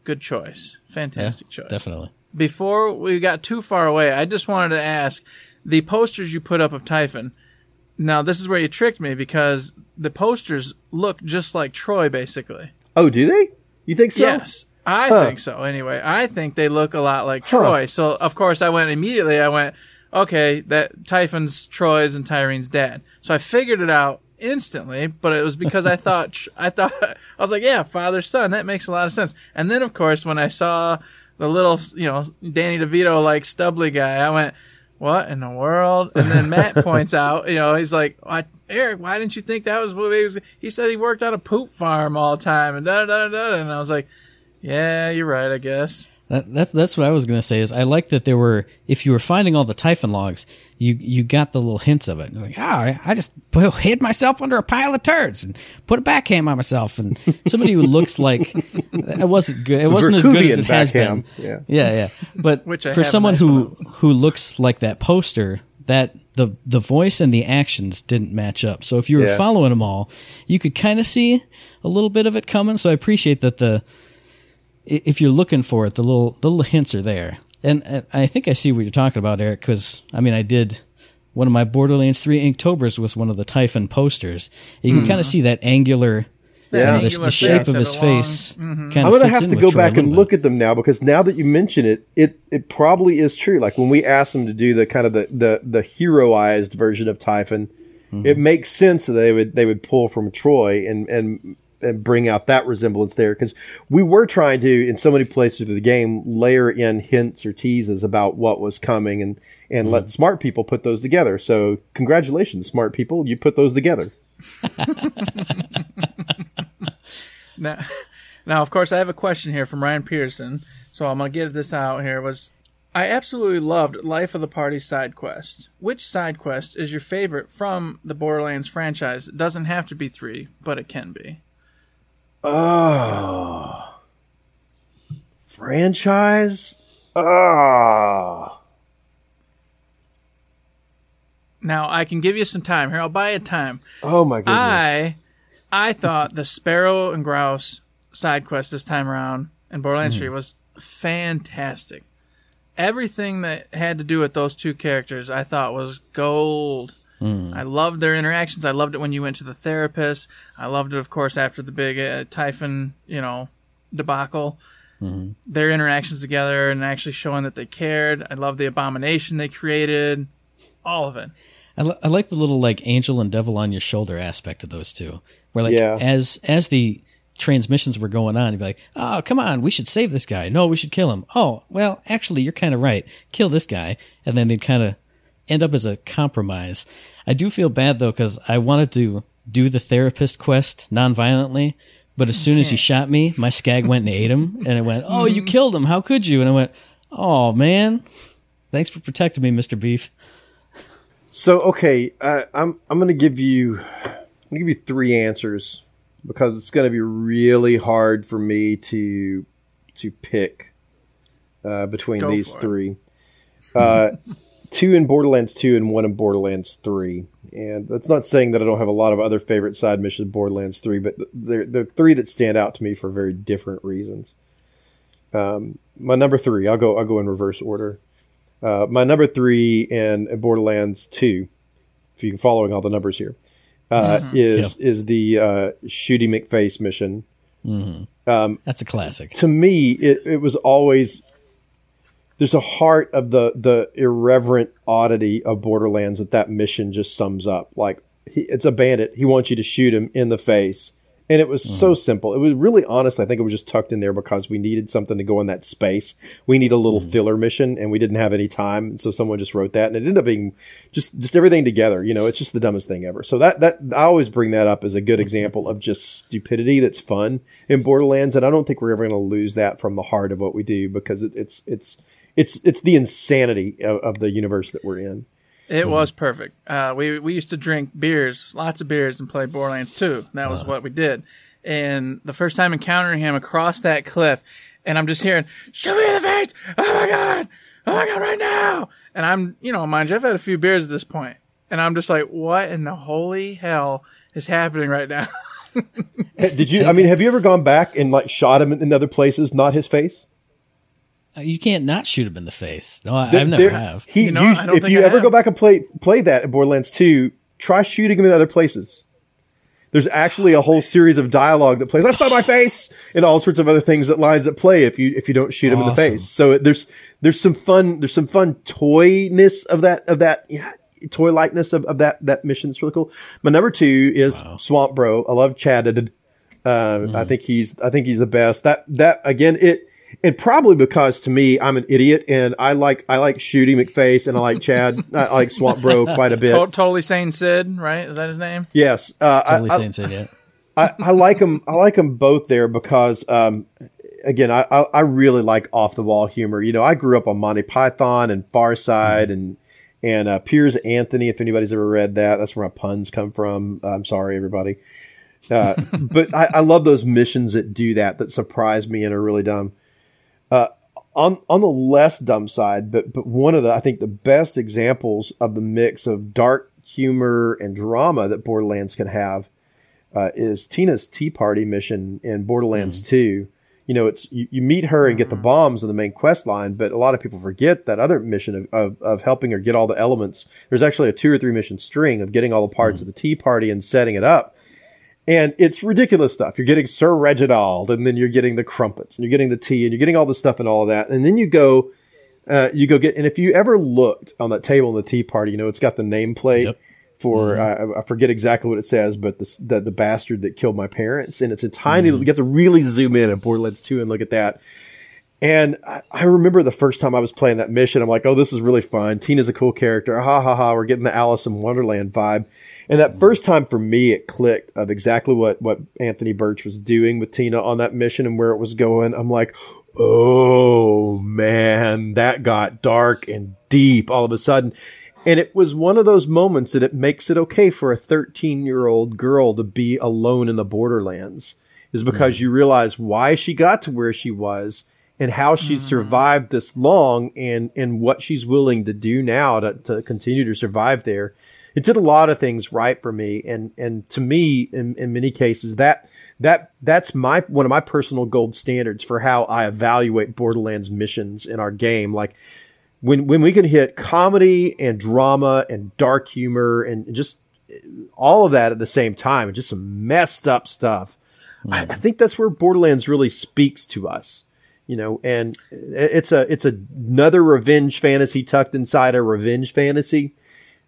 good choice. Fantastic choice. Definitely. Before we got too far away, I just wanted to ask the posters you put up of Typhon. Now, this is where you tricked me because the posters look just like Troy, basically. Oh, do they? You think so? Yes, I Huh. think so. Anyway, I think they look a lot like Troy. So, of course, I went immediately. I went, okay, that Typhon's Troy's and Tyreen's dad. So I figured it out instantly, but it was because I thought I thought I was like, yeah, father son. That makes a lot of sense. And then, of course, when I saw the little, you know, Danny DeVito like stubbly guy, I went. What in the world? And then Matt points out, you know, he's like, why, Eric, why didn't you think that was what he was? He said he worked on a poop farm all the time, and da da da da. And I was like, yeah, you're right, I guess. That, that's that's what I was gonna say. Is I like that there were if you were finding all the Typhon logs, you you got the little hints of it. You're like, ah, I, I just put, hid myself under a pile of turds and put a backhand on myself. And somebody who looks like it wasn't good. It wasn't as good as it has backhand, been. yeah. yeah, yeah. But Which I for someone who one who looks like that poster, that the the voice and the actions didn't match up. So if you were Yeah. following them all, you could kind of see a little bit of it coming. So I appreciate that the i- if you're looking for it, the little the little hints are there. And I think I see what you're talking about, Eric. Because I mean, I did one of my Borderlands Three Inktober's was one of the Typhon posters. You can kind of see that angular. yeah. you know, the, angular the shape of his the long- face. Mhm. Kind I'm gonna fits have in to go Troy a back and look at them now because now that you mention it, it it probably is true. Like when we asked them to do the kind of the the, the heroized version of Typhon, Mm-hmm. it makes sense that they would they would pull from Troy and and and bring out that resemblance there because we were trying to in so many places of the game layer in hints or teases about what was coming and and Mm-hmm. let smart people put those together. So congratulations, smart people, you put those together. Now, now, of course, I have a question here from Ryan Pearson, so I'm gonna get this out here. Was I absolutely loved Life of the Party side quest. Which side quest is your favorite from the Borderlands franchise? It doesn't have to be three, but it can be. Oh. Franchise? Ah. Now I can give you some time here. I'll buy you time. Oh my goodness. I I thought the Sparrow and Grouse side quest this time around in Borderlands 3 was fantastic. Everything that had to do with those two characters I thought was gold. I loved their interactions. I loved it when you went to the therapist. I loved it, of course, after the big uh, Typhon, you know, debacle. Their interactions together and actually showing that they cared. I love the abomination they created. All of it. I, li- I like the little like angel and devil on your shoulder aspect of those two, where like Yeah. as as the transmissions were going on, you'd be like, "Oh, come on, we should save this guy. No, we should kill him. Oh, well, actually, you're kind of right. Kill this guy." And then they'd kind of end up as a compromise. I do feel bad though because I wanted to do the therapist quest non-violently, but as soon as he shot me, my skag went and ate him, and it went, "Oh, you killed him. How could you?" And I went, "Oh man, thanks for protecting me, Mister Beef." So okay, uh, I'm I'm gonna give you I'm gonna give you three answers because it's gonna be really hard for me to to pick uh, between Go these for it. three. Uh, two in Borderlands two and one in Borderlands three. And that's not saying that I don't have a lot of other favorite side missions in Borderlands three, but they're the three that stand out to me for very different reasons. Um, my number three, I'll go I'll go in reverse order. Uh, my number three in Borderlands Two, if you're following all the numbers here, uh, is is the uh, Shooty McFace mission. That's a classic. To me, it, it was always there's a heart of the the irreverent oddity of Borderlands that that mission just sums up. Like he, it's a bandit, he wants you to shoot him in the face. And it was so mm-hmm. simple. It was really honest. I think it was just tucked in there because we needed something to go in that space. We need a little mm-hmm. filler mission and we didn't have any time. And so someone just wrote that and it ended up being just, just everything together. You know, it's just the dumbest thing ever. So that, that, I always bring that up as a good mm-hmm. example of just stupidity that's fun in Borderlands. And I don't think we're ever going to lose that from the heart of what we do because it, it's, it's, it's, it's the insanity of, of the universe that we're in. It was perfect. Uh, we we used to drink beers, lots of beers, and play Borderlands 2. That was what we did. And the first time encountering him across that cliff, and I'm just hearing, "Shoot me in the face! Oh my god! Oh my god! Right now!" And I'm, you know, mind you, I've had a few beers at this point, and I'm just like, "What in the holy hell is happening right now?" Did you? I mean, have you ever gone back and like shot him in other places, not his face? Uh, You can't not shoot him in the face. No, I, There- I've never there- have. He, You know, you- I don't if you I ever have. go back and play play that in Borderlands 2, try shooting him in other places. There's actually a whole series of dialogue that plays. That's not my face, and all sorts of other things that lines that play if you if you don't shoot him in the face. So it- there's there's some fun there's some fun toyness of that of that yeah, toy likeness of, of that that mission. It's really cool. My number two is Swamp Bro. I love Chad. Uh, I think he's I think he's the best. That that again it and probably because to me I'm an idiot and I like I like Shooty McFace and I like Chad I like Swamp Bro quite a bit. To- totally sane Sid, right? Is that his name? Yes, uh, Totally I, I, saying so, yeah. I, I like them. I like them both there because, um, again, I, I, I really like off the wall humor. You know, I grew up on Monty Python and Far Side and and uh, Piers Anthony. If anybody's ever read that, that's where my puns come from. I'm sorry, everybody. Uh, but I, I love those missions that do that, that surprise me and are really dumb. Uh, on on the less dumb side, but but one of the I think the best examples of the mix of dark humor and drama that Borderlands can have uh, is Tina's Tea Party mission in Borderlands 2. You know, it's you, you meet her and get the bombs in the main quest line, but a lot of people forget that other mission of, of, of helping her get all the elements. There's actually a two or three mission string of getting all the parts of the Tea Party and setting it up. And it's ridiculous stuff. You're getting Sir Reginald, and then you're getting the crumpets, and you're getting the tea, and you're getting all the stuff and all of that. And then you go, uh, you go get, and if you ever looked on that table in the tea party, you know, it's got the nameplate Yep. for, uh, I forget exactly what it says, but the, the, the bastard that killed my parents. And it's a tiny, you have to really zoom in at Borderlands 2 and look at that. And I, I remember the first time I was playing that mission, I'm like, oh, this is really fun. Tina's a cool character. Ha ha ha. We're getting the Alice in Wonderland vibe. And that mm-hmm. first time for me, it clicked of exactly what, what Anthony Burch was doing with Tina on that mission and where it was going. I'm like, oh man, that got dark and deep all of a sudden. And it was one of those moments that it makes it okay for a 13 year old girl to be alone in the borderlands is because mm-hmm. you realize why she got to where she was and how she mm-hmm. survived this long and, and what she's willing to do now to, to continue to survive there. It did a lot of things right for me. And, and to me, in, in many cases, that, that, that's my, one of my personal gold standards for how I evaluate Borderlands missions in our game. Like, when when we can hit comedy and drama and dark humor and just all of that at the same time and just some messed up stuff. I, I mm. think that's where Borderlands really speaks to us, you know, and it's a it's another revenge fantasy tucked inside a revenge fantasy.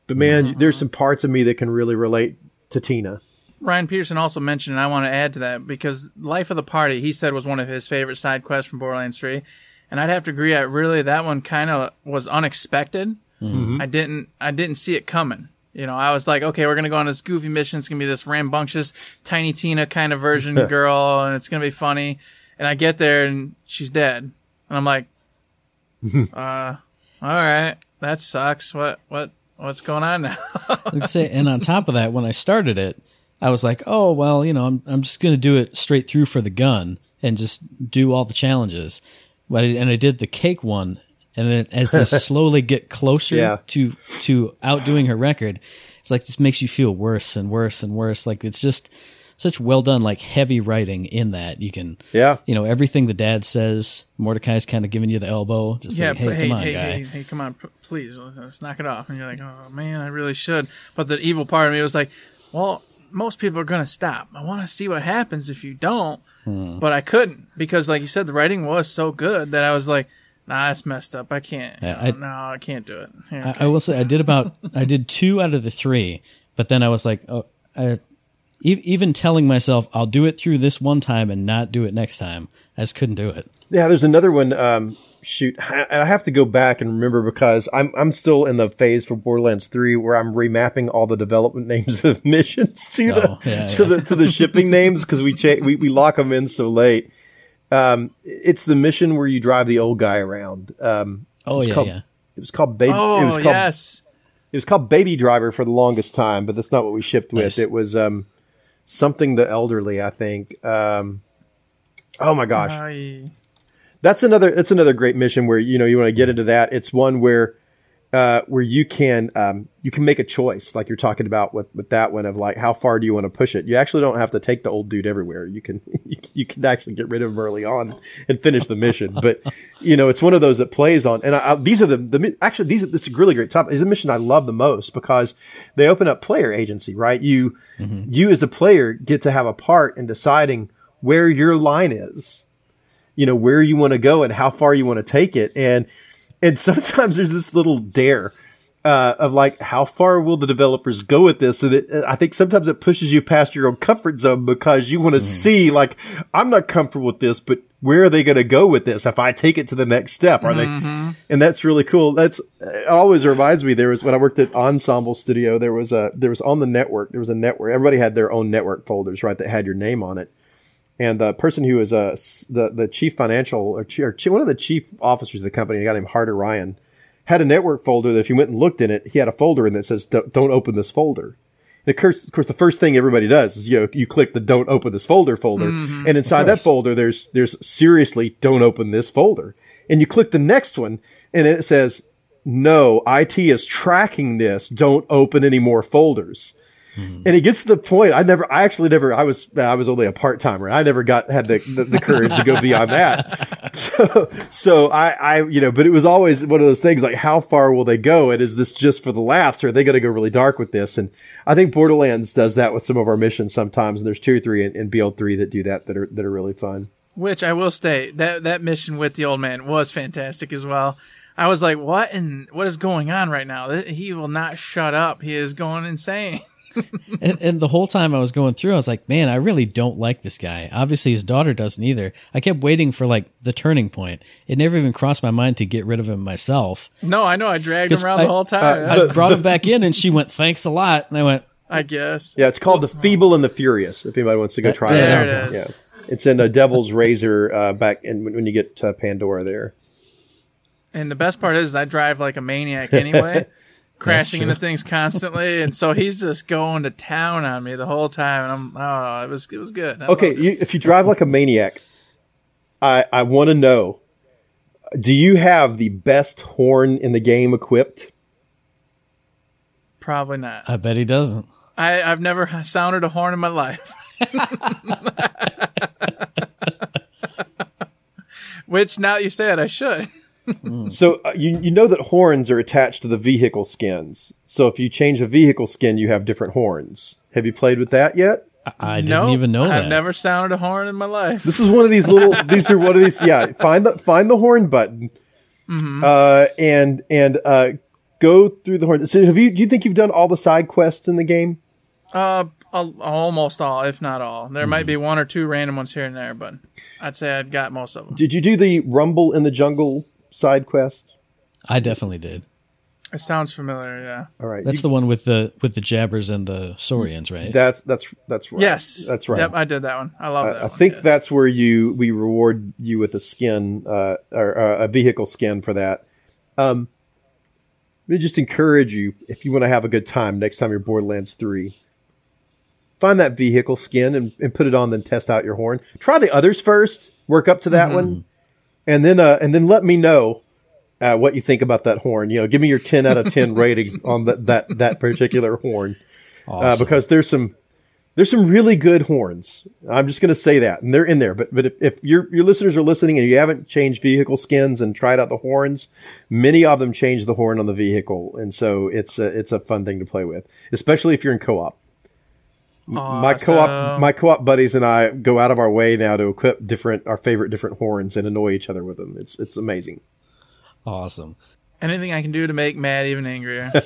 But man, mm-hmm. there's some parts of me that can really relate to Tina. Ryan Peterson also mentioned, and I want to add to that because Life of the Party, he said, was one of his favorite side quests from Borderlands 3. And I'd have to agree, I really, that one kind of was unexpected. Mm-hmm. I didn't, I didn't see it coming. You know, I was like, okay, we're going to go on this goofy mission. It's going to be this rambunctious Tiny Tina kind of version girl, and it's going to be funny. And I get there and she's dead. And I'm like, uh, all right, that sucks. What, what, what's going on now? Like say, and on top of that, when I started it, I was like, oh well, you know, I'm I'm just gonna do it straight through for the gun and just do all the challenges. But I, and I did the cake one, and then as they slowly get closer Yeah. to to outdoing her record, it's like this makes you feel worse and worse and worse. Like it's just such well done, like heavy writing in that you can, Yeah. you know, everything the dad says. Mordecai's kind of giving you the elbow, just yeah, like, hey, hey, come on, hey, guy. hey, hey, come on, p- please, let's knock it off. And you're like, oh man, I really should. But the evil part of me was like, well, most people are gonna stop. I want to see what happens if you don't. Hmm. But I couldn't because, like you said, the writing was so good that I was like, nah, it's messed up. I can't. Yeah, no, I- no, I can't do it. Here, I, okay. I will say I did about I did two out of the three, but then I was like, oh, I, even telling myself I'll do it through this one time and not do it next time, I just couldn't do it. Yeah, there's another one. Um, shoot, I I have to go back and remember because I'm I'm still in the phase for Borderlands Three where I'm remapping all the development names of missions to the Oh, yeah, to the to the shipping names because we, cha- we we lock them in so late. Um, it's the mission where you drive the old guy around. Um, Oh yeah, called, yeah. It was called baby. oh it was called yes, it was called Baby Driver for the longest time, but that's not what we shipped with. Nice. It was um, something the elderly, I think. Um, oh my gosh, I- that's another that's another great mission where you know you want to get into that. It's one where uh, where you can um, you can make a choice, like you're talking about with, with that one of like how far do you want to push it. You actually don't have to take the old dude everywhere. You can you can actually get rid of him early on and finish the mission. But you know, it's one of those that plays on. And I, I, these are the the actually these it's a really great topic. Is a mission I love the most because they open up player agency. Right, you you as a player get to have a part in deciding where your line is. You know where you want to go and how far you want to take it and and sometimes there's this little dare uh, of like, how far will the developers go with this? And it, uh, I think sometimes it pushes you past your own comfort zone because you want to hmm. see, like, I'm not comfortable with this, but where are they going to go with this? If I take it to the next step, are they? Mm-hmm. And that's really cool. That's always reminds me. There was when I worked at Ensemble Studio, there was a there was on the network. There was a network. Everybody had their own network folders, right? That had your name on it and the person who was uh, the the chief financial or, chi- or chi- one of the chief officers of the company, a guy named Harter Ryan, had a network folder that if you went and looked in it, he had a folder in that says don't, open this folder. And of course, of course, the first thing everybody does is you know you click the don't open this folder folder, and inside that folder there's there's seriously don't open this folder, and you click the next one, and it says no, IT is tracking this. Don't open any more folders. And it gets to the point. I never, I actually never, I was, I was only a part timer. I never got, had the, the, the courage to go beyond that. So, so I, I, you know, but it was always one of those things like, how far will they go? And is this just for the laughs or are they going to go really dark with this? And I think Borderlands does that with some of our missions sometimes. And there's two or three in, in BL3 that do that, that are, that are really fun. Which I will state that that mission with the old man was fantastic as well. I was like, "What and what is going on right now? He will not shut up. He is going insane." And, and the whole time I was going through, I was like, man, I really don't like this guy. Obviously, his daughter doesn't either. I kept waiting for like the turning point. It never even crossed my mind to get rid of him myself. No, I know. I dragged him around I- the whole time. I brought him back in, and she went, "Thanks a lot." And I went, I guess. Yeah. It's called The Feeble and the Furious. If anybody wants to go try There it out. it is. Yeah. It's in the Devil's Razor, uh, back in when, when you get to Pandora there. And the best part is, I drive like a maniac anyway, crashing into things constantly, and so he's just going to town on me the whole time. And I'm, oh, it was it was good. I Okay, you, if you drive like a maniac, I I want to know: Do you have the best horn in the game equipped? probably not. "I bet he doesn't." I I've never sounded a horn in my life. Which now that you say it, I should. So uh, you you know that horns are attached to the vehicle skins. So if you change the vehicle skin, you have different horns. Have you played with that yet? I didn't no, even know I've that. never sounded a horn in my life. This is one of these little. these are one of these. Yeah, find the find the horn button, uh, and and uh, go through the horn. So have you? Do you think you've done all the side quests in the game? Uh, almost all, if not all. There might be one or two random ones here and there, but I'd say I'd got most of them. Did you do the Rumble in the Jungle side quest? I definitely did. It sounds familiar, yeah. All right, That's you- the one with the with the jabbers and the Saurians, right? that's that's that's right. Yes, that's right. Yep, I did that one. I love that. I one, think yes. that's where you we reward you with a skin uh, or uh, a vehicle skin for that. Um, let me just encourage you if you want to have a good time next time you're Borderlands three. Find that vehicle skin and, and put it on, then test out your horn. Try the others first. Work up to that one, and then uh, and then let me know uh, what you think about that horn. You know, give me your ten out of ten rating on that that that particular horn uh, because there's some there's some really good horns. I'm just going to say that, and they're in there. But but if, if your your listeners are listening and you haven't changed vehicle skins and tried out the horns, many of them change the horn on the vehicle, and so it's a, it's a fun thing to play with, especially if you're in co-op. My co-op my co-op buddies and I go out of our way now to equip different our favorite different horns and annoy each other with them. It's it's amazing. awesome. anything I can do to make Matt even angrier.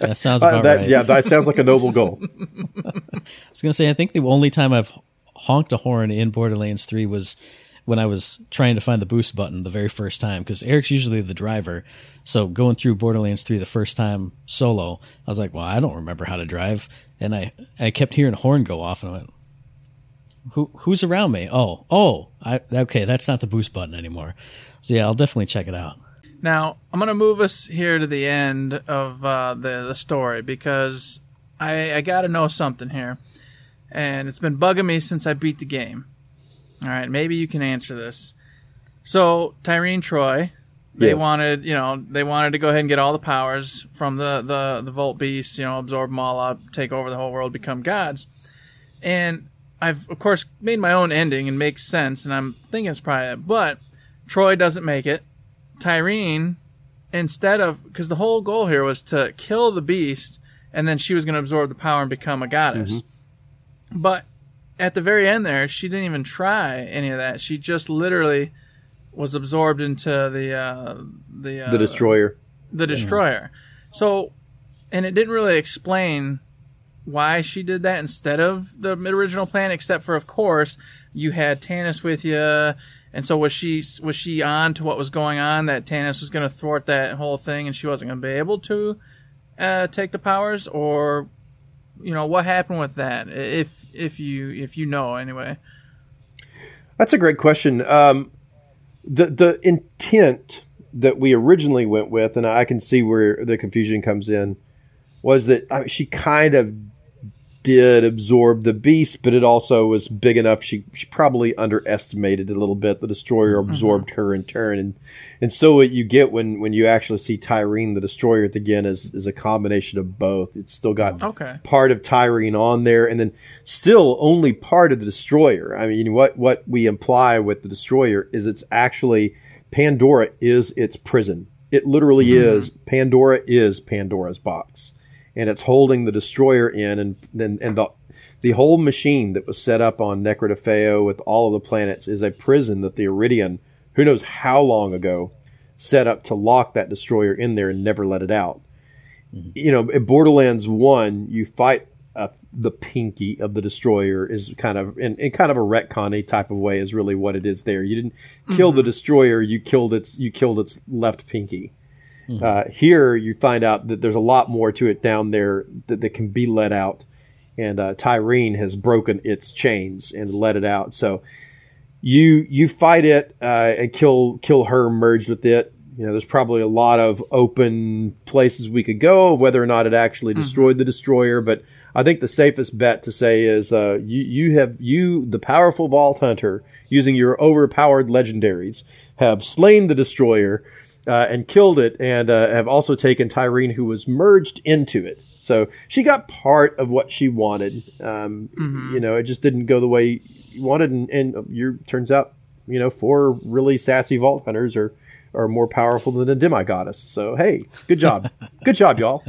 That sounds Uh, that, right. Yeah, that sounds like a noble goal. I was gonna say I think the only time I've honked a horn in Borderlands Three was when I was trying to find the boost button the very first time because Eric's usually the driver. So going through Borderlands Three the first time solo, I was like, "Well, I don't remember how to drive," and I I kept hearing a horn go off, and I went, "Who who's around me? Oh oh, I okay, that's not the boost button anymore." So yeah, I'll definitely check it out. Now, I'm to move us here to the end of uh, the, the story because I, I got to know something here. And it's been bugging me since I beat the game. All right, maybe you can answer this. So, Tyreen Troy, they Yes. wanted, you know, they wanted to go ahead and get all the powers from the the the Vault Beasts, you know, absorb them all up, take over the whole world, become gods. And I've of course made my own ending and makes sense, and I'm thinking it's probably it. But Troy doesn't make it. Tyreen, instead of because the whole goal here was to kill the beast, and then she was going to absorb the power and become a goddess. Mm-hmm. But at the very end there, she didn't even try any of that. She just literally was absorbed into the uh, the uh, The destroyer. the destroyer. So, and it didn't really explain why she did that instead of the original plan, except for, of course, you had Tannis with you, and so was she was she on to what was going on that Tannis was going to thwart that whole thing, and she wasn't going to be able to uh, take the powers, or you know what happened with that? If if you if you know anyway. That's a great question. Um, the the intent that we originally went with, and I can see where the confusion comes in, was that I she kind of did absorb the beast, but it also was big enough. She, she probably underestimated a little bit. The destroyer mm-hmm. absorbed her in turn, and and so what you get when when you actually see Tyreen the destroyer at the end is is a combination of both. It's still got Okay. part of Tyreen on there, and then still only part of the destroyer. I mean, what what we imply with the destroyer is it's actually Pandora is its prison. It literally mm-hmm. is Pandora is Pandora's box, and it's holding the destroyer in, and then and the the whole machine that was set up on Nekrotafeyo with all of the planets is a prison that the Eridian, who knows how long ago, set up to lock that destroyer in there and never let it out you know, in Borderlands One, you fight uh, the pinky of the destroyer is kind of in, in kind of a retconny type of way is really what it is. There, you didn't kill the destroyer; you killed its you killed its left pinky. Uh, here, you find out that there's a lot more to it down there that, that can be let out, and uh, Tyreen has broken its chains and let it out. So you you fight it uh, and kill kill her merged with it. You know, there's probably a lot of open places we could go of whether or not it actually destroyed the destroyer. But I think the safest bet to say is uh, you you have you the powerful vault hunter using your overpowered legendaries have slain the destroyer uh, and killed it, and uh, have also taken Tyreen, who was merged into it. So she got part of what she wanted. Um, You know, it just didn't go the way you wanted, and, and you turns out, you know, four really sassy vault hunters are are more powerful than a demigoddess. So hey, good job, good job, y'all.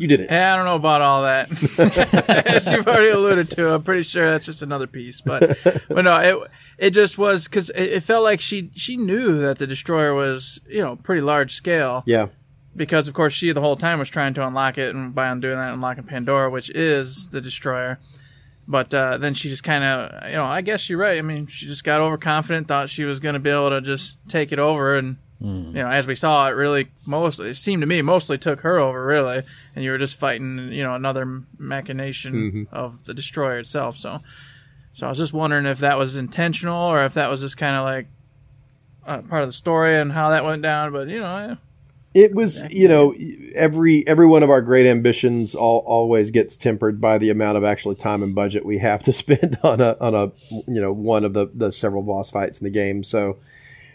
You did it. Yeah, I don't know about all that. As you've already alluded to, I'm pretty sure that's just another piece. But but no, it it just was because it, it felt like she she knew that the destroyer was you know pretty large scale Yeah, because of course she the whole time was trying to unlock it and by doing that unlocking Pandora, which is the destroyer. But uh, then she just kind of you know I guess you're right. I mean she just got overconfident, thought she was going to be able to just take it over and. You know, as we saw, it really mostly it seemed to me mostly took her over, really, and you were just fighting, you know, another machination of the destroyer itself. So, so I was just wondering if that was intentional or if that was just kind of like uh, part of the story and how that went down. But you know, it was. You know, every every one of our great ambitions all, always gets tempered by the amount of actually time and budget we have to spend on a on a you know one of the the several boss fights in the game. So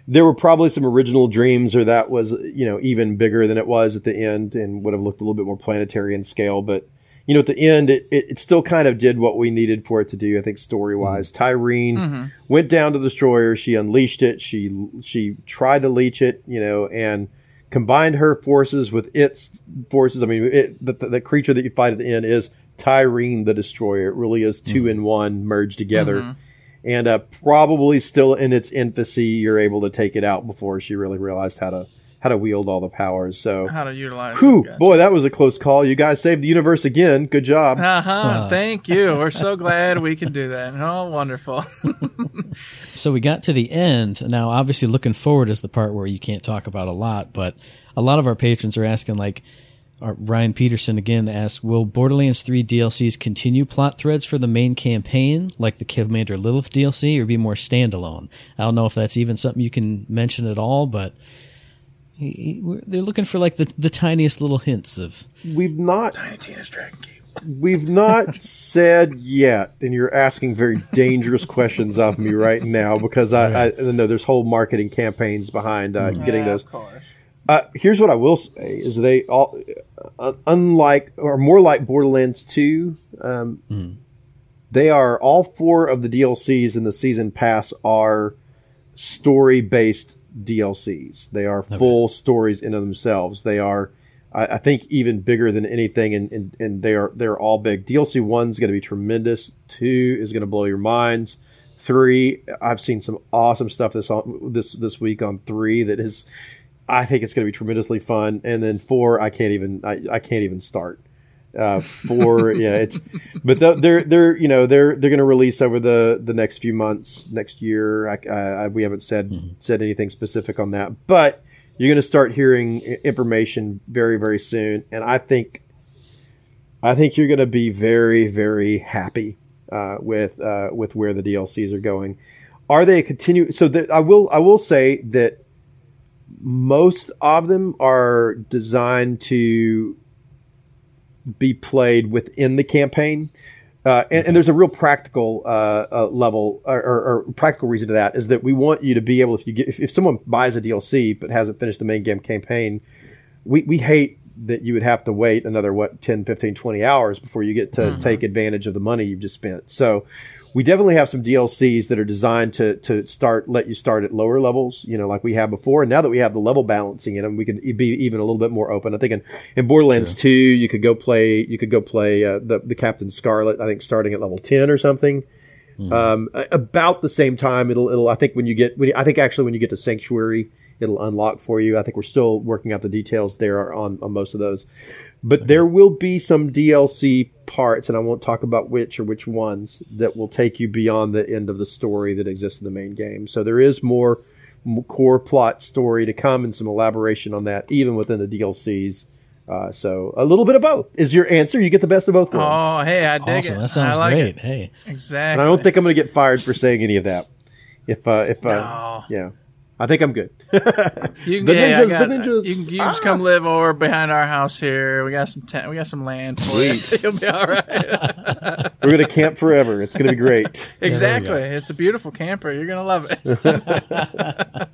there were probably some original dreams or that was you know even bigger than it was at the end and would have looked a little bit more planetary in scale. But you know at the end it, it, it still kind of did what we needed for it to do i think story wise mm-hmm. tyreen mm-hmm. went down to the destroyer. She unleashed it. She she tried to leech it you know and combined her forces with its forces. I mean it, the, the, the creature that you fight at the end is tyreen the destroyer. It really is 2 mm-hmm. in one merged together and uh, probably still in its infancy, you're able to take it out before she really realized how to how to wield all the powers. So, how to utilize. whew, it. boy, that was a close call. You guys saved the universe again. Good job. Uh huh. Thank you. We're so glad we can do that. Oh, wonderful. So we got to the end. Now, obviously, looking forward is the part where you can't talk about a lot, but a lot of our patrons are asking, like, uh, Ryan Peterson again asks, will Borderlands 3 DLCs continue plot threads for the main campaign, like the Commander Lilith DLC, or be more standalone? I don't know if that's even something you can mention at all, but he- he- they're looking for like the, the tiniest little hints of We've not Tina's Dragon Keep. we've not said yet, and you're asking very dangerous questions of me right now because I, I know there's whole marketing campaigns behind uh, getting those. Uh, here's what I will say: is they all, uh, unlike or more like Borderlands Two, um, they are all four of the DLCs in the season pass are story based DLCs. They are full stories in themselves. They are, I, I think, even bigger than anything, and, and, and they are they're all big. DLC one's going to be tremendous. Two is going to blow your minds. Three, I've seen some awesome stuff this on, this this week on three that is, I think it's going to be tremendously fun. And then four, I can't even I, I can't even start. Uh, four, yeah, it's, but the, they're they're you know they're they're going to release over the the next few months, next year. I, I, we haven't said said anything specific on that, but you're going to start hearing information very very soon, and I think I think you're going to be very very happy uh, with uh, with where the DLCs are going. Are they a continue? So that I will I will say that most of them are designed to be played within the campaign. Uh, and, and there's a real practical uh, uh, level or, or, or practical reason to that is that we want you to be able if you get if, if someone buys a DLC but hasn't finished the main game campaign, we, we hate that you would have to wait another what 10 15 20 hours before you get to take advantage of the money you've just spent so we definitely have some DLCs that are designed to to start let you start at lower levels, you know, like we have before. And now that we have the level balancing in them, we can be even a little bit more open. I think in, in Borderlands Two, you could go play you could go play uh, the the Captain Scarlet. I think starting at level ten or something. Um, about the same time, it'll it'll I think when you get when you, I think actually when you get to Sanctuary, it'll unlock for you. I think we're still working out the details there on on most of those. But there will be some DLC parts, and I won't talk about which or which ones that will take you beyond the end of the story that exists in the main game. So there is more, core plot story to come and some elaboration on that, even within the DLCs. Uh, so a little bit of both is your answer. You get the best of both worlds. Oh, hey, I dig Awesome. it. That sounds like great. It. Hey, Exactly. and I don't think I'm going to get fired for saying any of that. If uh, if uh, No. yeah, I think I'm good. You can, The yeah, ninjas, got- the ninjas. You can you just Ah. come live over behind our house here. We got some tent. We got some land. For you. Sweet. You'll be all right. We're going to camp forever. It's going to be great. exactly. it's a beautiful camper. You're gonna love it.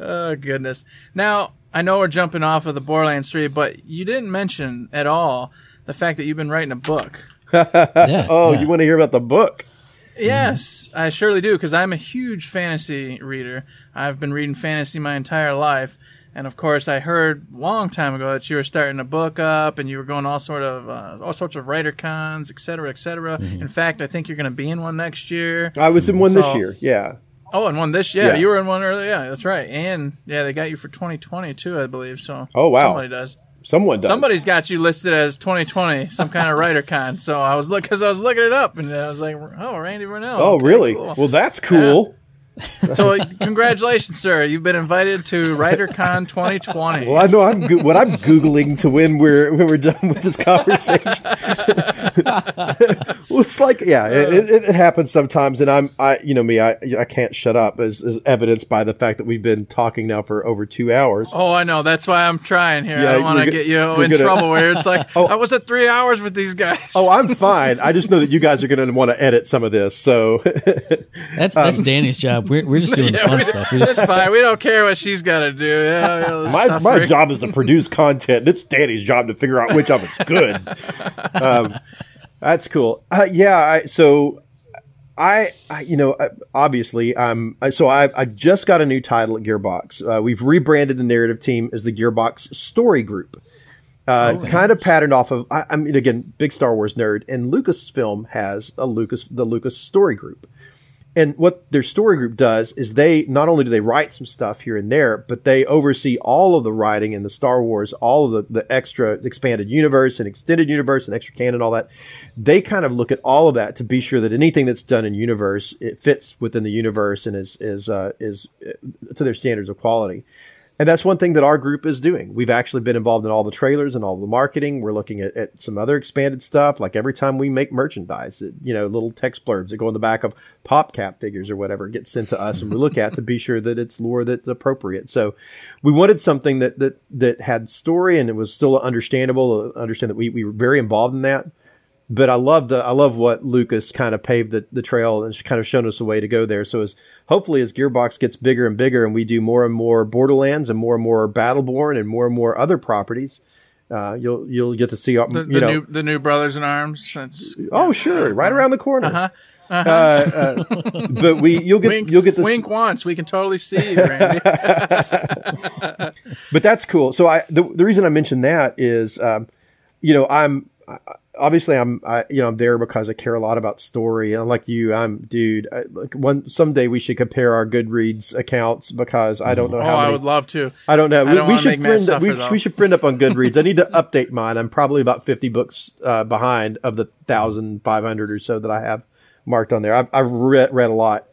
oh goodness. Now I know we're jumping off of the Borderlands 3, but you didn't mention at all the fact that you've been writing a book. yeah. Oh, yeah. you want to hear about the book? Yes, I surely do because I'm a huge fantasy reader. I've been reading fantasy my entire life, and of course, I heard a long time ago that you were starting a book up and you were going all sort of uh, all sorts of writer cons, et cetera, et cetera. In fact, I think you're going to be in one next year. I was in one this year. Yeah. Oh, and one this year. Yeah. you were in one earlier. Yeah, that's right. And yeah, they got you for 2020 too, I believe. So Oh, wow. somebody does. Someone does. Somebody's got you listed as 2020, some kind of writer con. So I was look because I was looking it up and I was like, oh, Randy Varnell. Oh, Okay, really? cool. Well, that's cool. So, uh, congratulations, sir. You've been invited to WriterCon 2020. Well, I know I'm go- what I'm googling to when we're when we're done with this conversation. well, it's like yeah, it, it, it happens sometimes, and I'm I you know me I I can't shut up as, as evidenced by the fact that we've been talking now for over two hours. Oh, I know. That's why I'm trying here. Yeah, I don't want to get you in gonna- trouble where it's like, oh. I was at three hours with these guys. Oh, I'm fine. I just know that you guys are going to want to edit some of this. So That's that's um, Danny's job. We're, we're just doing the Yeah, fun we- stuff. We It's just, fine. We don't care what she's got to do. Yeah, yeah, the my, my job is to produce content. and It's Danny's job to figure out which of it's good. um, that's cool. Uh, yeah. I, so I, I, you know, uh, obviously, um, I- so I, I just got a new title at Gearbox. Uh, we've rebranded the narrative team as the Gearbox Story Group. Uh, kind of patterned off of, I, I mean, again, big Star Wars nerd, and Lucasfilm has a Lucas, the Lucas Story Group. And what their story group does is they not only do they write some stuff here and there, but they oversee all of the writing in the Star Wars, all of the, the extra expanded universe and extended universe and extra canon, all that. They kind of look at all of that to be sure that anything that's done in universe, it fits within the universe and is, is, uh, is uh, to their standards of quality. And that's one thing that our group is doing. We've actually been involved in all the trailers and all the marketing. We're looking at, at some other expanded stuff. Like every time we make merchandise, it- you know, little text blurbs that go in the back of pop cap figures or whatever get sent to us and we look at to be sure that it's lore that's appropriate. So we wanted something that, that, that had story and it was still understandable. uh, Understand that we, we were very involved in that. But I love the I love what Lucas kind of paved the, the trail and kind of shown us a way to go there. So as hopefully as Gearbox gets bigger and bigger and we do more and more Borderlands and more and more Battleborn and more and more other properties, uh, you'll you'll get to see uh, The, the new the new Brothers in Arms. That's oh sure right around the corner. Uh-huh. Uh, uh, but we you'll get wink. you'll get this wink once. We can totally see you, Randy. but that's cool. So I the, the reason I mentioned that is, um, you know, I'm I- obviously I'm I, you know I'm there because I care a lot about story, and like you, I'm dude. I, like one someday we should compare our Goodreads accounts because I don't know oh, how. I would love to. I don't know. I we, don't we should friend. suffer, we, we should friend up on Goodreads. I need to update mine. I'm probably about 50 books uh, behind of the thousand five hundred or so that I have marked on there. I've, I've read read a lot.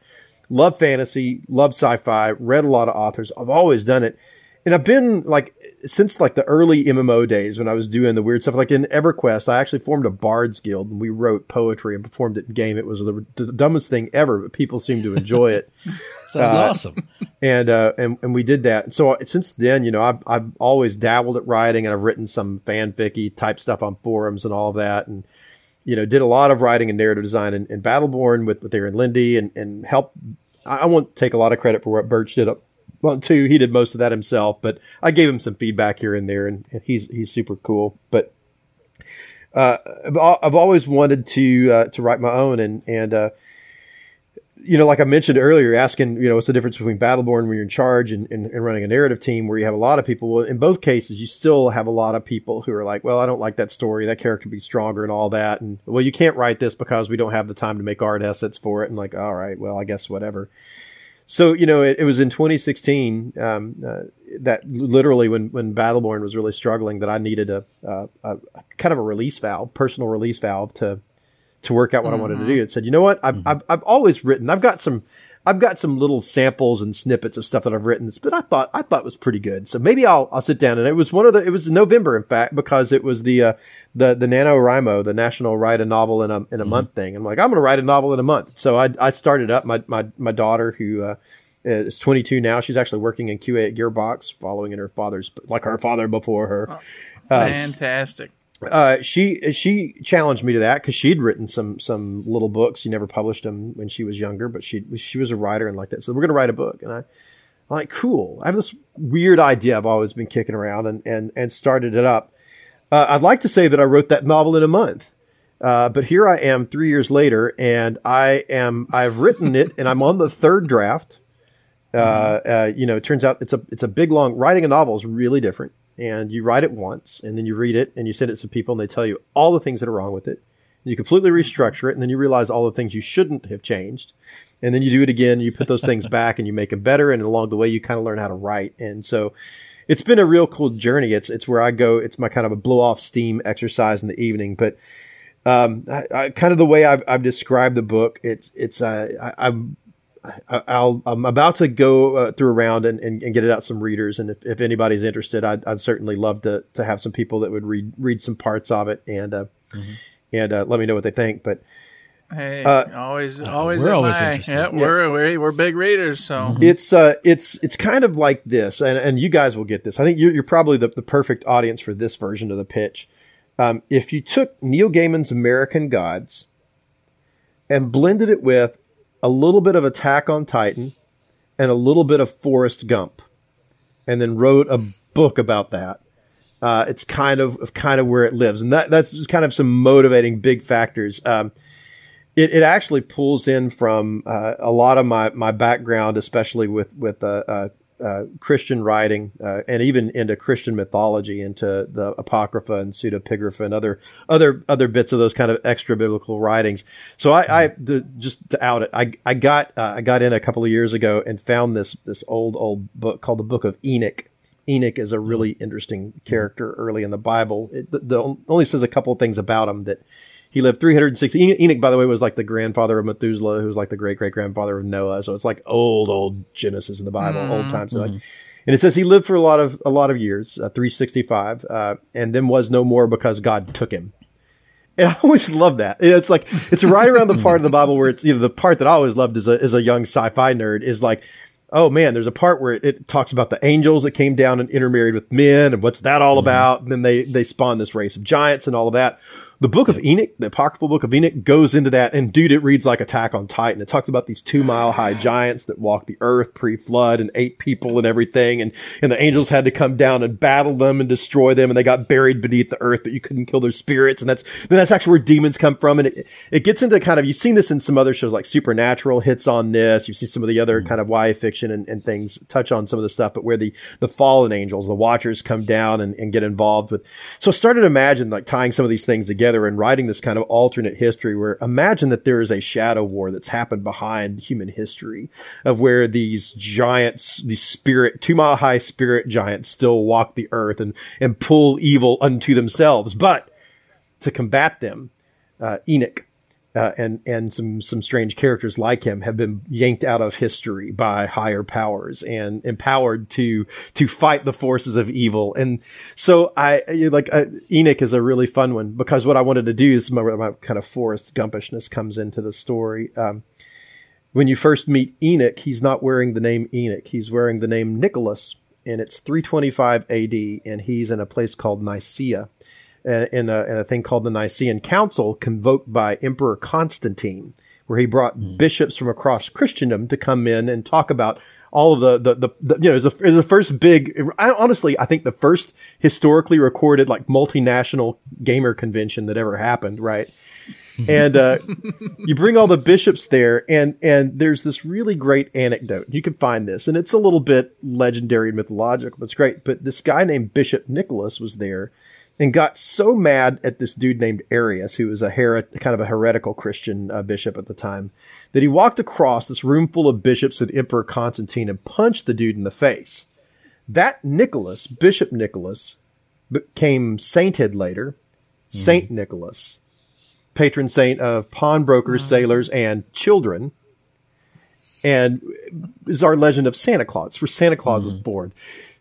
Love fantasy. Love sci-fi. Read a lot of authors. I've always done it, and I've been like since like the early MMO days when I was doing the weird stuff. Like in EverQuest, I actually formed a Bards Guild and we wrote poetry and performed it in game. It was the, the dumbest thing ever, but people seemed to enjoy it Sounds awesome. and uh, and and we did that. So since then, you know, I've I've always dabbled at writing, and I've written some fanficky type stuff on forums and all of that, and you know, did a lot of writing and narrative design in, in Battleborn with with Aaron Linde, and and helped. I I won't take a lot of credit for what Burch did up. Well, too, he did most of that himself, but I gave him some feedback here and there, and, he's he's super cool. But uh, I've, always wanted to uh, to write my own, and and uh, you know, like I mentioned earlier, asking, you know, what's the difference between Battleborn when you're in charge and, and, and running a narrative team where you have a lot of people. Well, in both cases, you still have a lot of people who are like, well, I don't like that story. That character be stronger and all that. And well, you can't write this because we don't have the time to make art assets for it. And like, all right, well, I guess whatever. So, you know, it, it was in 2016, um, uh, that literally when, when Battleborn was really struggling that I needed a, a, a kind of a release valve, personal release valve to, to work out what I wanted to do. It said, you know what? I've, I've, I've always written, I've got some, I've got some little samples and snippets of stuff that I've written, but I thought, I thought was pretty good. So maybe I'll, I'll sit down and it was one of the, it was November, in fact, because it was the, uh, the, the NaNoWriMo, the National Write a Novel in a, in a month thing. I'm like, I'm going to write a novel in a month. So I, I started up my, my, my daughter who, uh, is 22 now. She's actually working in QA at Gearbox, following in her father's, like her father before her Fantastic. uh, she she challenged me to that because she'd written some some little books. She never published them when she was younger, but she she was a writer and like that. So we're gonna write a book, and I. I'm like, cool. I have this weird idea I've always been kicking around and, and, and started it up. Uh, I'd like to say that I wrote that novel in a month. Uh, but here I am three years later and I am, I've written it and I'm on the third draft. Uh, uh, you know, it turns out it's a, it's a big long, writing a novel is really different. And you write it once and then you read it and you send it to people and they tell you all the things that are wrong with it. You completely restructure it and then you realize all the things you shouldn't have changed. And then you do it again you put those things back and you make them better. And along the way, you kind of learn how to write. And so it's been a real cool journey. It's, it's where I go. It's my kind of a blow off steam exercise in the evening. But, um, I, I, kind of the way I've, I've described the book, it's, it's, uh, I, I'm, I'll, I'm about to go uh, through around and, and, and get it out to some readers. And if, if anybody's interested, I'd, I'd certainly love to, to have some people that would read, read some parts of it and, uh, and, uh, let me know what they think. But, Hey, Uh, always, always, we're always my- interested. Yeah, we're, we're we're big readers, so It's uh, it's it's kind of like this, and, and you guys will get this. I think you're, you're probably the, the perfect audience for this version of the pitch. Um, if you took Neil Gaiman's American Gods and blended it with a little bit of Attack on Titan and a little bit of Forrest Gump, and then wrote a book about that, uh, it's kind of kind of where it lives, and that that's kind of some motivating big factors. Um, it, it actually pulls in from uh, a lot of my, my background, especially with with uh, uh, Christian writing uh, and even into Christian mythology, into the Apocrypha and Pseudepigrapha and other other other bits of those kind of extra biblical writings. So I, I the, just to out it, I I got uh, I got in a couple of years ago and found this this old old book called the Book of Enoch. Enoch is a really interesting character early in the Bible. It the, the only says a couple of things about him that he lived 360. Enoch, Enoch, by the way, was like the grandfather of Methuselah, who was like the great great grandfather of Noah. So it's like old, old Genesis in the Bible, old times. So like, and it says he lived for a lot of a lot of years, uh, 365, uh, and then was no more because God took him. And I always love that. It's like it's right around the part of the Bible where it's you know the part that I always loved as a as a young sci-fi nerd is like. Oh man, there's a part where it, it talks about the angels that came down and intermarried with men and what's that all about? And then they, they spawn this race of giants and all of that. The book of Enoch, the apocryphal book of Enoch goes into that. And dude, it reads like Attack on Titan. It talks about these two mile high giants that walked the earth pre flood and ate people and everything. And, and the angels had to come down and battle them and destroy them. And they got buried beneath the earth, but you couldn't kill their spirits. And that's, then that's actually where demons come from. And it, it gets into kind of, you've seen this in some other shows like Supernatural hits on this. You've seen some of the other mm. kind of YA fiction and, and things touch on some of the stuff, but where the, the fallen angels, the watchers come down and, and get involved with. So I started to imagine like tying some of these things together and writing this kind of alternate history where imagine that there is a shadow war that's happened behind human history of where these giants, these spirit, two mile high spirit giants still walk the earth and, and pull evil unto themselves. But to combat them, uh, Enoch, uh, and and some some strange characters like him have been yanked out of history by higher powers and empowered to to fight the forces of evil. And so I like uh, Enoch is a really fun one because what I wanted to do is my, my kind of Forrest Gumpishness comes into the story. Um, when you first meet Enoch, he's not wearing the name Enoch; he's wearing the name Nicholas, and it's 325 A.D. and he's in a place called Nicaea in a, in a thing called the Nicene Council convoked by Emperor Constantine, where he brought mm. bishops from across Christendom to come in and talk about all of the, the, the, the you know, was, the, the first big, I, honestly, I think the first historically recorded like multinational gamer convention that ever happened, right? and uh, you bring all the bishops there, and and there's this really great anecdote. You can find this, and it's a little bit legendary and mythological, but it's great. But this guy named Bishop Nicholas was there, and got so mad at this dude named Arius, who was a kind of a heretical Christian uh, bishop at the time, that he walked across this room full of bishops and Emperor Constantine and punched the dude in the face. That Nicholas, Bishop Nicholas, became sainted later, mm. Saint Nicholas, patron saint of pawnbrokers, mm. sailors, and children, and is our legend of Santa Claus, where Santa Claus mm. was born.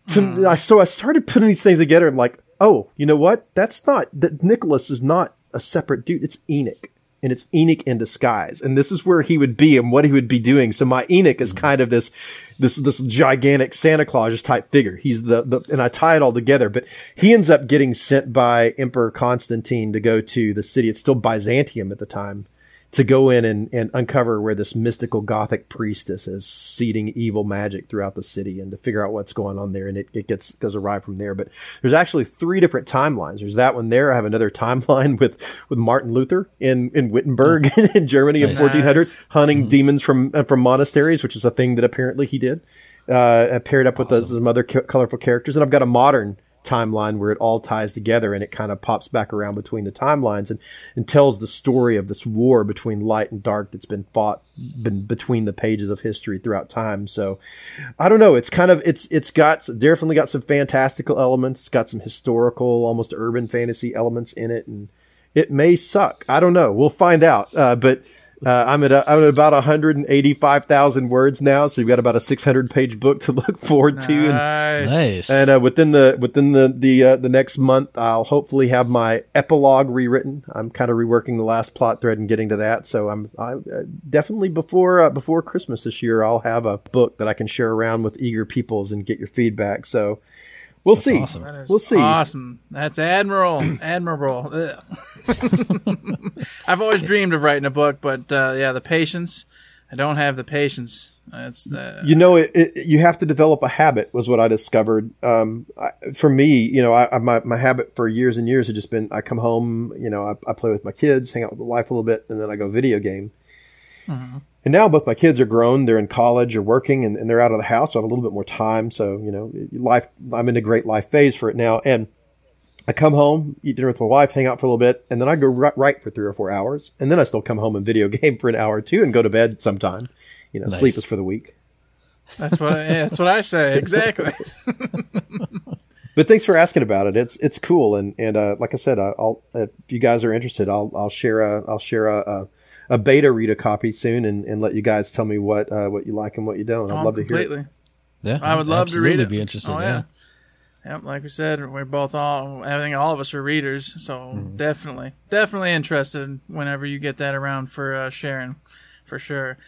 To, mm. so I started putting these things together. I'm like, oh, you know what? That's not that Nicholas is not a separate dude. It's Enoch. And it's Enoch in disguise. And this is where he would be and what he would be doing. So my Enoch is mm-hmm. kind of this, this, this gigantic Santa Claus type figure. He's the, the, and I tie it all together, but he ends up getting sent by Emperor Constantine to go to the city. It's still Byzantium at the time to go in and, and uncover where this mystical gothic priestess is seeding evil magic throughout the city and to figure out what's going on there. And it, it gets, goes awry from there. But there's actually three different timelines. There's that one there. I have another timeline with, with Martin Luther in, in Wittenberg oh. in Germany nice. in 1400 hunting mm-hmm. demons from, uh, from monasteries, which is a thing that apparently he did. Uh, paired up with awesome. the, some other ca- colorful characters. And I've got a modern timeline where it all ties together and it kind of pops back around between the timelines and, and tells the story of this war between light and dark that's been fought been between the pages of history throughout time. So I don't know. It's kind of, it's, it's got definitely got some fantastical elements. It's got some historical, almost urban fantasy elements in it. And it may suck. I don't know. We'll find out. Uh, but uh, I'm at a, I'm at about 185,000 words now, so you've got about a 600 page book to look forward to. And, nice. And uh, within the within the the uh, the next month, I'll hopefully have my epilogue rewritten. I'm kind of reworking the last plot thread and getting to that. So I'm I uh, definitely before uh, before Christmas this year, I'll have a book that I can share around with eager peoples and get your feedback. So We'll That's see. Awesome. We'll see. Awesome. That's admirable. admirable. I've always dreamed of writing a book, but uh, yeah, the patience. I don't have the patience. It's the you know it, it, you have to develop a habit was what I discovered. Um, I, for me, you know, I, my my habit for years and years had just been I come home, you know, I, I play with my kids, hang out with the wife a little bit, and then I go video game. Mm-hmm. And now both my kids are grown. They're in college or working and, and, they're out of the house. So I have a little bit more time. So, you know, life, I'm in a great life phase for it now. And I come home, eat dinner with my wife, hang out for a little bit, and then I go write for three or four hours. And then I still come home and video game for an hour or two and go to bed sometime. You know, nice. sleep is for the weak. That's what I, yeah, that's what I say. Exactly. but thanks for asking about it. It's, it's cool. And, and, uh, like I said, I'll, if you guys are interested, I'll, I'll share a, I'll share a, a a beta read a copy soon and, and let you guys tell me what uh, what you like and what you don't. I'd oh, love to hear it. Yeah, I would love to read it. Be interested. Oh, yeah. yeah. Yep, like we said, we're both all. I think all of us are readers, so mm-hmm. definitely, definitely interested whenever you get that around for uh, sharing, for sure.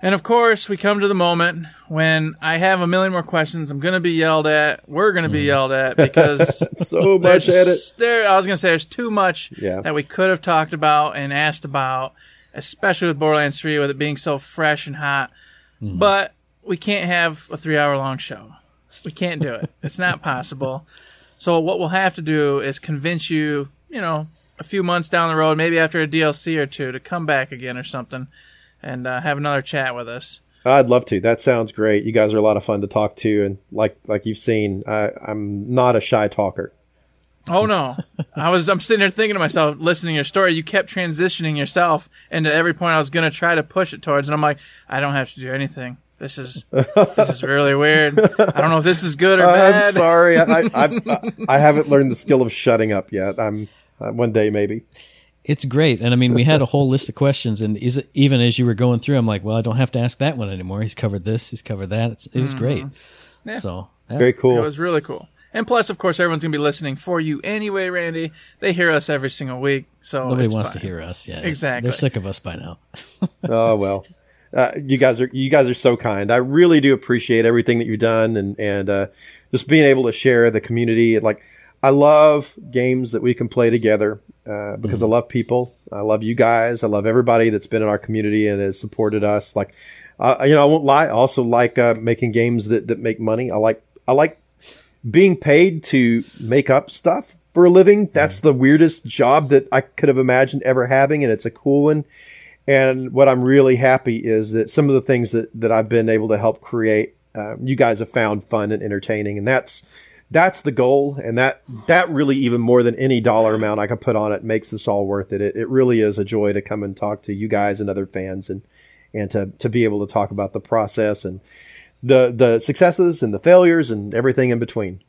And of course, we come to the moment when I have a million more questions. I'm going to be yelled at. We're going to be yelled at because So much at it. There, I was going to say there's too much Yeah. that we could have talked about and asked about, especially with Borderlands 3, with it being so fresh and hot. But we can't have a three hour long show. We can't do it. it's not possible. So what we'll have to do is convince you, you know, a few months down the road, maybe after a DLC or two, to come back again or something and uh, have another chat with us. I'd love to. That sounds great. You guys are a lot of fun to talk to, and like like you've seen, I, I'm not a shy talker. Oh no, I was I'm sitting there thinking to myself, listening to your story. You kept transitioning yourself into every point I was going to try to push it towards, and I'm like, I don't have to do anything. This is this is really weird. I don't know if this is good or bad. I'm bad. sorry, I, I, I, I haven't learned the skill of shutting up yet. I'm uh, one day maybe. It's great, and I mean, we had a whole list of questions, and is it, even as you were going through, I'm like, well, I don't have to ask that one anymore. He's covered this, he's covered that. It's, it was great. Yeah. So yeah. Very cool. It was really cool. And plus, of course, everyone's going to be listening for you anyway, Randy. They hear us every single week, so Nobody it's wants fine. to hear us. Yeah, Exactly. They're sick of us by now. Oh well, uh, you guys are you guys are so kind. I really do appreciate everything that you've done, and and uh, just being able to share the community. And like, I love games that we can play together uh, because I love people. I love you guys. I love everybody that's been in our community and has supported us. Like, uh, you know, I won't lie. I also like uh, making games that that make money. I like I like being paid to make up stuff for a living. That's the weirdest job that I could have imagined ever having, and it's a cool one. And what I'm really happy is that some of the things that, that I've been able to help create, uh, you guys have found fun and entertaining, and that's that's the goal. And that that really even more than any dollar amount I could put on it makes this all worth it. It, it really is a joy to come and talk to you guys and other fans, and and to to be able to talk about the process and the the successes and the failures and everything in between.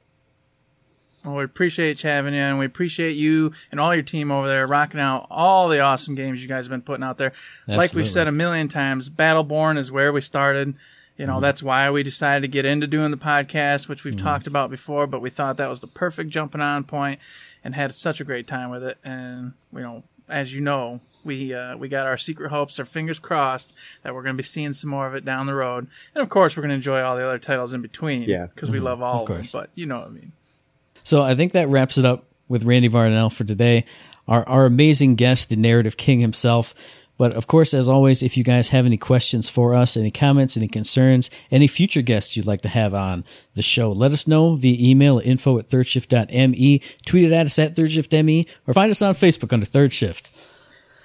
Well, we appreciate you having you, and we appreciate you and all your team over there rocking out all the awesome games you guys have been putting out there. Like we've said a million times, Battleborn is where we started. You know, mm-hmm. that's why we decided to get into doing the podcast, which we've mm-hmm. talked about before, but we thought that was the perfect jumping on point and had such a great time with it. And, you know, as you know, we uh, we got our secret hopes, our fingers crossed that we're going to be seeing some more of it down the road. And of course, we're going to enjoy all the other titles in between. Yeah. Because we mm-hmm. love all of, course. them. But you know what I mean. So I think that wraps it up with Randy Varnell for today. Our, our amazing guest, the narrative king himself. But of course, as always, if you guys have any questions for us, any comments, any concerns, any future guests you'd like to have on the show, let us know via email at info at thirdshift.me, tweet it at us at thirdshiftme, or find us on Facebook under Third Shift.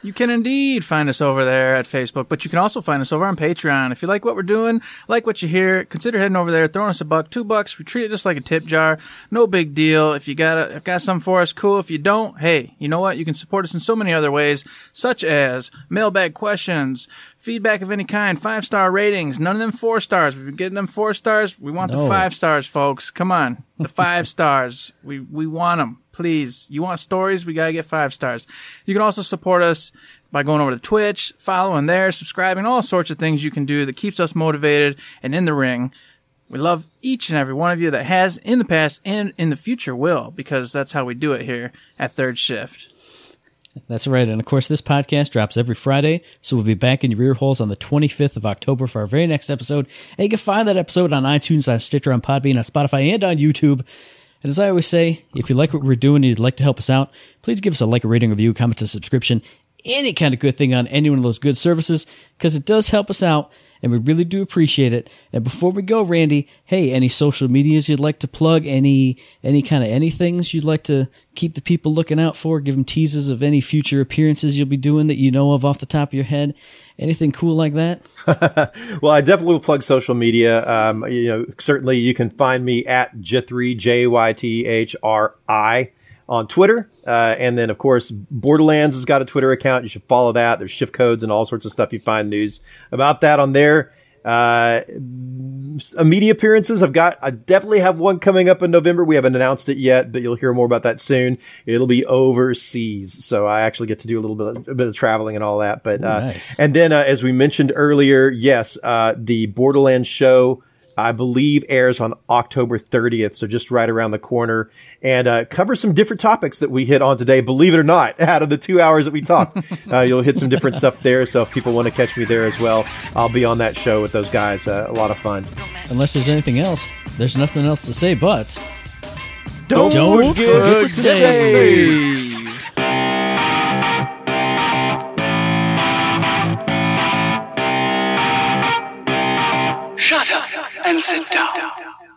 You can indeed find us over there at Facebook, but you can also find us over on Patreon. If you like what we're doing, like what you hear, consider heading over there, throwing us a buck, two bucks. We treat it just like a tip jar. No big deal. If you got a, got something for us, cool. If you don't, hey, you know what? You can support us in so many other ways, such as mailbag questions, feedback of any kind, five star ratings. None of them four stars. We've been getting them four stars. We want the five stars, folks. Come on, the five stars. We we want them. Please, you want stories? We gotta get five stars. You can also support us by going over to Twitch, following there, subscribing, all sorts of things you can do that keeps us motivated and in the ring. We love each and every one of you that has in the past and in the future will, because that's how we do it here at Third Shift. That's right. And of course, this podcast drops every Friday. So we'll be back in your ear holes on the 25th of October for our very next episode. And you can find that episode on iTunes, on Stitcher, on Podbean, on Spotify, and on YouTube. And as I always say, if you like what we're doing and you'd like to help us out, please give us a like, a rating, review, comment, a subscription, any kind of good thing on any one of those good services, because it does help us out and we really do appreciate it. And before we go, Randy, hey, any social medias you'd like to plug? Any any kind of any things you'd like to keep the people looking out for? Give them teases of any future appearances you'll be doing that you know of off the top of your head. Anything cool like that? Well, I definitely will plug social media. Um, you know, certainly you can find me at Jythri, J Y T H R I on Twitter. Uh, and then, of course, Borderlands has got a Twitter account. You should follow that. There's shift codes and all sorts of stuff. You find news about that on there. Uh, media appearances. I've got, I definitely have one coming up in November. We haven't announced it yet, but you'll hear more about that soon. It'll be overseas. So I actually get to do a little bit, a bit of traveling and all that. But, uh, nice. and then, uh, as we mentioned earlier, yes, uh, the Borderlands show I believe airs on October 30th, so just right around the corner, and uh, cover some different topics that we hit on today. Believe it or not, out of the two hours that we talked, uh, you'll hit some different stuff there. So if people want to catch me there as well, I'll be on that show with those guys. Uh, a lot of fun. Unless there's anything else, there's nothing else to say but. Don't, Don't forget to save. Shut and sit down.